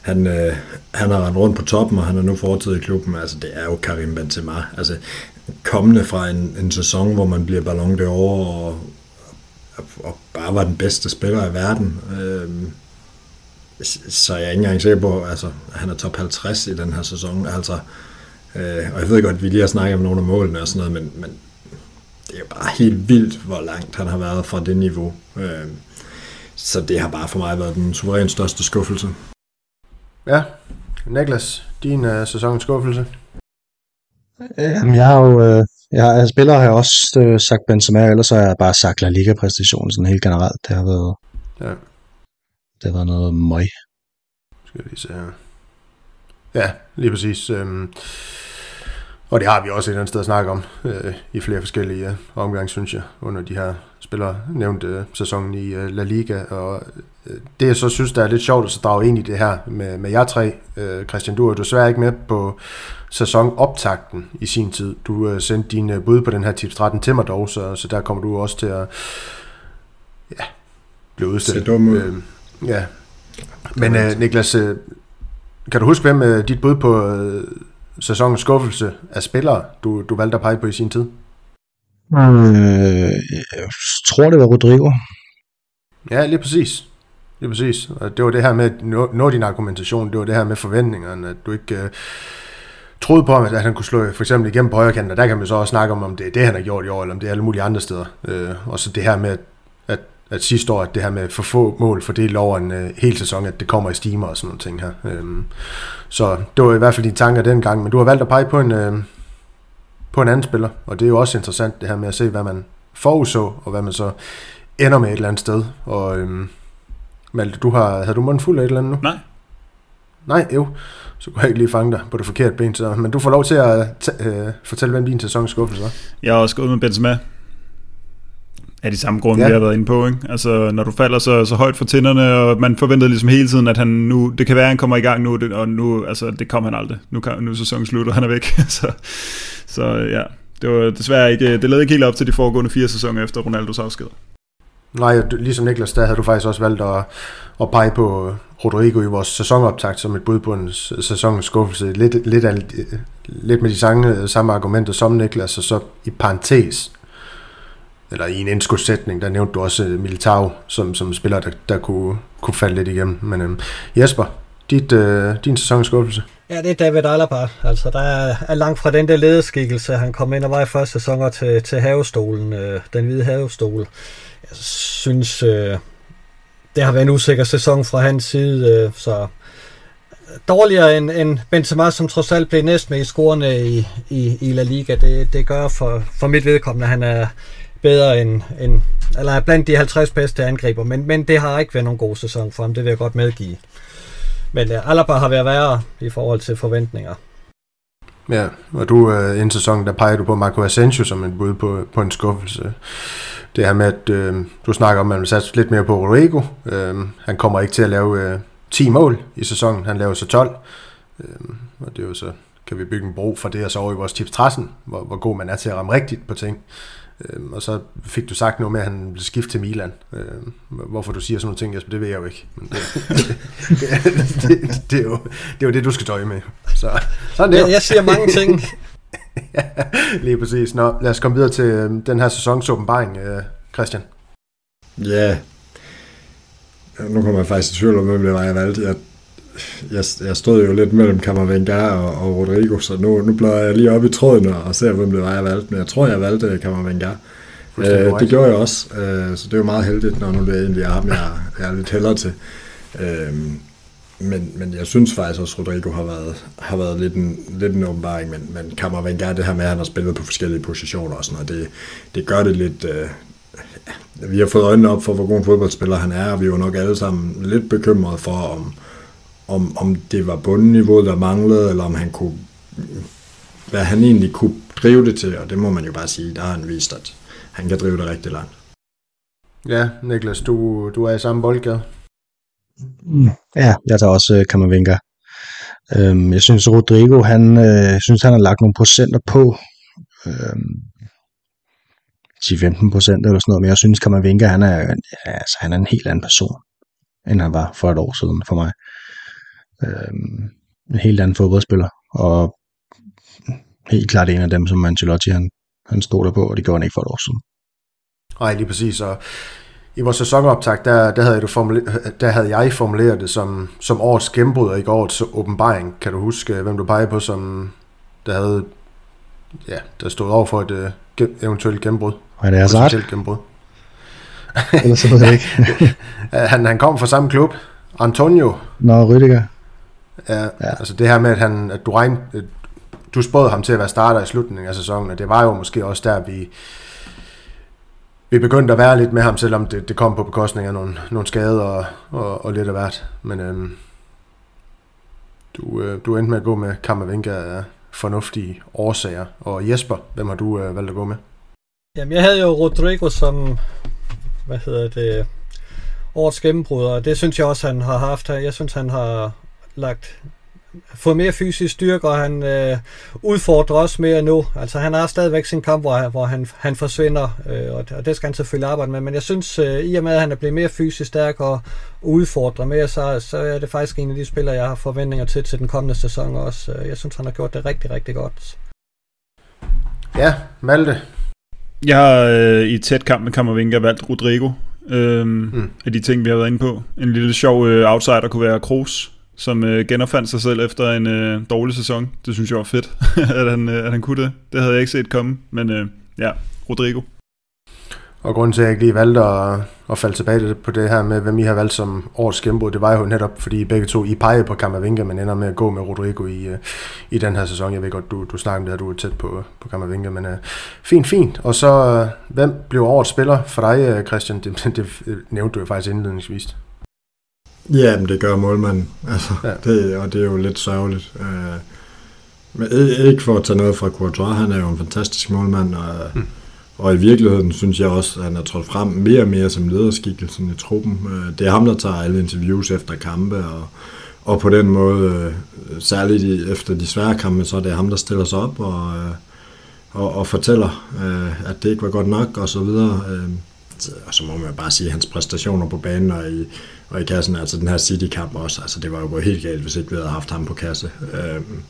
han, øh, han har rendt rundt på toppen, og han er nu fortid i klubben. Altså, det er jo Karim Benzema. Altså, kommende fra en, en sæson, hvor man bliver ballon d'or og, og, og bare var den bedste spiller i verden. Øh, så jeg er ikke engang sikker på, altså, at han er top 50 i den her sæson. Altså, øh, og jeg ved godt, at vi lige har snakket om nogle af målene og sådan noget, men, men det er jo bare helt vildt, hvor langt han har været fra det niveau. Øh, så det har bare for mig været den suverænt største skuffelse. Ja, Niklas, din uh, sæsonens skuffelse? Jamen, jeg har jo, øh, jeg, har, jeg spiller har jeg også øh, sagt Benzema, ellers har jeg bare sagt La Liga-præstationen sådan helt generelt. Det har været, Ja. det har været noget møg. Skal lige se her. Ja, lige præcis. Øhm, og det har vi også et eller andet sted at snakke om øh, i flere forskellige øh, omgange, synes jeg, under de her spillere nævnte øh, sæsonen i øh, La Liga. Og øh, det jeg så synes, der er lidt sjovt at så drage ind i det her med, med jer tre. Øh, Christian, du er jo desværre ikke med på sæsonoptakten i sin tid. Du øh, sendte din øh, bud på den her tips 13 til mig dog, så, så der kommer du også til at ja, blive udstillet. Se dum ud. Øh, ja. Men øh, Niklas, øh, kan du huske, hvem øh, dit bud på øh, sæsonens skuffelse af spillere, du, du valgte at pege på i sin tid? Øh, jeg tror, det var Rodrigo. Ja, lige præcis. Lige præcis. Og det var det her med, nå din argumentation, det var det her med forventningerne, at du ikke øh, troede på, at han kunne slå for eksempel igennem på højre kanten, og der kan man så også snakke om, om det er det, han har gjort i år, eller om det er alle mulige andre steder. Øh, og så det her med, at, at, sidste år, at det her med for få mål fordelt over en øh, hel sæson, at det kommer i stimer og sådan nogle ting her. Øh, så det var i hvert fald dine tanker dengang, men du har valgt at pege på en, øh, på en anden spiller, og det er jo også interessant det her med at se, hvad man forudså, og hvad man så ender med et eller andet sted. Og øhm, Malte, du har, havde du munden fuld af et eller andet nu? Nej. Nej, jo. Så kunne jeg ikke lige fange dig på det forkerte ben. Så, men du får lov til at øh, fortælle, hvem din sæsons skuffelse var. Jeg har også gået med Benzema. Af de samme grunde, Ja. vi har været inde på. Ikke? Altså, når du falder så, så højt for tænderne, og man forventede ligesom hele tiden, at han nu, det kan være, at han kommer i gang nu, og nu, altså, det kommer han aldrig. Nu, kan, nu er sæsonen slut, og han er væk. så, så ja, det var desværre ikke, det lavede ikke helt op til de foregående fire sæsoner efter Ronaldos afsked. Nej, ligesom Niklas, der havde du faktisk også valgt at, at pege på Rodrigo i vores sæsonoptakt som et bud på en sæsonens skuffelse. Lidt, lidt, af, lidt med de samme, samme argumenter som Niklas, og så i parentes, eller i en indskudssætning, der nævnte du også øh, Militao som, som spiller, der, der kunne, kunne falde lidt igennem. Men øhm, Jesper, dit, øh, din sæsonsskuffelse? Ja, det er David Alaba. Altså, der er, er langt fra den der lederskikkelse. Han kom ind og var i første sæson til, til havestolen, øh, den hvide havestol. Jeg synes, øh, det har været en usikker sæson fra hans side, øh, så dårligere end, end Benzema, som trods alt blev næst med i scorene i, i, i La Liga. Det, det gør for, for mit vedkommende, at han er bedre end, end eller er blandt de 50 bedste angriber, men, men det har ikke været nogen god sæson for ham, det vil jeg godt medgive. Men uh, Alaba har været værre i forhold til forventninger. Ja, og du uh, en sæson, der peger du på Marco Asensio som en bud på, på en skuffelse. Det her med, at øh, du snakker om, at man vil satse lidt mere på Rodrigo. Øh, han kommer ikke til at lave øh, 10 mål i sæsonen, han laver så 12. Øh, og det er jo så, kan vi bygge en bro for det, og så over i vores tips 13, hvor, hvor god man er til at ramme rigtigt på ting. Øh, og så fik du sagt noget med, at han blev skiftet til Milan. Øh, hvorfor du siger sådan nogle ting, Jesper, det ved jeg jo ikke. Men det, det, det, det, er jo, det er jo det, du skal døje med. Så, sådan det er Jeg, jo. jeg siger mange ting. Ja, lige præcis. Nå, lad os komme videre til øh, den her sæsons åbenbaring, øh, Christian. Ja. Nu kommer jeg faktisk i tvivl om, hvem det var, jeg valgte. Jeg, jeg, jeg stod jo lidt mellem Camavinga og, og Rodrigo, så nu, nu bliver jeg lige op i tråden og, og ser, hvem det var, jeg valgte. Men jeg tror, jeg valgte. Fuldstændig Øh, det gjorde jeg også, øh, så det er jo meget heldigt, når nu det egentlig er ham, jeg, jeg er lidt hellere til. Øhm, men, men jeg synes faktisk også, at Rodrigo har været, har været lidt, en, lidt en åbenbaring, men, men Kammervenger, det her med, at han har spillet på forskellige positioner og sådan noget, det, det gør det lidt... Øh, vi har fået øjnene op for, hvor god en fodboldspiller han er, og vi var nok alle sammen lidt bekymrede for, om, om, om det var bundniveauet, der manglede, eller om han kunne, hvad han egentlig kunne drive det til, og det må man jo bare sige, der har han vist, at han kan drive det rigtig langt. Ja, Niklas, du, du er i samme boldgade. Mm, ja, jeg tager også uh, Kammervenka. Øhm, jeg synes, Rodrigo, han, øh, synes, han har lagt nogle procenter på. Øhm, 10-15 procent eller sådan noget, men jeg synes, Kammervenka, han er, altså, han er en helt anden person, end han var for et år siden for mig. Øhm, en helt anden fodboldspiller, og helt klart en af dem, som Ancelotti han, han stod der på, og det gjorde han ikke for et år siden. Nej, lige præcis, og i vores sæsonoptag, der, der, havde, du der havde jeg formuleret det som, som årets gennembrud, og ikke årets åbenbaring. Kan du huske, hvem du peger på, som der havde ja, der stod over for et uh, eventuelt gennembrud? Og det er så gennembrud. Ellers så ved jeg ikke. han, han kom fra samme klub. Antonio. Nå, Rydiger. Ja, ja, altså det her med, at, han, at du, regn, du spåede ham til at være starter i slutningen af sæsonen, og det var jo måske også der, vi, vi begyndte at være lidt med ham, selvom det, det kom på bekostning af nogle, nogle skader og, og, og lidt af hvert. Men øhm, du, øh, du endte med at gå med Kammervenka af fornuftige årsager. Og Jesper, hvem har du øh, valgt at gå med? Jamen, jeg havde jo Rodrigo som, hvad hedder det, årets gennembrud, og det synes jeg også, han har haft her. Jeg synes, han har lagt fået mere fysisk styrke, og han øh, udfordrer også mere nu. Altså han har stadigvæk sin kamp, hvor, hvor han, han forsvinder, øh, og, og det skal han selvfølgelig arbejde med. Men jeg synes, øh, i og med at han er blevet mere fysisk stærk og udfordrer mere, så, så er det faktisk en af de spillere, jeg har forventninger til til den kommende sæson også. Øh, jeg synes, han har gjort det rigtig, rigtig godt. Ja, Malte. Jeg har øh, i tæt kamp med Kammervinga valgt Rodrigo. Øhm, mm. Af de ting, vi har været inde på. En lille sjov øh, outsider kunne være Kroos som øh, genopfandt sig selv efter en øh, dårlig sæson. Det synes jeg var fedt, at, han, øh, at han kunne det. Det havde jeg ikke set komme, men øh, ja, Rodrigo. Og grunden til, at jeg ikke lige valgte at, at falde tilbage på det her med, hvem I har valgt som årets gennembrud, det var jo netop, fordi I begge to, I pegede på Kammervinga, men ender med at gå med Rodrigo i, øh, i den her sæson. Jeg ved godt, du, du snakker om det, at du er tæt på, på Kammervinga, men uh, fint, fint. Og så, uh, hvem blev årets spiller for dig, Christian? Det, det, det nævnte du jo faktisk indledningsvis. Ja, men det gør målmanden. Altså, ja. det, og det er jo lidt sørgeligt. Øh, men ikke for at tage noget fra Courtois, han er jo en fantastisk målmand, og, mm. og i virkeligheden synes jeg også, at han er trådt frem mere og mere som lederskikkelsen i truppen. Øh, det er ham, der tager alle interviews efter kampe, og, og på den måde, øh, særligt i, efter de svære kampe, så er det ham, der stiller sig op og, og, og fortæller, at det ikke var godt nok, og så videre. Og så må man bare sige, at hans præstationer på banen og i, og i kassen, altså den her City-kamp også, altså det var jo helt galt, hvis ikke vi havde haft ham på kasse. Øhm,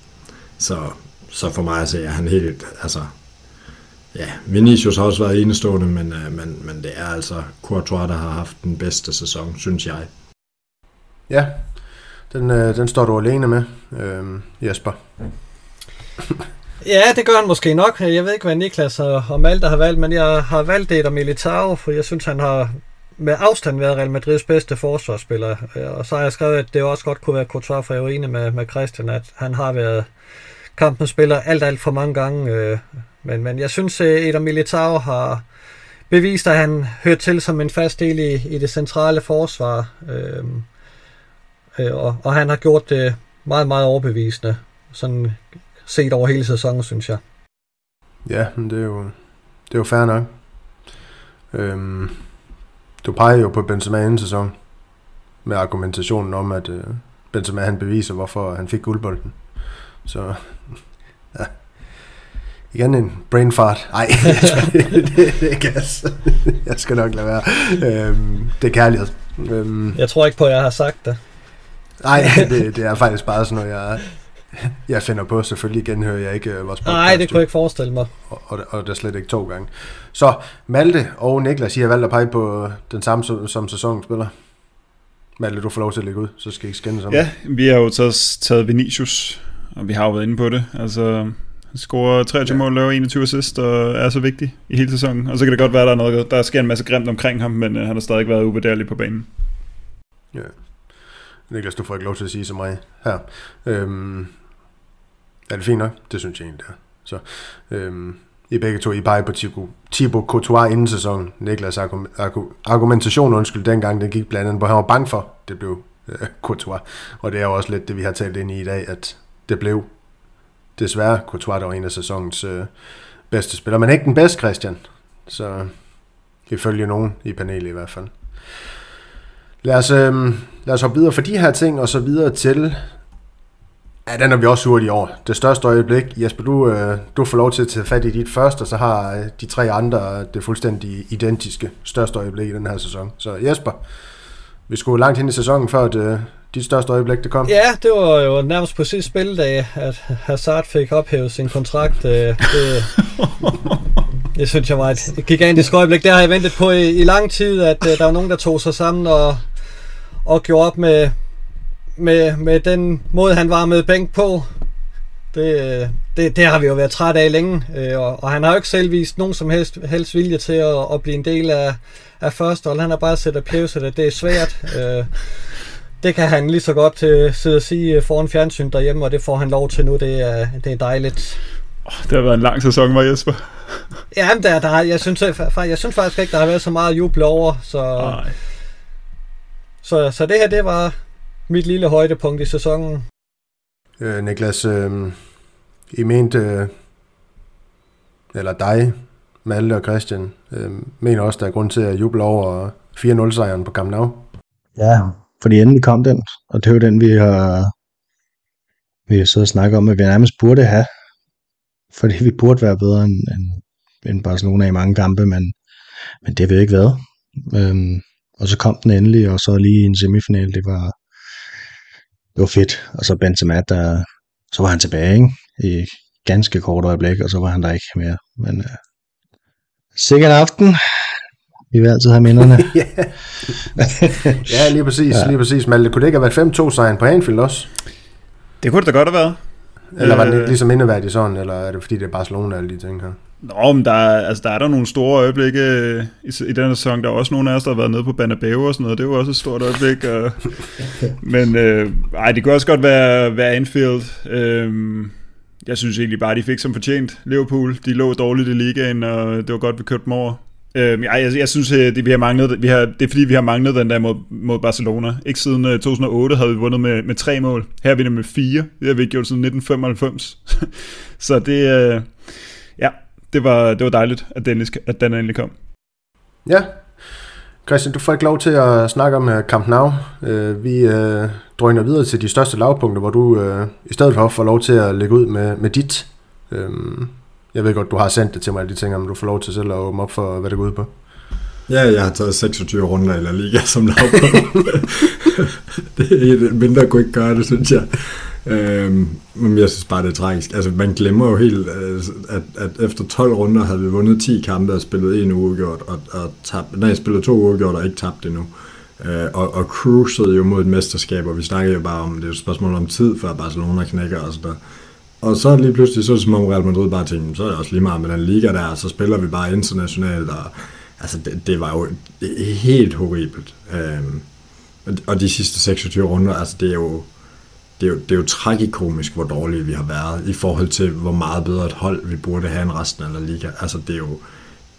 så, så for mig så er han helt, altså, ja, Vinicius har også været enestående, men, øh, men, men det er altså Courtois, der har haft den bedste sæson, synes jeg. Ja, den, øh, den står du alene med, øh, Jesper. Ja, det gør han måske nok. Jeg ved ikke, hvad Niklas og Malte har valgt, men jeg har valgt det Militao, for jeg synes, han har med afstand været Real Madrids bedste forsvarsspiller. Øh, og så har jeg skrevet, at det også godt kunne være Courtois, for jeg er enig med, med Christian, at han har været kampens spiller alt, alt for mange gange. Øh, men, men jeg synes, at Eder Militao har bevist, at han hører til som en fast del i, i det centrale forsvar. Øhm, øh, og, og han har gjort det meget, meget overbevisende. Sådan set over hele sæsonen, synes jeg. Ja, men det er jo, det er jo fair nok. Øhm, du peger jo på Benzema anden sæson, med argumentationen om, at øh, Benzema han beviser, hvorfor han fik guldbolden. Så, ja. Igen en brain fart. Ej, det, det er gas. Jeg skal nok lade være. Øhm, det er kærlighed. Øhm, jeg tror ikke på, at jeg har sagt det. Nej, det, det er faktisk bare sådan noget, jeg, jeg finder på. Selvfølgelig genhører jeg ikke øh, vores podcast. Nej, det kunne jeg ikke forestille mig. Og, og, og det er slet ikke to gange. Så Malte og Niklas, I har valgt at pege på den samme som, som sæsonspiller. Malte, du får lov til at lægge ud, så skal I ikke skænde sammen. Ja, vi har jo taget, taget Vinicius, og vi har jo været inde på det. Altså, han scorer 23 ja. mål, laver 21 assist, og er så vigtig i hele sæsonen. Og så kan det godt være, at der, er noget, der sker en masse grimt omkring ham, men uh, han har stadig været uvurderlig på banen. Ja. Niklas, du får ikke lov til at sige så meget her. Øhm, er det fint nok? Det synes jeg egentlig, det er. Så, øhm, i begge to, I peger på Thibaut, Thibaut Courtois inden sæsonen. Niklas argumentation, undskyld, dengang den gik blandt andet, hvor han var bange for, det blev øh, Courtois. Og det er jo også lidt det, vi har talt ind i i dag, at det blev desværre Courtois, der var en af sæsonens øh, bedste spillere. Men ikke den bedste, Christian. Så ifølge nogen i panelet i hvert fald. Lad os, øh, lad os hoppe videre for de her ting, og så videre til... Ja, den er vi også hurtigt over. Det største øjeblik. Jesper, du, øh, du får lov til at tage fat i dit første, og så har øh, de tre andre det fuldstændig identiske største øjeblik i den her sæson. Så Jesper, vi skulle langt hen i sæsonen, før det, dit største øjeblik, det kom. Ja, det var jo nærmest på sidste spildag, at Hazard fik ophævet sin kontrakt. Øh, det, det synes jeg var et gigantisk øjeblik. Det har jeg ventet på i, i lang tid, at øh, der var nogen, der tog sig sammen og, og gjorde op med, med, med den måde, han var med bænk på. Det, det, det har vi jo været træt af længe, øh, og, og han har jo ikke selv vist nogen som helst, helst vilje til at, at blive en del af, af første hold. Han har bare sættet pæve, det, det er svært. Øh, det kan han lige så godt uh, sidde og sige foran fjernsyn derhjemme, og det får han lov til nu. Det er, det er dejligt. Det har været en lang sæson, var Jesper. ja, men der, der, jeg, synes, jeg, jeg synes faktisk ikke, der har været så meget juble over. Så, så, så det her, det var mit lille højdepunkt i sæsonen. Øh, Niklas, øh, I mente, øh, eller dig, Malte og Christian, øh, mener også, der er grund til at juble over 4-0-sejren på Camp Nou? Ja, fordi endelig kom den, og det er jo den, vi har, vi har siddet og snakket om, at vi nærmest burde have. Fordi vi burde være bedre end, end, end Barcelona i mange kampe, men, men det har vi ikke været. Øhm, og så kom den endelig, og så lige en semifinal, det var, det var fedt. Og så Benzema, der, så var han tilbage ikke? i ganske kort øjeblik, og så var han der ikke mere. Men øh, sikkert aften. Vi vil altid have minderne. ja, lige præcis, ja. lige præcis. Malte, kunne det ikke have været 5-2 sejren på Anfield også? Det kunne det da godt have været. Eller var det øh, ligesom indeværdigt sådan, eller er det fordi, det er Barcelona, alle de ting her? Nå, men der, altså, der er der nogle store øjeblikke øh, i, i denne sæson. Der er også nogle af os, der har været nede på Banabeo og sådan noget. Det var også et stort øjeblik. Og, men øh, ej, det kunne også godt være, være Anfield. Øh, jeg synes egentlig bare, de fik som fortjent. Liverpool, de lå dårligt i ligaen, og det var godt, vi kørte dem over. Øh, jeg, jeg, jeg synes, øh, det, vi har manglet, vi har, det er fordi, vi har manglet den der mod, mod Barcelona. Ikke siden 2008 havde vi vundet med, med tre mål. Her er vi med fire. Det har vi gjort siden 1995. Så det, øh, det var, det var dejligt, at den, at den endelig kom. Ja, Christian, du får ikke lov til at snakke om Camp Nou. Vi drøner videre til de største lavpunkter, hvor du i stedet for får lov til at lægge ud med, med dit. Jeg ved godt, du har sendt det til mig, de ting, om du får lov til selv at åbne op for, hvad det går ud på. Ja, jeg har taget 26 runder i La Liga som lavpunkt. det er mindre kunne ikke gøre det, synes jeg. Øhm, men jeg synes bare, det er tragisk. Altså, man glemmer jo helt, øh, at, at efter 12 runder havde vi vundet 10 kampe og spillet en uafgjort, og, og tabt, nej, spillet to uafgjort og ikke tabt endnu. Øh, og, og cruisede jo mod et mesterskab, og vi snakkede jo bare om, det er et spørgsmål om tid, før Barcelona knækker og sådan der. Og så lige pludselig, så er det som om Real Madrid bare tænkte, så er det også lige meget med den liga der, og så spiller vi bare internationalt, og altså det, det var jo helt horribelt. Øhm, og de sidste 26 runder, altså det er jo, det er jo, det er jo tragikomisk, hvor dårlige vi har været, i forhold til, hvor meget bedre et hold vi burde have end resten af La Liga. Altså det er jo,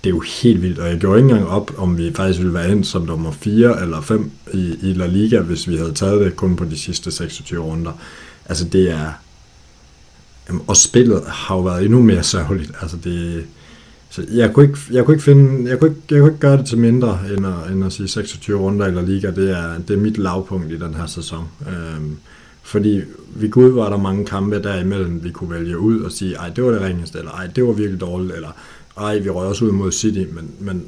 det er jo helt vildt, og jeg gjorde ikke engang op, om vi faktisk ville være ind som nummer 4 eller 5 i, i La Liga, hvis vi havde taget det kun på de sidste 26 runder. Altså det er, og spillet har jo været endnu mere sørgeligt. Altså det, så jeg kunne ikke, jeg kunne ikke finde, jeg kunne ikke, jeg kunne ikke gøre det til mindre, end at, end at sige 26 runder eller liga. Det er, det er mit lavpunkt i den her sæson. Øhm, fordi vi Gud var der mange kampe derimellem, vi kunne vælge ud og sige, ej, det var det ringeste, eller ej, det var virkelig dårligt, eller ej, vi røg også ud mod City, men, men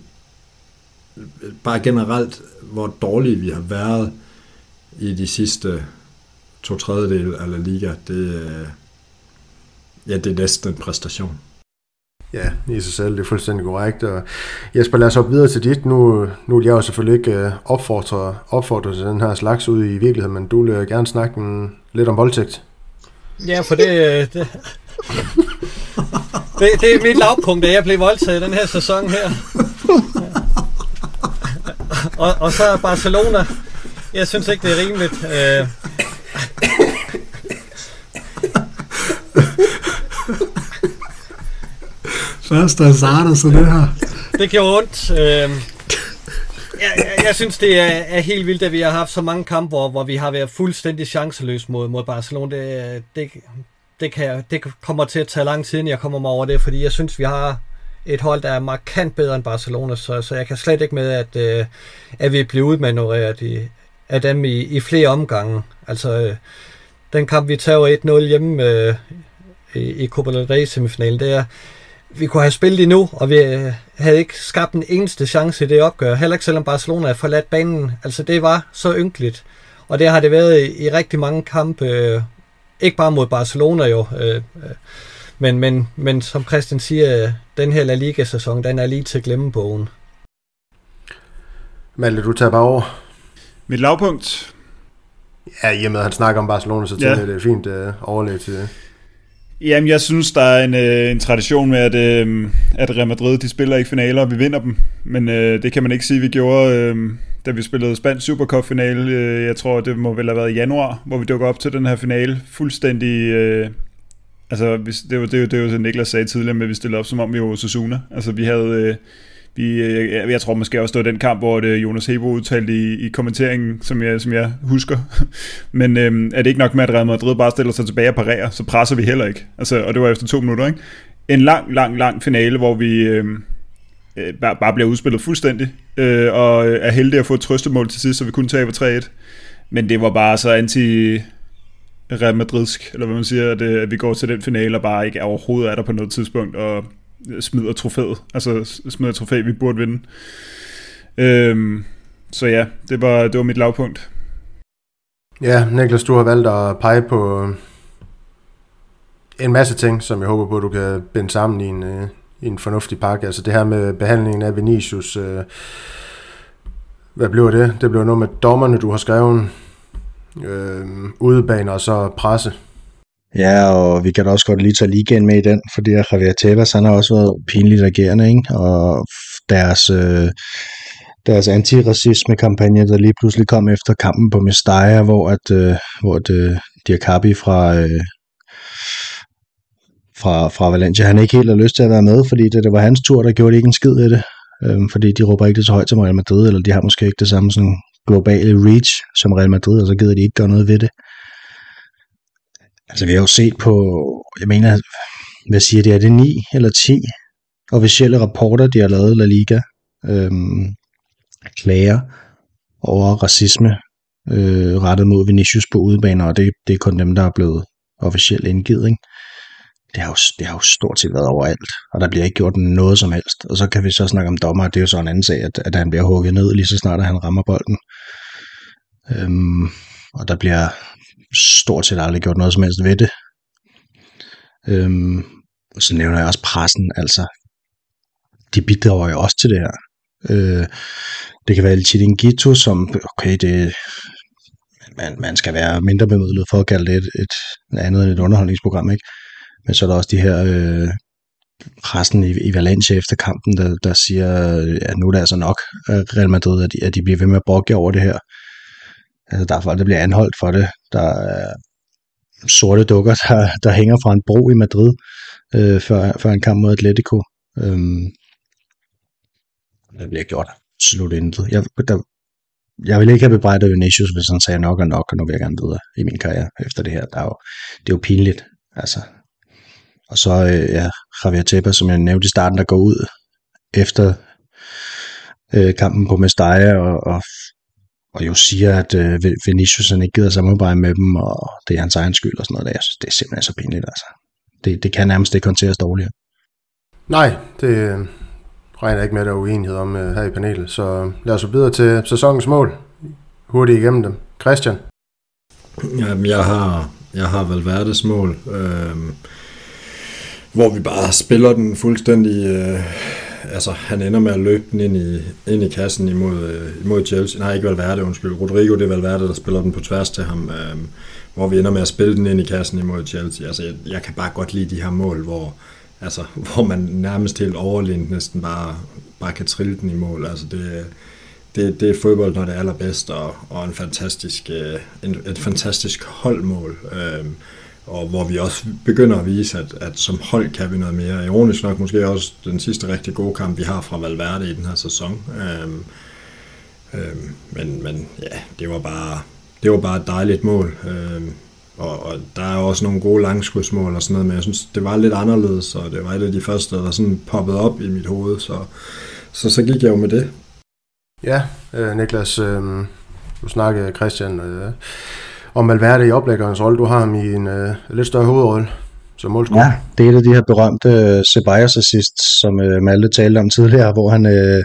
bare generelt, hvor dårlige vi har været i de sidste to tredjedel af La Liga, det, øh, ja, det er næsten en præstation. Ja, i sig selv, det er fuldstændig korrekt. Og Jesper, lad os op videre til dit. Nu, nu vil jeg jo selvfølgelig ikke øh, opfordre, opfordre til den her slags ud i virkeligheden, men du vil gerne snakke en, lidt om voldtægt. Ja, for det, øh, det, det, det er mit lavpunkt, at jeg blev voldtaget den her sæson her. og, og så Barcelona jeg synes ikke, det er rimeligt. Øh, Først der starter så det her. det gjorde ondt. Øh, jeg, jeg, jeg synes, det er, er helt vildt, at vi har haft så mange kampe, hvor, hvor vi har været fuldstændig chanceløse mod, mod Barcelona. Det, det, det, kan det kommer til at tage lang tid, inden jeg kommer mig over det, fordi jeg synes, vi har et hold, der er markant bedre end Barcelona, så, så jeg kan slet ikke med, at, øh, at vi bliver udmanøvreret i, af dem i, i flere omgange. Altså, øh, den kamp, vi tager 1-0 hjemme øh, i, i Copa del Rey semifinalen, det er, vi kunne have spillet endnu, og vi øh, havde ikke skabt en eneste chance i det opgør. Heller ikke selvom Barcelona forladt banen. Altså, det var så ynkeligt. Og det har det været i, i rigtig mange kampe. Øh, ikke bare mod Barcelona jo. Øh, men, men, men som Christian siger, den her La Liga-sæson, den er lige til glemmebogen. Malte, du tager bare over. Mit lavpunkt, Ja, i og med, at han snakker om Barcelona, så tænker Ja. jeg, det er fint uh, overlæg til det. Jamen, jeg synes, der er en, øh, en tradition med, at, øh, at Real Madrid, de spiller ikke finaler, og vi vinder dem. Men øh, det kan man ikke sige, vi gjorde, øh, da vi spillede Spansk Supercup-finale. Øh, jeg tror, det må vel have været i januar, hvor vi dukker op til den her finale. Fuldstændig... Øh, altså, vi- det var det, var- det var det, Niklas sagde tidligere, med at vi stillede op, som om vi var Osasuna. Altså, vi havde... Øh, vi, øh, jeg, jeg tror måske også, det var den kamp, hvor det Jonas Hebo udtalte i, i kommenteringen, som jeg, som jeg husker. Men øhm, er det ikke nok med, at Real Madrid bare stiller sig tilbage og parerer, så presser vi heller ikke. Altså, og det var efter to minutter, ikke? En lang, lang, lang finale, hvor vi øhm, øh, bare, bare bliver udspillet fuldstændig, øh, og er heldige at få et trøstemål til sidst, så vi kunne taber 3-1. Men det var bare så anti Real Madridsk, eller hvad man siger, at, øh, at vi går til den finale og bare ikke overhovedet er der på noget tidspunkt, og smider trofæet. Altså smider trofæet, vi burde vinde. Øhm, så ja, det var, det var mit lavpunkt. Ja, Niklas, du har valgt at pege på øh, en masse ting, som jeg håber på, du kan binde sammen i en, øh, i en fornuftig pakke. Altså det her med behandlingen af Vinicius, øh, hvad blev det? Det blev noget med dommerne, du har skrevet, øh, udebaner og så presse. Ja, og vi kan da også godt lige tage ligaen med i den, fordi Javier Tebas, han har også været pinligt agerende, ikke? Og deres, øh, deres antiracisme-kampagne, der lige pludselig kom efter kampen på Mestalla, hvor, at, øh, hvor det, øh, Diakabi fra, øh, fra, fra Valencia, han ikke helt har lyst til at være med, fordi det, det var hans tur, der gjorde det ikke en skid af det. øh, fordi de råber ikke det så højt som Real Madrid, eller de har måske ikke det samme sådan globale reach som Real Madrid, og så gider de ikke gøre noget ved det. Altså, vi har jo set på, jeg mener, hvad siger det, er det 9 eller 10 officielle rapporter, de har lavet La Liga, øhm, klager over racisme øh, rettet mod Vinicius på udebaner, og det, det er kun dem, der er blevet officielt indgivet, ikke? Det har, jo, det har jo stort set været overalt, og der bliver ikke gjort noget som helst. Og så kan vi så snakke om dommer, det er jo så en anden sag, at, at han bliver hugget ned lige så snart, at han rammer bolden. Øhm, og der bliver stort set aldrig gjort noget som helst ved det. Øhm, og så nævner jeg også pressen, altså de bidrager jo også til det her. Øh, det kan være El Chiringuito, som, okay, det, man, man skal være mindre bemidlet for at kalde det et, et andet end et underholdningsprogram, ikke? Men så er der også de her øh, pressen i, i Valencia efter kampen, der, der siger, at nu er det altså nok at Real Madrid, at de, at de bliver ved med at brokke over det her. Altså, der er folk, der bliver anholdt for det. Der er sorte dukker, der, der hænger fra en bro i Madrid øh, før, før en kamp mod Atletico. Øhm, der bliver gjort absolut intet. Jeg, der, jeg vil ikke have bebrejdet Vinicius, hvis han sagde nok og nok, og nu vil jeg gerne videre i min karriere efter det her. Der er jo, det er jo pinligt. Altså. Og så øh, ja, Javier Tebas, som jeg nævnte i starten, der går ud efter øh, kampen på Mestalla og, og, og jo siger, at øh, Vinicius han ikke gider samarbejde med dem, og det er hans egen skyld og sådan noget. Der. Jeg synes, det er simpelthen så pinligt. Altså. Det, det kan nærmest ikke håndteres dårligere. Nej, det øh, regner jeg ikke med, at der er uenighed om øh, her i panelet. Så lad os gå videre til sæsonens mål. Hurtigt igennem dem. Christian? Jamen, jeg har, jeg har Valverdes mål, øh, hvor vi bare spiller den fuldstændig... Øh, altså, han ender med at løbe den ind i, ind i kassen imod, øh, imod Chelsea. Nej, ikke Valverde, undskyld. Rodrigo, det er Valverde, der spiller den på tværs til ham. Øh, hvor vi ender med at spille den ind i kassen imod Chelsea. Altså, jeg, jeg kan bare godt lide de her mål, hvor, altså, hvor man nærmest helt overlænt næsten bare, bare kan trille den i mål. Altså, det, det, det er fodbold, når det er allerbedst, og, og en fantastisk, øh, en, et fantastisk holdmål. Øh, og hvor vi også begynder at vise, at, at som hold kan vi noget mere. Ironisk nok måske også den sidste rigtig gode kamp, vi har fra Valverde i den her sæson. Øhm, øhm, men, men ja, det var bare, det var bare et dejligt mål. Øhm, og, og der er også nogle gode langskudsmål og sådan noget, men jeg synes, det var lidt anderledes, og det var et af de første, der sådan poppede op i mit hoved, så, så, så gik jeg jo med det. Ja, øh, Niklas, øh, du snakkede Christian øh, om Valverde i oplæggerens rolle. Du har ham i en øh, lidt større hovedrolle som målscorer. Ja, det er et af de her berømte øh, Ceballos assist, som øh, Malte talte om tidligere, hvor han, øh,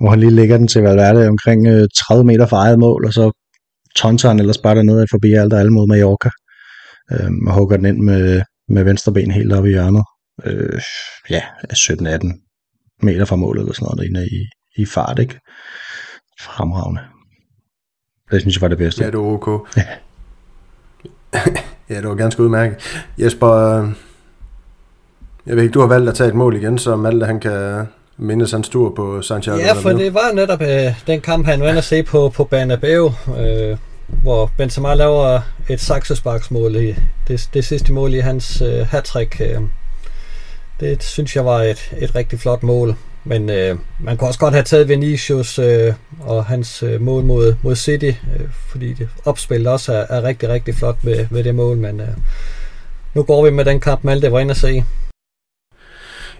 hvor han lige lægger den til Valverde omkring øh, 30 meter fra eget mål, og så tonser han ellers bare dernede forbi alt og alle mod Mallorca, øh, og hugger den ind med, med venstre ben helt oppe i hjørnet. Øh, ja, 17-18 meter fra målet eller sådan noget, derinde i, i fart, ikke? Fremragende. Det synes jeg var det bedste. Ja, det var ok. Ja. ja, det var ganske udmærket. Jesper, øh, jeg ved ikke, du har valgt at tage et mål igen, så Malte han kan mindes hans tur på Santiago. Ja, for det var netop øh, den kamp, han var at se på, på Banabeo, øh, hvor Benzema laver et saksesparksmål i det, det sidste mål i hans øh, hattrick. Øh. Det synes jeg var et, et rigtig flot mål. Men øh, man kunne også godt have taget Vinicius øh, og hans øh, mål mod, mod City, øh, fordi det opspil også er, er rigtig, rigtig flot ved, ved det mål. Men øh, nu går vi med den kamp, Malte var inde at se.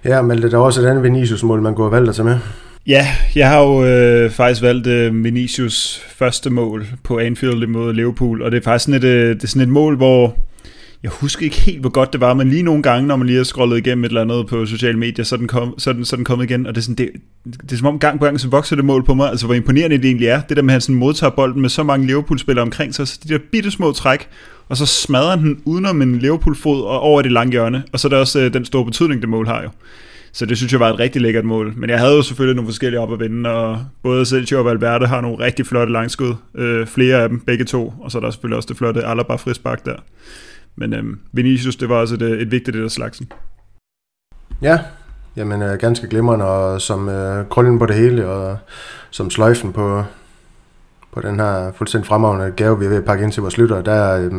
Ja, Malte, der er også et andet Vinicius-mål, man kunne have valgt at tage med. Ja, jeg har jo øh, faktisk valgt øh, Vinicius første mål på Anfield imod Liverpool, og det er faktisk sådan et, øh, det er sådan et mål, hvor jeg husker ikke helt, hvor godt det var, men lige nogle gange, når man lige har scrollet igennem et eller andet på sociale medier, så er den, kom, så er den, så er den kommet igen, og det er, sådan, det, det er som om gang på gang, så vokser det mål på mig, altså hvor imponerende det egentlig er, det der med, at han sådan modtager bolden med så mange Liverpool-spillere omkring sig, så de der bitte små træk, og så smadrer han den udenom en Liverpool-fod og over det lange hjørne, og så er der også øh, den store betydning, det mål har jo. Så det synes jeg var et rigtig lækkert mål. Men jeg havde jo selvfølgelig nogle forskellige op at vinde, og både Sergio og Valverde har nogle rigtig flotte langskud. Øh, flere af dem, begge to. Og så er der selvfølgelig også det flotte Alaba frispark der. Men øhm, Vinicius, det var også et, et vigtigt et af slagsen. Ja, jamen øh, ganske glimrende, og som øh, krøllen på det hele, og som sløjfen på, på den her fuldstændig fremragende gave, vi er ved at pakke ind til vores lytter, der, øh,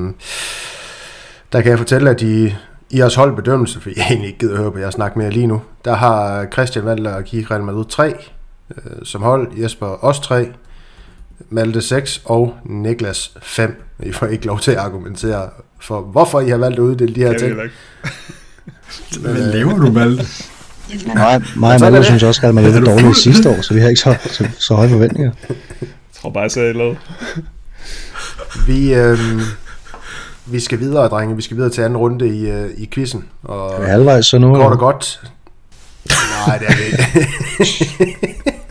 der kan jeg fortælle, at I, i jeres holdbedømmelse, for jeg egentlig ikke gider at høre på jer snakke mere lige nu, der har Christian valgt at give Real Madrid 3 øh, som hold, Jesper også 3, Malte 6 og Niklas 5. I får ikke lov til at argumentere for, hvorfor I har valgt at uddele de her ting. Men lever du, Malte? Nej, mig og Malte synes også, at man lidt dårligt sidste år, så vi har ikke så, så, så høje forventninger. Jeg tror bare, jeg sagde noget. Vi, øh, vi skal videre, drenge. Vi skal videre til anden runde i, øh, i quizzen. Og er halvvejs så nu? Går det godt? Nej, det er det ikke.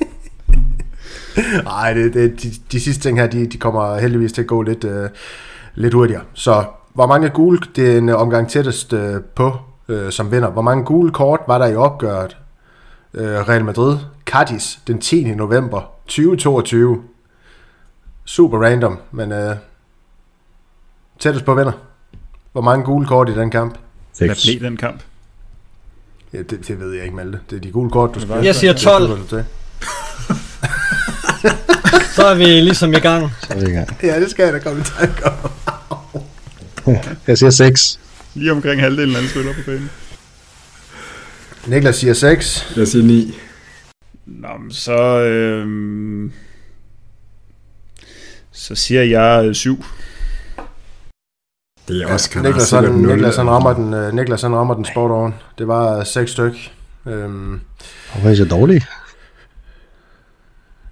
Nej, det, det, de, de sidste ting her, de, de kommer heldigvis til at gå lidt, øh, lidt hurtigere. Så hvor mange gule, det er en omgang tættest øh, på øh, som vinder. Hvor mange gule kort var der i opgøret øh, Real Madrid Cadiz den 10. november 2022? Super random, men øh, tættest på vinder. Hvor mange gule kort i den kamp? Hvad blev den kamp? Ja, det, det ved jeg ikke, Malte. Det er de gule kort, du skal. Jeg siger 12. Så er vi ligesom i gang. Så er vi i gang. Ja, det skal jeg da komme i tanke om. Jeg siger 6. Lige omkring halvdelen af alle spillere på banen. Niklas siger 6. Jeg siger 9. Nå, men så... Øhm, så siger jeg 7. Det er også kan Niklas, han, Niklas, han rammer den, uh, Niklas han rammer den sport over. Det var 6 styk. Øhm, Hvorfor er så dårlige?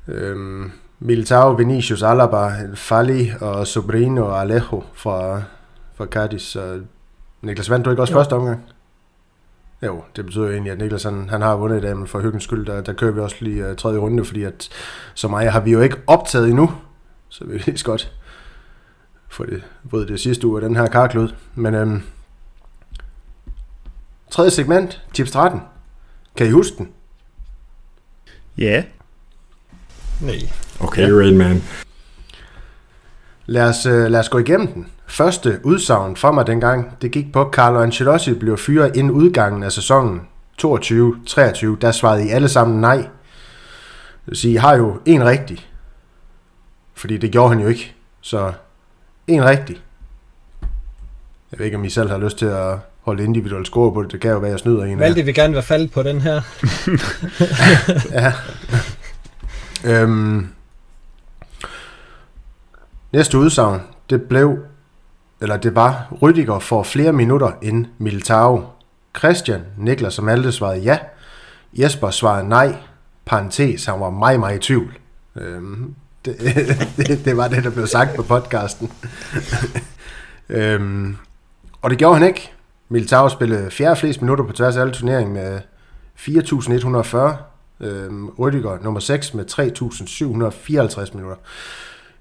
Øhm, Militao, Vinicius, Alaba, Fali og Sobrino og Alejo fra, fra Cadiz. Så Niklas vandt du ikke også jo. første omgang? Jo, det betyder jo egentlig, at Niklas han, han har vundet i dag, men for hyggens skyld, der, der kører vi også lige uh, tredje runde, fordi at så mig har vi jo ikke optaget endnu, så vi er godt for det, både det sidste uge og den her karklud. Men øhm, tredje segment, tips 13. Kan I huske den? Ja. Nej. Okay, ja. Rain Man. Lad os, øh, lad os gå igennem den. Første udsagn fra mig dengang, det gik på, Carlo Ancelotti blev fyret inden udgangen af sæsonen 22-23. Der svarede I alle sammen nej. Det vil sige, I har jo en rigtig, fordi det gjorde han jo ikke. Så en rigtig. Jeg ved ikke, om I selv har lyst til at holde individuelt score på det. Det kan jo være, at jeg snyder en af Valgte vi gerne være faldet på den her? ja øhm, næste udsagn, det blev, eller det var, Rydiger får flere minutter end Militao. Christian, Niklas og Malte svarede ja. Jesper svarede nej. Parentes, han var meget, meget i tvivl. Øhm, det, det, det var det, der blev sagt på podcasten. øhm, og det gjorde han ikke. Militao spillede fjerde flest minutter på tværs af alle turneringen med 4.140. Øhm, Rydiger nummer 6 med 3.754 minutter.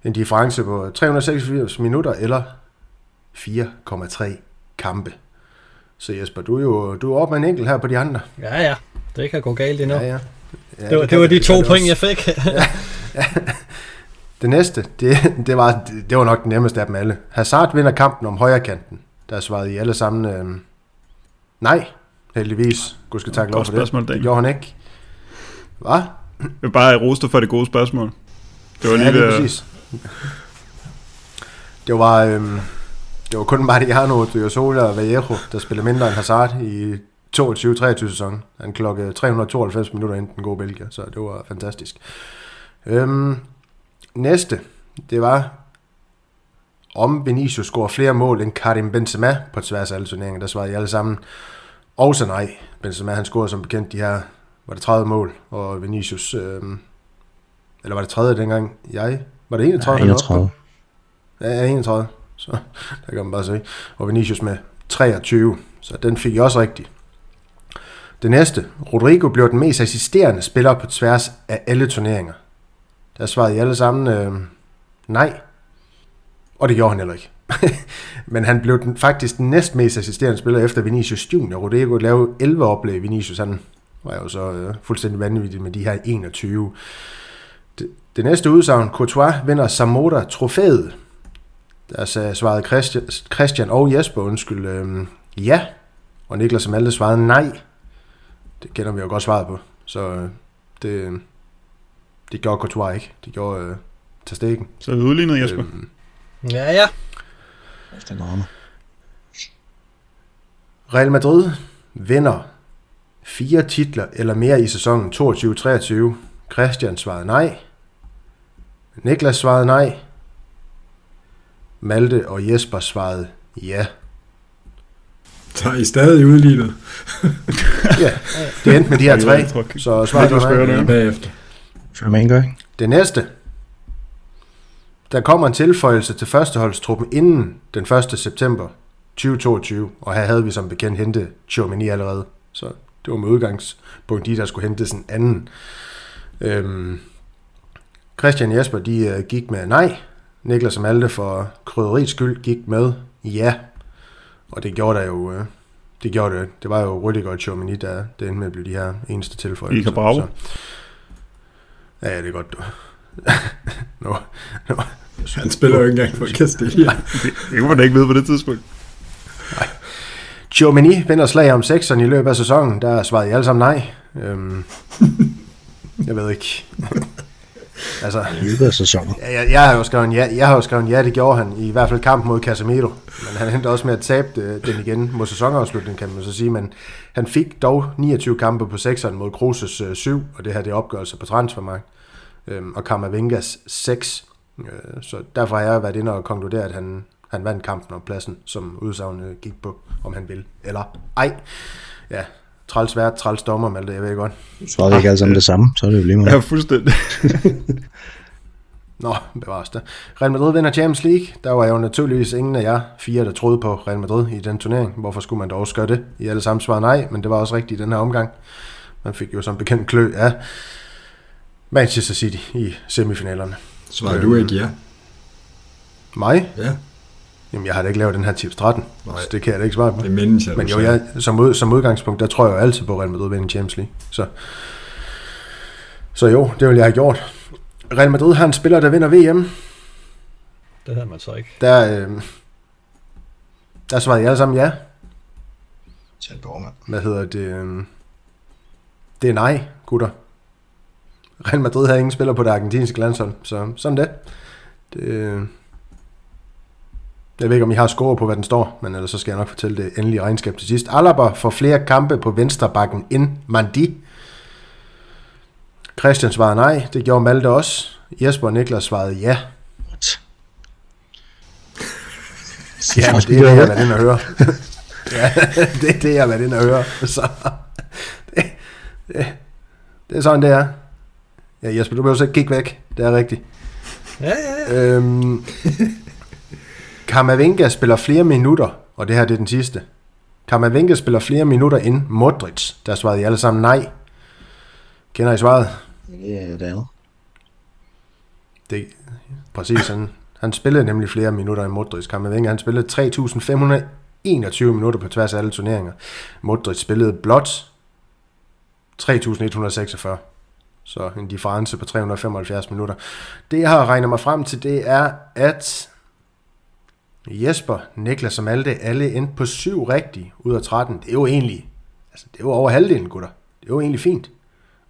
En difference på 386 minutter eller 4,3 kampe. Så Jesper, du er jo du er op med en enkelt her på de andre. Ja, ja. Det kan gå galt endnu. Ja, ja. ja det, var, det, kan var de det to det point, også. jeg fik. Det næste, det, det, var, det var nok den nemmeste af dem alle. Hazard vinder kampen om højre kanten. Der svarede I alle sammen øh, nej, heldigvis. Gud skal takke lov for det. Det gjorde han ikke. Hvad? Jeg bare dig for det gode spørgsmål. Det var lige, ja, at- præcis. Det var, øhm, det var kun Mariano Diosola og Vallejo, der spillede mindre end Hazard i 22-23 sæson. Han klokkede 392 minutter ind den gode Belgier, så det var fantastisk. Øhm, næste, det var om Vinicius scorer flere mål end Karim Benzema på tværs af alle turneringer. Der svarede I alle sammen også nej. Benzema han scorede som bekendt de her, var det 30 mål, og Vinicius, øhm, eller var det 30 dengang jeg, var det 31? Ja, han var oppe på? 31. Ja, 31. Så der kan man bare se. Og Vinicius med 23. Så den fik jeg også rigtigt. Det næste. Rodrigo blev den mest assisterende spiller på tværs af alle turneringer. Der svarede I alle sammen øh, nej. Og det gjorde han heller ikke. Men han blev den, faktisk den næst mest assisterende spiller efter Vinicius Junior. Rodrigo lavede 11 oplæg. Vinicius han var jo så øh, fuldstændig vanvittig med de her 21. Det, det næste udsagn. Courtois vinder Zamora trofæet. Der sagde- svarede Christian, Christian og Jesper, undskyld, øhm, ja. Og Niklas og Malte svarede nej. Det kender vi jo godt svaret på. Så øh, det, det gjorde Courtois ikke. Det gjorde øh, Tastegen. Så er vi udlignet, Jesper. Øhm, Ja, ja. Efter en. Real Madrid vinder fire titler eller mere i sæsonen 22-23. Christian svarede nej. Niklas svarede nej. Malte og Jesper svarede ja. Så er I stadig udlignet Ja, det endte med de her tre, så svaret var spørger nej. bagefter. Før man ikke ikke? Det næste. Der kommer en tilføjelse til førsteholdstruppen inden den 1. september 2022, og her havde vi som bekendt hentet Chomini allerede. Så det var med udgangspunkt de, der skulle hente sådan anden. Øhm, Christian Jesper, de øh, gik med nej. Niklas og Malte for krydderiets skyld gik med ja. Og det gjorde der jo... Øh, det gjorde det. Det var jo Rüdiger og Chomini, der det endte med at blive de her eneste tilføjelser. I kan brage. Så- Ja, ja, det er godt, du. Nå, nå. Han spiller jo ikke engang for Castilla. Det, det kunne man da ikke vide på det tidspunkt. Chomini vinder slag om sekseren i løbet af sæsonen. Der svarede I alle sammen nej. Øhm, jeg ved ikke. altså, I løbet af sæsonen. jeg, jeg, har jo skrevet ja, jeg har jo skrevet ja, det gjorde han. I hvert fald kampen mod Casemiro. Men han endte også med at tabe det, den igen mod sæsonafslutningen, kan man så sige. Men han fik dog 29 kampe på sekseren mod Kroos' øh, 7, og det her det er opgørelse på transfermarkt. Øhm, og Kamavingas 6. Øh, så derfor har jeg været inde og konkluderet, at han, han vandt kampen om pladsen, som udsagnet gik på, om han vil. Eller ej. Ja, træls vært, træls dommer, Malte, jeg ved godt. Svarede ikke alle sammen det samme, så er det jo lige meget. Ja, fuldstændig. Nå, bevares det. Real Madrid vinder Champions League. Der var jo naturligvis ingen af jer fire, der troede på Real Madrid i den turnering. Hvorfor skulle man dog også gøre det? I alle sammen svarede nej, men det var også rigtigt i den her omgang. Man fik jo som bekendt klø af Manchester City i semifinalerne. Svarer du ikke ja? Mig? Ja, Jamen, jeg har da ikke lavet den her tips 13, Nej. så det kan jeg da ikke svare på. det mindes jeg, Men jo, jeg, som, ud, som udgangspunkt, der tror jeg jo altid på, at Real Madrid vinder Champions League. Så, så jo, det vil jeg have gjort. Real Madrid har en spiller, der vinder VM. Det havde man så ikke. Der, øh, der svarede jeg alle sammen ja. Tæt på, mand. Hvad hedder det? øh, Det er nej, gutter. Real Madrid havde ingen spiller på det argentinske landshold, så sådan det. Det, øh, jeg ved ikke, om I har score på, hvad den står, men ellers så skal jeg nok fortælle det endelige regnskab til sidst. Alaba får flere kampe på venstre bakken end Mandi. Christian svarede nej, det gjorde Malte også. Jesper og Niklas svarede ja. Ja, men det er det, jeg har været inde og høre. ja, det er det, jeg har været inde og høre. Så det, det, det er sådan, det er. Ja, Jesper, du behøver så ikke kigge væk. Det er rigtigt. Ja, ja, ja. Øhm, Kamavinga spiller flere minutter, og det her det er den sidste. Kamavinga spiller flere minutter end Modric. Der svarede I alle sammen nej. Kender I svaret? Ja, det er Det, præcis, han, han spillede nemlig flere minutter end Modric. Kamavinga, han spillede 3.521 minutter på tværs af alle turneringer. Modric spillede blot 3.146. Så en difference på 375 minutter. Det jeg har regnet mig frem til, det er, at Jesper, Niklas og Malte, alle endte på syv rigtige ud af 13. Det er jo egentlig, altså det er jo over halvdelen, gutter. Det er jo egentlig fint.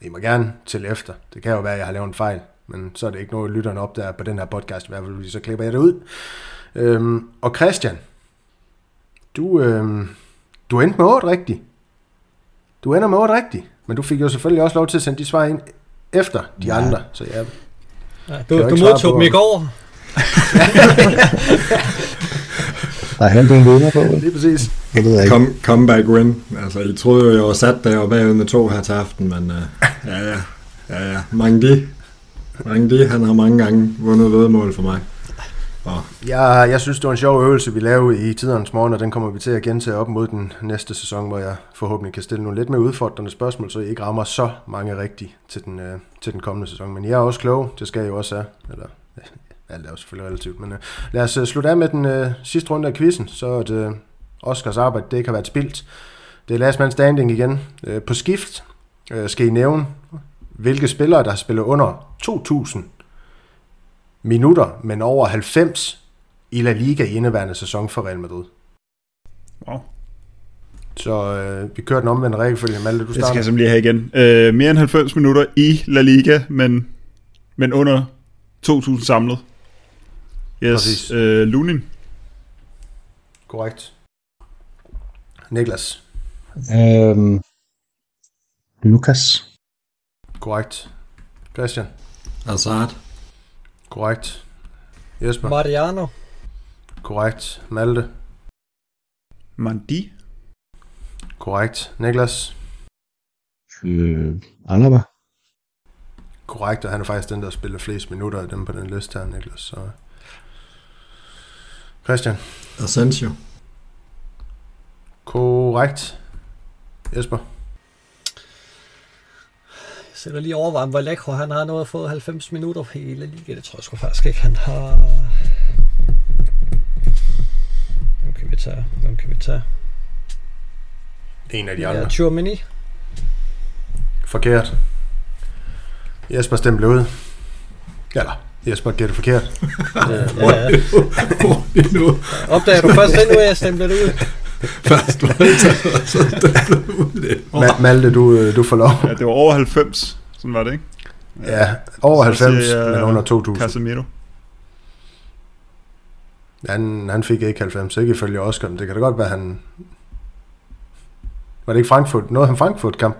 I må gerne til efter. Det kan jo være, at jeg har lavet en fejl, men så er det ikke noget, lytterne opdager på den her podcast, i hvert fald, så klipper jeg det ud. Øhm, og Christian, du, øhm, du endte med 8 rigtigt. Du ender med 8 rigtigt, men du fik jo selvfølgelig også lov til at sende de svar ind efter de Ja. andre, så ja, ja du, jeg du modtog dem i går. Der er halvdelen vidner på, lige præcis. Det ved jeg ikke. Come, comeback win. Altså, I troede jo, jeg var sat der og bagud med to her til aften, men uh, ja, ja, ja, ja. Mange de, han har mange gange vundet vedmål for mig. Og Jeg, jeg synes, det var en sjov øvelse, vi lavede i tidernes morgen, og den kommer vi til at gentage op mod den næste sæson, hvor jeg forhåbentlig kan stille nogle lidt mere udfordrende spørgsmål, så I ikke rammer så mange rigtige til den, øh, til den kommende sæson. Men jeg er også klog, det skal jeg jo også have. Eller, alt er jo selvfølgelig relativt, men øh, lad os øh, slutte af med den øh, sidste runde af quizzen, så at øh, Oscars arbejde, det ikke har været spildt. Det er last man standing igen. Øh, på skift øh, skal I nævne, hvilke spillere, der har spillet under 2.000 minutter, men over 90 i La Liga i indeværende sæson for Real Madrid. Wow. Så øh, vi kører den omvendte rækkefølge. Malte, du Det skal starter. jeg simpelthen lige have igen. Øh, mere end 90 minutter i La Liga, men, men under 2.000 samlet. Yes, Præcis. øh, Lunin. Korrekt. Niklas. Øhm, Lukas. Korrekt. Christian. Hazard, Korrekt. Jesper. Mariano. Korrekt. Malte. Mandi. Korrekt. Niklas. Øh, Alaba. Korrekt, og han er faktisk den, der spiller flest minutter af dem på den liste her, Niklas. Så... Christian. Asensio, Korrekt. Jesper. Jeg sætter lige overvejen, hvor Lekro han har nået at få 90 minutter i La Liga. Det tror jeg sgu faktisk ikke, han har. Hvem kan vi tage? Hvem kan vi tage? En af de Ja, andre. Tchouameni. Forkert. Jesper stemte ud. Eller, Jesper gætter forkert. Ja, ja. nu Opdager du først den nu, at jeg stemte det ud? først var det så det ud det. Ma- Malte, du, øh, du får lov. Ja, det var over 90. Sådan var det, ikke? Ja, over Så 90, siger jeg men under 2000. Casemiro. Han, han fik ikke 90, ikke ifølge Oscar, men det kan da godt være, han... Var det ikke Frankfurt? Noget han Frankfurt-kamp?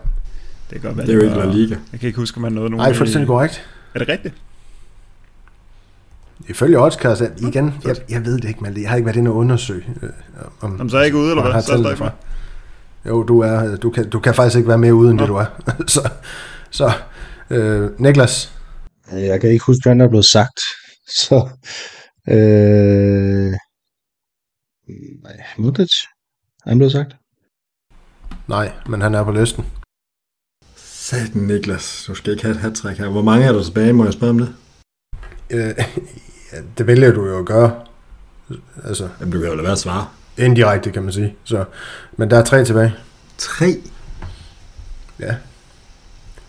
Det kan godt være. Det er jo ikke La Liga. Jeg kan ikke huske, om han nåede nogen. Nej, fuldstændig korrekt. Er det rigtigt? Ifølge Oscar, så igen, jeg, jeg ved det ikke, Malte. Jeg har ikke været inde og undersøge. Øh, om, Om så er jeg ikke ude, eller hvad? har Så er fra. Jo, du, er, du, kan, du kan faktisk ikke være mere ude, end Nå. det du er. så, så øh, Niklas, Jeg kan ikke huske, hvad der er blevet sagt. Så, øh, nej, Modric. Er han blevet sagt? nej, men han er på listen. Satan Niklas, du skal ikke have et hat her. Hvor mange er der tilbage, må jeg spørge om det? Øh, ja, det vælger du jo at gøre. Altså, Jamen, du kan jo lade være at svare. indirekte, kan man sige. Så, men der er tre tilbage. Tre? Ja.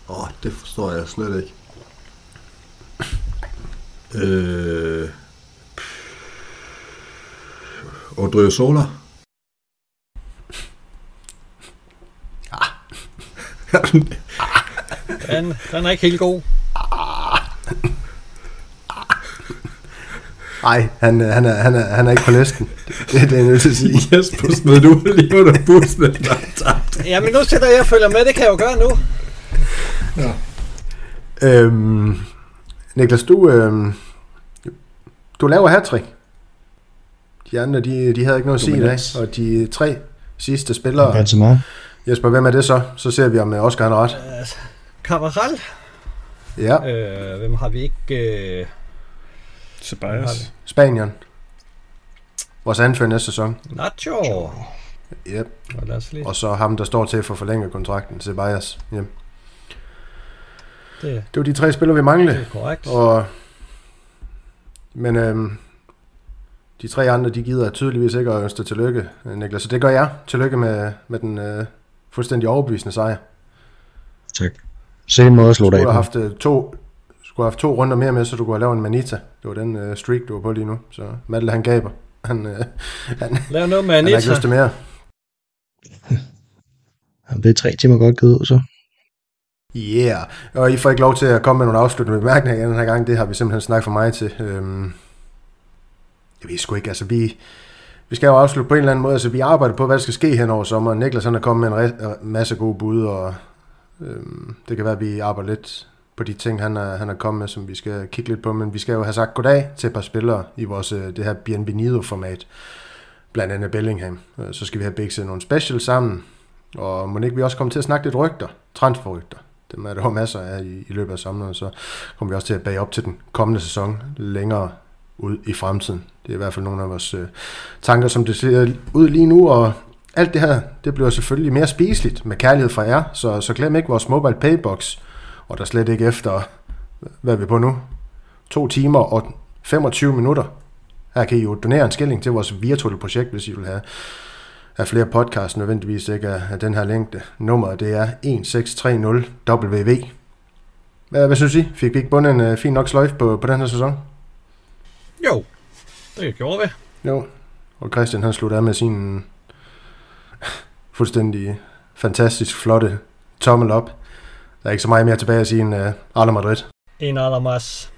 Åh, oh, det forstår jeg slet ikke. Øh... Odrio Sola? Den, den er ikke helt god. Nej, han, øh, han, er, han, er, han er ikke på listen. Det, det er jeg nødt til at sige. Jesper smed du lige under bussen. Jamen nu sætter jeg og følger med, det kan jeg jo gøre nu. Øhm, Niklas, du, øhm, du laver hat De andre, de, de havde ikke noget at sige i dag. Og de tre sidste spillere, Benzema. Jesper, hvem er det så? Så ser vi, om øh, Oscar har ret. Cavaral. Ja, Øh, hvem har vi ikke? Øh, Ceballos. Spanien. Vores anfører næste sæson. Nacho. Yep. Og lad os lige. Og så ham, der står til at få forlænget kontrakten, Ceballos. Yep. Det, Det var de tre spillere, vi manglede. det er korrekt. Og, men øhm, de tre andre, de gider tydeligvis ikke at ønske dig tillykke, Niklas. Så det gør jeg. Tillykke med, med den øh, fuldstændig overbevisende sejr. Tak. Se en måde at slå Du dig af have på. haft øh, to, skulle have haft to runder mere med, så du kunne have lavet en manita. Det var den øh, streak, du var på lige nu. Så Malte, han gaber. Han, øh, han, Lav noget med han har ikke lyst til mere. Jamen, det er tre timer godt givet ud, så. Yeah, og I får ikke lov til at komme med nogle afsluttende bemærkninger den her gang. Det har vi simpelthen snakket for mig til. Øhm, jeg ved sgu ikke, altså vi, vi skal jo afslutte på en eller anden måde. Altså vi arbejder på, hvad der skal ske hen over sommeren. Niklas han er kommet med en re- masse gode bud, og øhm, det kan være, at vi arbejder lidt på de ting, han er, han er kommet med, som vi skal kigge lidt på. Men vi skal jo have sagt goddag til et par spillere i vores, øh, det her Bienvenido-format. Blandt andet Bellingham. Øh, så skal vi have begge nogle special sammen. Og må ikke vi også komme til at snakke lidt rygter, transferrygter. Dem er der jo masser af i, i løbet af sommeren, så kommer vi også til at bage op til den kommende sæson længere ud i fremtiden. Det er i hvert fald nogle af vores øh, tanker, som det ser ud lige nu, og alt det her, det bliver selvfølgelig mere spiseligt med kærlighed fra jer, så, så glem ikke vores mobile paybox, og der er slet ikke efter, hvad er vi på nu? To timer og 25 minutter. Her kan I jo donere en skilling til vores virtuelle projekt, hvis I vil have af flere podcasts nødvendigvis ikke af, af den her længde. Nummeret det er 1630WV. Hvad, hvad synes I? Fik vi ikke bundet en uh, fin nok sløjf på, på den her sæson? Jo, det gjorde vi. Jo. Og Christian han slutter af med sin fuldstændig fantastisk flotte tommel op. Der er ikke så meget mere tilbage at sige end øh, uh, Ala Madrid. En Alamas.